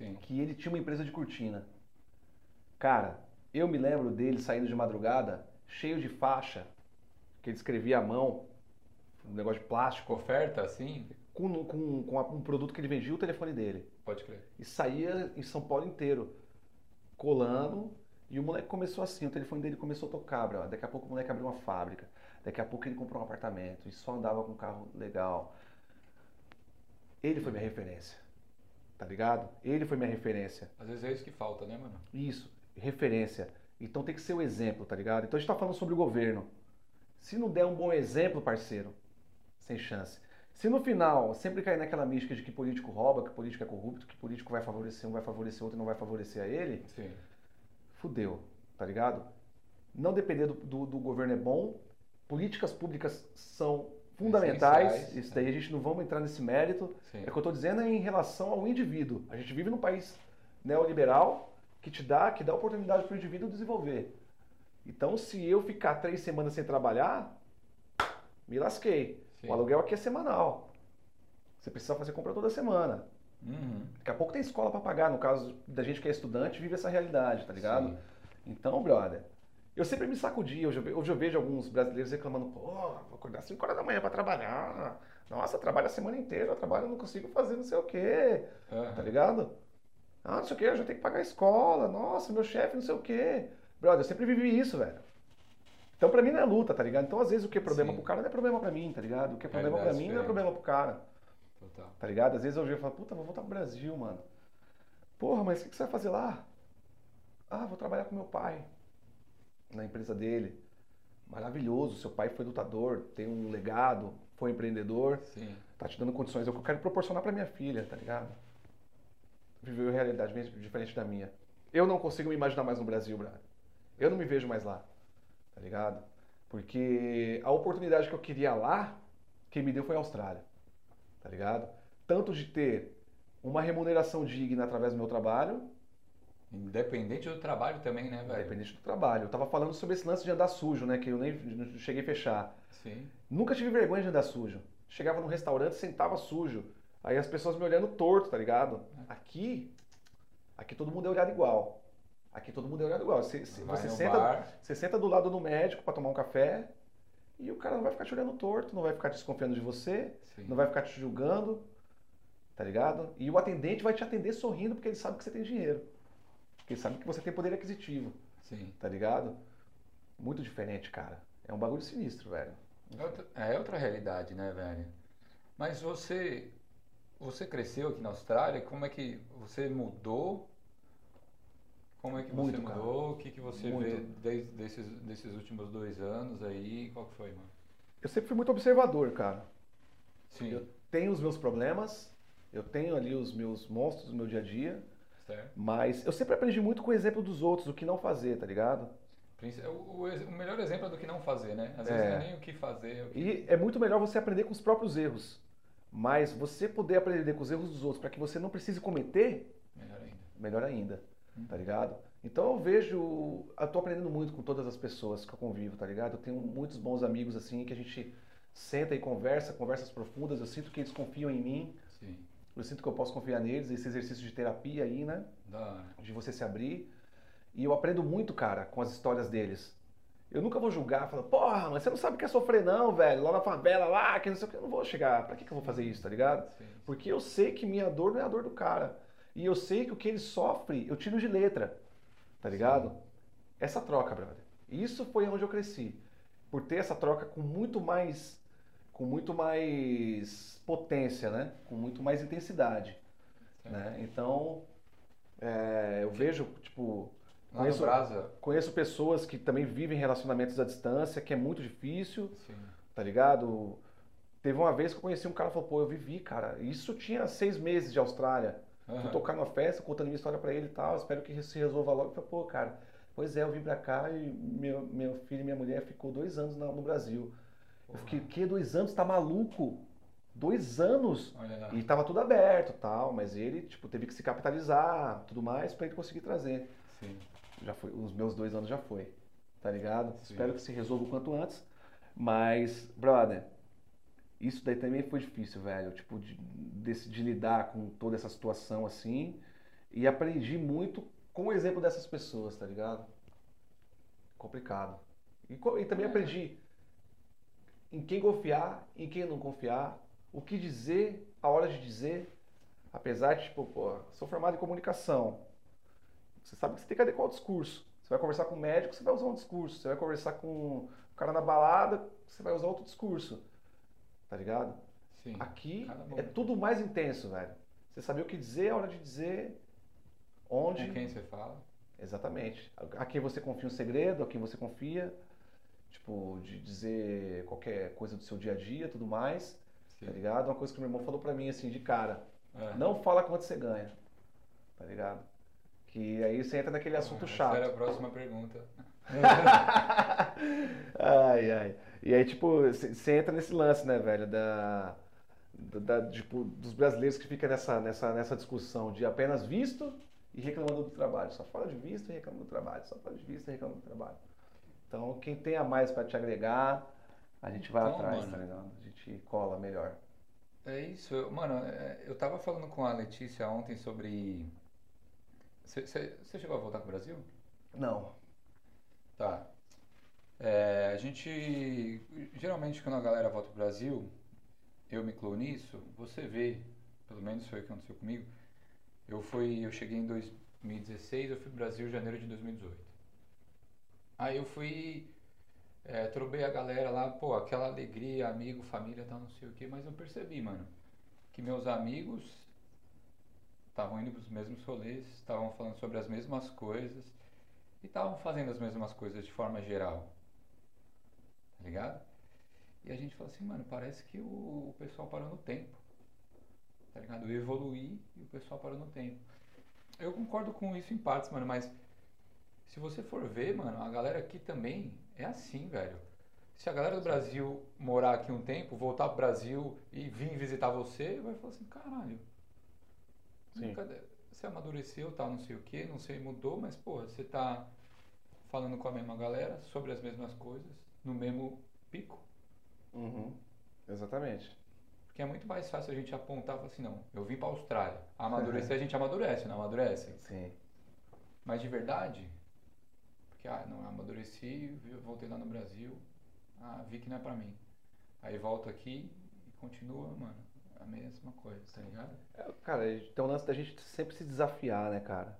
S1: Sim.
S2: que ele tinha uma empresa de cortina. Cara, eu me lembro dele saindo de madrugada, cheio de faixa, que ele escrevia à mão, um negócio de plástico,
S1: Oferta, assim?
S2: com, com, com um produto que ele vendia, o telefone dele.
S1: Pode crer.
S2: E saía em São Paulo inteiro, colando, e o moleque começou assim, o telefone dele começou a tocar, bro. Daqui a pouco o moleque abriu uma fábrica, daqui a pouco ele comprou um apartamento, e só andava com um carro legal. Ele foi minha referência, tá ligado? Ele foi minha referência.
S1: Às vezes é isso que falta, né, mano?
S2: Isso, referência. Então tem que ser o exemplo, tá ligado? Então a gente tá falando sobre o governo. Se não der um bom exemplo, parceiro, sem chance. Se no final sempre cair naquela mística de que político rouba, que político é corrupto, que político vai favorecer um, vai favorecer outro e não vai favorecer a ele,
S1: Sim.
S2: fudeu, tá ligado? Não depender do, do, do governo é bom. Políticas públicas são fundamentais.
S1: Essenciais,
S2: Isso daí a gente não vamos entrar nesse mérito.
S1: Sim.
S2: É o que eu estou dizendo é em relação ao indivíduo. A gente vive num país neoliberal que te dá, que dá oportunidade para o indivíduo desenvolver. Então, se eu ficar três semanas sem trabalhar, me lasquei.
S1: Sim.
S2: O aluguel aqui é semanal. Você precisa fazer compra toda semana.
S1: Uhum.
S2: Daqui a pouco tem escola para pagar. No caso da gente que é estudante, vive essa realidade, tá ligado?
S1: Sim.
S2: Então, brother, eu sempre me sacudi. Hoje eu, hoje eu vejo alguns brasileiros reclamando: pô, vou acordar 5 horas da manhã para trabalhar. Nossa, trabalho a semana inteira, eu trabalho, não consigo fazer não sei o quê.
S1: Aham.
S2: Tá ligado? Ah, não sei o que, eu já tenho que pagar a escola. Nossa, meu chefe, não sei o quê. Brother, eu sempre vivi isso, velho. Então pra mim não é luta, tá ligado? Então às vezes o que é problema
S1: Sim.
S2: pro cara não é problema pra mim, tá ligado? O que é problema pra
S1: Realidade
S2: mim não é
S1: diferente.
S2: problema pro cara,
S1: Total.
S2: tá ligado? Às vezes eu vejo e falo, puta, vou voltar pro Brasil, mano. Porra, mas o que que você vai fazer lá? Ah, vou trabalhar com meu pai. Na empresa dele. Maravilhoso, seu pai foi lutador, tem um legado, foi empreendedor
S1: Sim.
S2: tá te dando condições. É o que eu quero proporcionar pra minha filha, tá ligado? Viveu uma realidade diferente da minha. Eu não consigo me imaginar mais no Brasil, brother. Eu não me vejo mais lá, tá ligado? Porque a oportunidade que eu queria lá, quem me deu foi a Austrália, tá ligado? Tanto de ter uma remuneração digna através do meu trabalho,
S1: Independente do trabalho também, né, velho?
S2: independente do trabalho. Eu tava falando sobre esse lance de andar sujo, né? Que eu nem cheguei a fechar.
S1: Sim.
S2: Nunca tive vergonha de andar sujo. Chegava num restaurante, sentava sujo. Aí as pessoas me olhando torto, tá ligado? Aqui, aqui todo mundo é olhado igual. Aqui todo mundo é olhado igual. Você, você, senta,
S1: bar.
S2: você senta do lado do médico pra tomar um café e o cara não vai ficar te olhando torto, não vai ficar desconfiando de você,
S1: Sim.
S2: não vai ficar te julgando, tá ligado? E o atendente vai te atender sorrindo porque ele sabe que você tem dinheiro. Porque sabe que você tem poder aquisitivo,
S1: Sim.
S2: tá ligado? Muito diferente, cara. É um bagulho sinistro, velho.
S1: É outra, é outra realidade, né, velho? Mas você, você cresceu aqui na Austrália, como é que você mudou? Como é que você
S2: Muito, cara.
S1: mudou? O que, que você
S2: Muito.
S1: vê desde desses, desses últimos dois anos aí? Qual que foi, mano?
S2: Eu sempre fui muito observador, cara.
S1: Sim,
S2: Eu tenho os meus problemas, eu tenho ali os meus monstros do meu dia a dia,
S1: certo.
S2: mas eu sempre aprendi muito com o exemplo dos outros, o que não fazer, tá ligado?
S1: Princi- O, o o melhor exemplo é do que não fazer, né? Às
S2: É.
S1: vezes não é nem o que fazer. é o que-
S2: E é muito melhor você aprender com os próprios erros. Mas você poder aprender com os erros dos outros para que você não precise cometer,
S1: Melhor ainda.
S2: melhor ainda,
S1: Uhum.
S2: tá ligado? Então eu vejo, eu tô aprendendo muito com todas as pessoas que eu convivo, tá ligado? Eu tenho muitos bons amigos assim que a gente senta e conversa, conversas profundas, eu sinto que eles confiam em mim,
S1: Sim.
S2: Eu sinto que eu posso confiar neles, esse exercício de terapia aí, né?
S1: Da...
S2: De você se abrir. E eu aprendo muito, cara, com as histórias deles. Eu nunca vou julgar, falar, porra, mas você não sabe o que é sofrer não, velho. Lá na favela, lá, que não sei o que. Eu não vou chegar. Pra que, que eu vou fazer isso, tá ligado?
S1: Sim.
S2: Porque eu sei que minha dor não é a dor do cara. E eu sei que o que ele sofre, eu tiro de letra. Tá ligado? Essa troca, brother. Isso foi onde eu cresci. Por ter essa troca com muito mais com muito mais potência, né? Com muito mais intensidade,
S1: Sim.
S2: né? Então, é, eu vejo, tipo,
S1: Lá
S2: Conheço- conheço pessoas que também vivem relacionamentos à distância, que é muito difícil,
S1: Sim.
S2: tá ligado? Teve uma vez que eu conheci um cara que falou, pô, eu vivi, cara. Isso tinha seis meses de Austrália. Fui
S1: Aham.
S2: tocar numa festa, contando minha história pra ele e tal, espero que se resolva logo. Eu falei, pô, cara, pois é, eu vim pra cá e meu, meu filho e minha mulher ficou dois anos no Brasil. Eu fiquei, que dois anos? Tá maluco? Dois anos? E tava tudo aberto tal, mas ele, tipo, teve que se capitalizar, tudo mais, pra ele conseguir trazer.
S1: Sim.
S2: Já foi, os meus dois anos já foi, tá ligado?
S1: Sim.
S2: Espero que se resolva o quanto antes. Mas, brother, isso daí também foi difícil, velho. Tipo, de, desse- de lidar com toda essa situação assim. E aprendi muito com o exemplo dessas pessoas, tá ligado? Complicado. E, e também
S1: É.
S2: aprendi em quem confiar, em quem não confiar, o que dizer, a hora de dizer. Apesar de, tipo, pô, sou formado em comunicação. Você sabe que você tem que adequar o discurso. Você vai conversar com um médico, você vai usar um discurso. Você vai conversar com um cara na balada, você vai usar outro discurso. Tá ligado?
S1: Sim.
S2: Aqui é tudo mais intenso, velho. Você saber o que dizer, a hora de dizer, onde.
S1: Com quem você fala?
S2: Exatamente. A quem você confia um segredo, a quem você confia. Tipo, de dizer qualquer coisa do seu dia a dia, tudo mais.
S1: Sim.
S2: Tá ligado? Uma coisa que meu irmão falou pra mim, assim, de cara.
S1: É.
S2: Não fala quanto você ganha. Tá ligado? Que aí você entra naquele assunto
S1: Essa
S2: chato.
S1: era a próxima pergunta.
S2: ai, ai. E aí, tipo, você entra nesse lance, né, velho, da, da- da- tipo, dos brasileiros que fica nessa, nessa, nessa discussão de apenas visto e reclamando do trabalho. Só fala de visto e reclama do trabalho. Só fala de visto e reclama do trabalho. Então, quem tem a mais pra te agregar, a gente vai
S1: Então,
S2: atrás,
S1: mano.
S2: tá ligado? A gente cola melhor.
S1: É isso, eu- mano, é, eu tava falando com a Letícia ontem sobre. Você chegou a voltar pro Brasil?
S2: Não.
S1: Tá. É, a gente. Geralmente, quando a galera volta pro Brasil, eu me incluo nisso, você vê, pelo menos foi o que aconteceu comigo. Eu fui, eu cheguei em 2016, eu fui pro Brasil em janeiro de 2018. Aí eu fui, é, trobei a galera lá, pô, aquela alegria, amigo, família, tal, não sei o que, mas eu percebi, mano, que meus amigos estavam indo pros mesmos rolês, estavam falando sobre as mesmas coisas e estavam fazendo as mesmas coisas de forma geral. Tá ligado? E a gente falou assim, mano, parece que o, o pessoal parou no tempo. Tá ligado? Eu evoluí e o pessoal parou no tempo. Eu concordo com isso em partes, mano, mas se você for ver, mano, a galera aqui também é assim, velho. Se a galera do Brasil morar aqui um tempo, voltar pro Brasil e vir visitar você, vai falar assim, caralho.
S2: Sim.
S1: Você amadureceu, tal, não sei o que, não sei, mudou, mas, porra, você tá falando com a mesma galera sobre as mesmas coisas, no mesmo pico.
S2: Uhum. Exatamente.
S1: Porque é muito mais fácil a gente apontar e falar assim, não, eu vim pra Austrália. Amadurecer, a gente amadurece, não amadurece.
S2: Sim.
S1: Mas de verdade, porque, ah, não, amadureci, voltei lá no Brasil, ah, vi que não é pra mim. Aí volto aqui e continua, mano, a mesma coisa, tá ligado?
S2: É, Cara, tem um lance da gente sempre se desafiar, né, cara?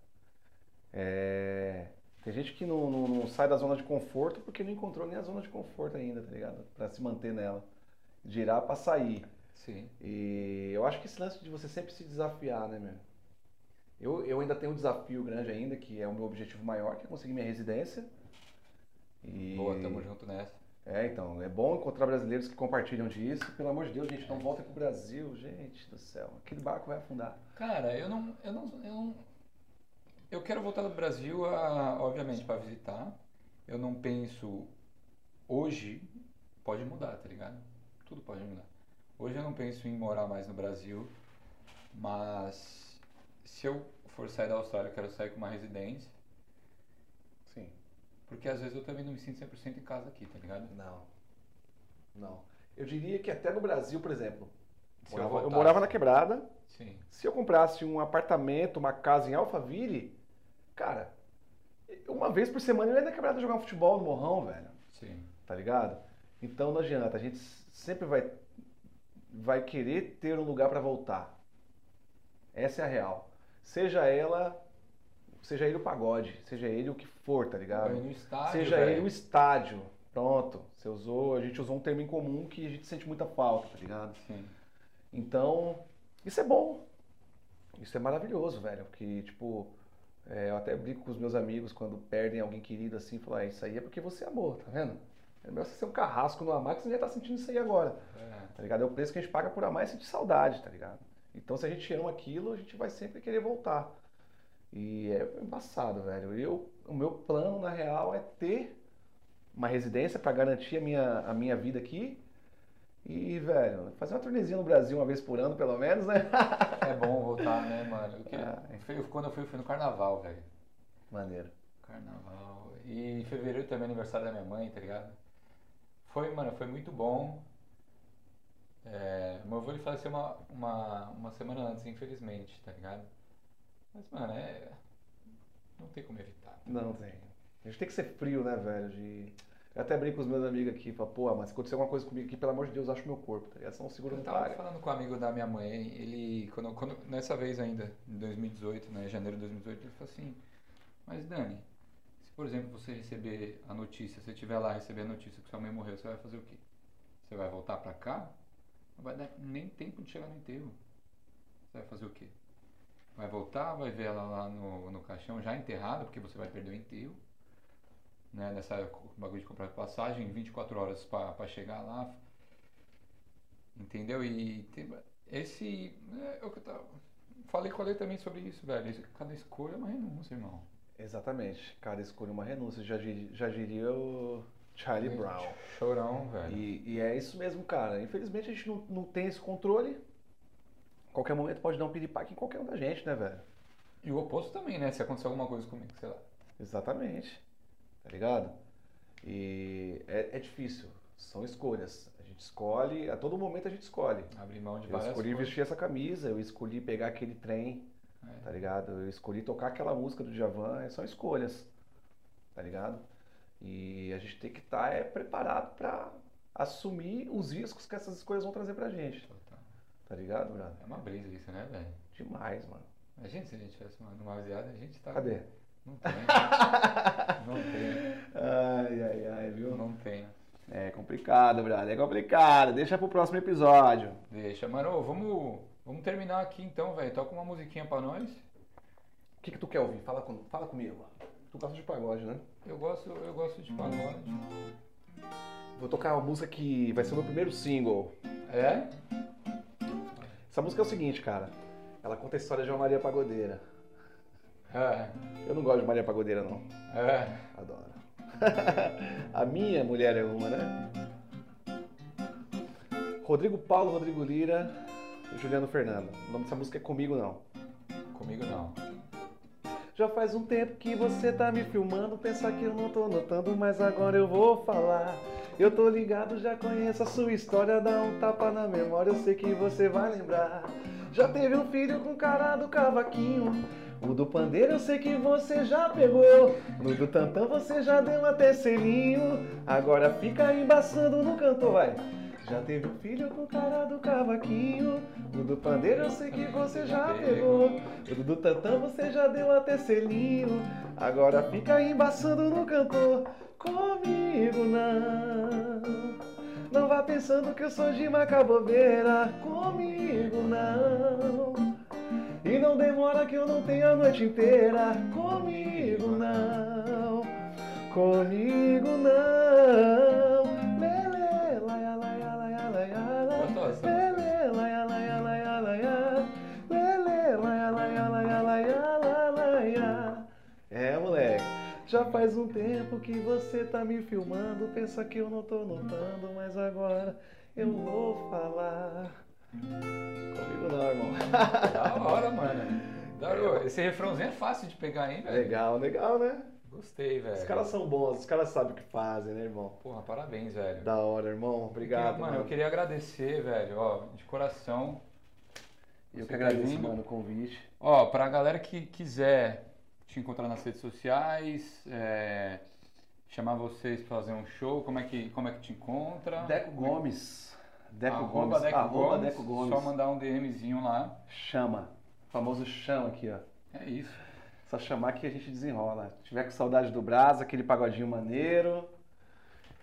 S2: É, Tem gente que não, não- não sai da zona de conforto porque não encontrou nem a zona de conforto ainda, tá ligado? Pra se manter nela. Girar pra sair.
S1: Sim.
S2: E eu acho que esse lance de você sempre se desafiar, né, meu? Eu, eu ainda tenho um desafio grande ainda, que é o meu objetivo maior, que é conseguir minha residência. E...
S1: Boa, tamo junto nessa.
S2: É, então, é bom encontrar brasileiros que compartilham disso. Pelo amor de Deus, gente, não voltem pro Brasil, gente do céu. Aquele barco vai afundar.
S1: Cara, eu não, eu não, eu não, eu quero voltar do Brasil, a, obviamente, para visitar. Eu não penso hoje pode mudar, tá ligado? Tudo pode mudar. Hoje eu não penso em morar mais no Brasil, mas se eu for sair da Austrália, eu quero sair com uma residência,
S2: Sim.
S1: porque às vezes eu também não me sinto 100% em casa aqui, tá ligado?
S2: Não. Não. Eu diria que até no Brasil, por exemplo, eu,
S1: voltasse.
S2: morava na quebrada.
S1: Sim.
S2: Se eu comprasse um apartamento, uma casa em Alphaville, cara, uma vez por semana eu ia na quebrada jogar um futebol no morrão, velho.
S1: Sim.
S2: Tá ligado? Então não adianta, a gente sempre vai, vai querer ter um lugar pra voltar. Essa é a real. Seja ela, seja ele o pagode, seja ele o que for, tá ligado?
S1: Estádio,
S2: seja
S1: velho.
S2: ele o estádio. Pronto. Você usou, a gente usou um termo em comum que a gente sente muita falta, tá ligado?
S1: Sim.
S2: Então, isso é bom. Isso é maravilhoso, velho. Porque, tipo, é, eu até brinco com os meus amigos quando perdem alguém querido assim, falar, ah, isso aí é porque você amou, tá vendo? É melhor você ser um carrasco no amar que você já tá sentindo isso aí agora,
S1: É.
S2: tá ligado? É o preço que a gente paga por amar e sentir saudade, tá ligado? Então, se a gente ama aquilo, a gente vai sempre querer voltar. E é embaçado, velho. Eu, o meu plano, na real, é ter uma residência para garantir a minha, a minha vida aqui. E, velho, fazer uma turnezinha no Brasil uma vez por ano, pelo menos, né?
S1: É bom voltar, né, mano? Fui- quando eu fui, eu fui no carnaval, velho.
S2: Maneiro.
S1: Carnaval. E em fevereiro também é aniversário da minha mãe, tá ligado? Foi, mano, foi muito bom. É, meu avô ele faleceu uma, uma, uma semana antes, infelizmente, tá ligado? Mas, mano, é. Não tem como evitar.
S2: Não tem. A gente tem que ser frio, né, velho? De... Eu até brinco com os meus amigos aqui, falo, pô, mas se acontecer alguma coisa comigo aqui, pelo amor de Deus, acha o meu corpo, tá ligado? Senão o seguro
S1: Eu tava
S2: paga.
S1: falando com um amigo da minha mãe, ele, quando, quando, nessa vez ainda, em 2018, né, janeiro de 2018, ele falou assim, mas Dani, se por exemplo você receber a notícia, você estiver lá e receber a notícia que sua mãe morreu, você vai fazer o quê? Você vai voltar pra cá? Não vai dar nem tempo de chegar no enterro. Você vai fazer o quê? Vai voltar, vai ver ela lá no, no caixão já enterrada, porque você vai perder o enterro. Né, nessa bagulho de comprar passagem, 24 horas pra chegar lá, Entendeu? E tem- esse. É, o que eu tava, falei com a Lê também sobre isso, velho. Cada escolha é uma renúncia, irmão.
S2: Exatamente. Cada escolha é uma renúncia. Já, já diria o Charlie Brown.
S1: Chorão, velho.
S2: E, e é isso mesmo, cara. Infelizmente a gente não, não tem esse controle. Qualquer momento pode dar um piripaque em qualquer um da gente, né, velho?
S1: E o oposto também, né? Se acontecer alguma coisa comigo, sei lá.
S2: Exatamente. Tá ligado? E é, é difícil. São escolhas. A gente escolhe, a todo momento a gente escolhe.
S1: Abrir mão de
S2: Eu
S1: várias
S2: escolhi
S1: coisas.
S2: vestir essa camisa, eu escolhi pegar aquele trem,
S1: É.
S2: tá ligado? Eu escolhi tocar aquela música do Djavan, são escolhas, tá ligado? E a gente tem que estar é, preparado pra assumir os riscos que essas escolhas vão trazer pra gente,
S1: Total.
S2: tá ligado, brother?
S1: É uma brisa isso, né, velho?
S2: Demais, mano.
S1: Imagina se a gente tivesse uma, numa a gente tá.
S2: Cadê?
S1: Não tem. não tem.
S2: Ai, ai, ai, viu?
S1: Não tem.
S2: É complicado, brother, é complicado. Deixa pro próximo episódio.
S1: Deixa, mano. Vamos, vamos terminar aqui então, velho. Toca uma musiquinha pra nós.
S2: O que, que tu quer ouvir? Fala, com, fala comigo. Tu gosta de pagode, né?
S1: Eu gosto, eu gosto de pagode.
S2: Vou tocar uma música que vai ser o meu primeiro single.
S1: É?
S2: Essa música é o seguinte, cara. Ela conta a história de uma Maria Pagodeira.
S1: É.
S2: Eu não gosto de Maria Pagodeira, não.
S1: É.
S2: Adoro. a minha mulher é uma, né? Rodrigo Paulo, Rodrigo Lira e Juliano Fernando. O nome dessa música é Comigo Não.
S1: Comigo não.
S2: Já faz um tempo que você tá me filmando, pensa que eu não tô notando, mas agora eu vou falar. Eu tô ligado, já conheço a sua história, dá um tapa na memória, eu sei que você vai lembrar. Já teve um filho com cara do cavaquinho. O do pandeiro eu sei que você já pegou. No do tantã você já deu até selinho. Agora fica embaçando no cantor, vai. Já teve um filho com cara do cavaquinho. O do pandeiro eu sei que você já pegou. O do tantã você já deu até selinho. Agora fica embaçando no cantor. Comigo não. Não vá pensando que eu sou de macabobeira. Comigo não. E não demora que eu não tenho a noite inteira. Comigo não. Comigo não. Laia, laia, laia. É, moleque. Já faz um tempo que você tá me filmando, pensa que eu não tô notando, mas agora eu vou falar. Comigo não, irmão.
S1: Da hora, mano. Da hora. Esse refrãozinho é fácil de pegar, hein, velho?
S2: Legal, legal, né?
S1: Gostei, velho.
S2: Os caras são bons, os caras sabem o que fazem, né, irmão?
S1: Porra, parabéns, velho.
S2: Da hora, irmão. Obrigado,
S1: mano,
S2: mano.
S1: eu queria agradecer, velho, ó, de coração.
S2: Eu que agradeço,
S1: vindo.
S2: mano, o convite.
S1: Ó, pra galera que quiser te encontrar nas redes sociais, é, chamar vocês pra fazer um show, como é que, como é que te encontra?
S2: Deco Gomes. Deco
S1: arroba
S2: Gomes.
S1: Deco
S2: arroba
S1: Gomes,
S2: Deco Gomes.
S1: Só mandar um DMzinho lá.
S2: Chama. Famoso chama aqui, ó.
S1: É isso.
S2: Só chamar que a gente desenrola. Se tiver com saudade do Brasa, aquele pagodinho maneiro,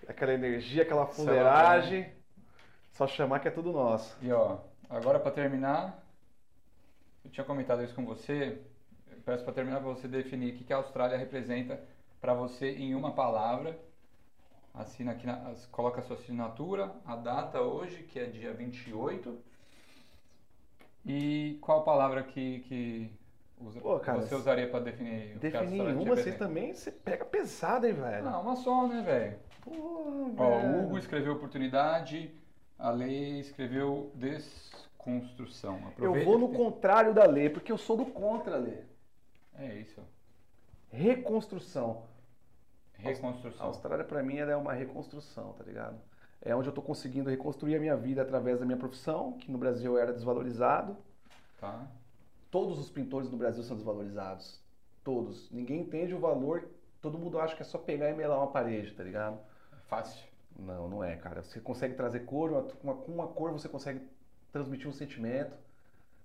S2: aquela energia, aquela fuleiragem, só chamar que é tudo nosso.
S1: E ó, agora pra terminar, eu tinha comentado isso com você. Eu peço pra terminar pra você definir o que a Austrália representa pra você em uma palavra. Assina aqui, na, coloca a sua assinatura, a data hoje, que é dia 28. E qual palavra que, que usa-
S2: Pô, cara,
S1: você usaria pra definir o a
S2: Definir uma, você
S1: representa?
S2: também, você pega pesado, hein, velho?
S1: Ah, uma só, né, velho? Ó, o Hugo escreveu oportunidade, a Lei escreveu desconstrução.
S2: Eu
S1: Aproveita
S2: vou
S1: que
S2: no
S1: tem-
S2: contrário da lei, porque eu sou do contra a lei.
S1: É isso.
S2: Reconstrução. A
S1: Reconstrução.
S2: Austrália, pra mim, ela é uma reconstrução, tá ligado? É onde eu tô conseguindo reconstruir a minha vida através da minha profissão, que no Brasil eu era desvalorizado.
S1: Tá?
S2: Todos os pintores do Brasil são desvalorizados. Todos. Ninguém entende o valor. Todo mundo acha que é só pegar e melar uma parede, tá ligado?
S1: É fácil.
S2: Não, não é, cara. Você consegue trazer cor, uma- com uma cor você consegue transmitir um sentimento,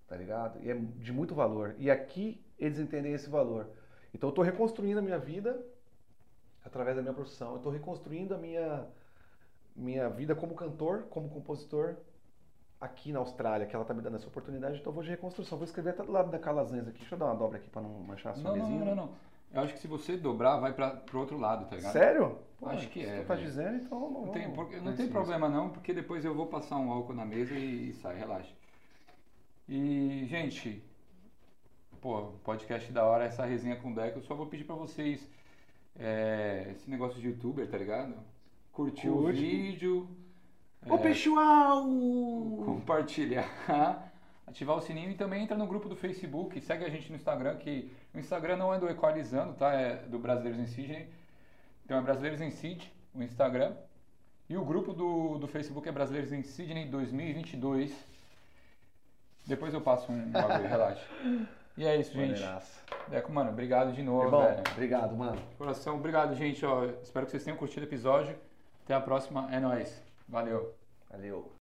S2: tá ligado? E é de muito valor. E aqui eles entendem esse valor. Então eu tô reconstruindo a minha vida através da minha profissão. Eu tô reconstruindo a minha minha vida como cantor, como compositor aqui na Austrália, que ela tá me dando essa oportunidade, então eu vou de reconstrução. Vou escrever até do lado da Calazans aqui. Deixa eu dar uma dobra aqui pra não manchar a sua
S1: Não, não, não, não, não. Eu acho que se você dobrar, vai pra, pro outro lado, tá ligado?
S2: Sério?
S1: Acho que é,
S2: tu tá dizendo, então não,
S1: Não tem, porque- não tem problema não, porque depois eu vou passar um álcool na mesa e, e sai, relaxa. E, gente, pô, podcast da hora, essa resenha com o Deco, eu só vou pedir pra vocês é, esse negócio de youtuber, tá ligado? Curtir o
S2: Curte.
S1: vídeo,
S2: Ô, pessoal!
S1: compartilhar, ativar o sininho e também entra no grupo do Facebook, segue a gente no Instagram, que o Instagram não é do Equalizando, tá? É do Brasileiros em Sydney. Então é Brasileiros em Sydney, o Instagram. E o grupo do, do Facebook é Brasileiros em Sydney 2022. Depois eu passo um bagulho, relaxa. E é isso, gente.
S2: Maneiraça.
S1: Deco, mano, obrigado de novo,
S2: Irmão,
S1: velho.
S2: obrigado, mano.
S1: Coração, obrigado, gente. Ó, espero que vocês tenham curtido o episódio. Até a próxima. É nóis. Valeu.
S2: Valeu.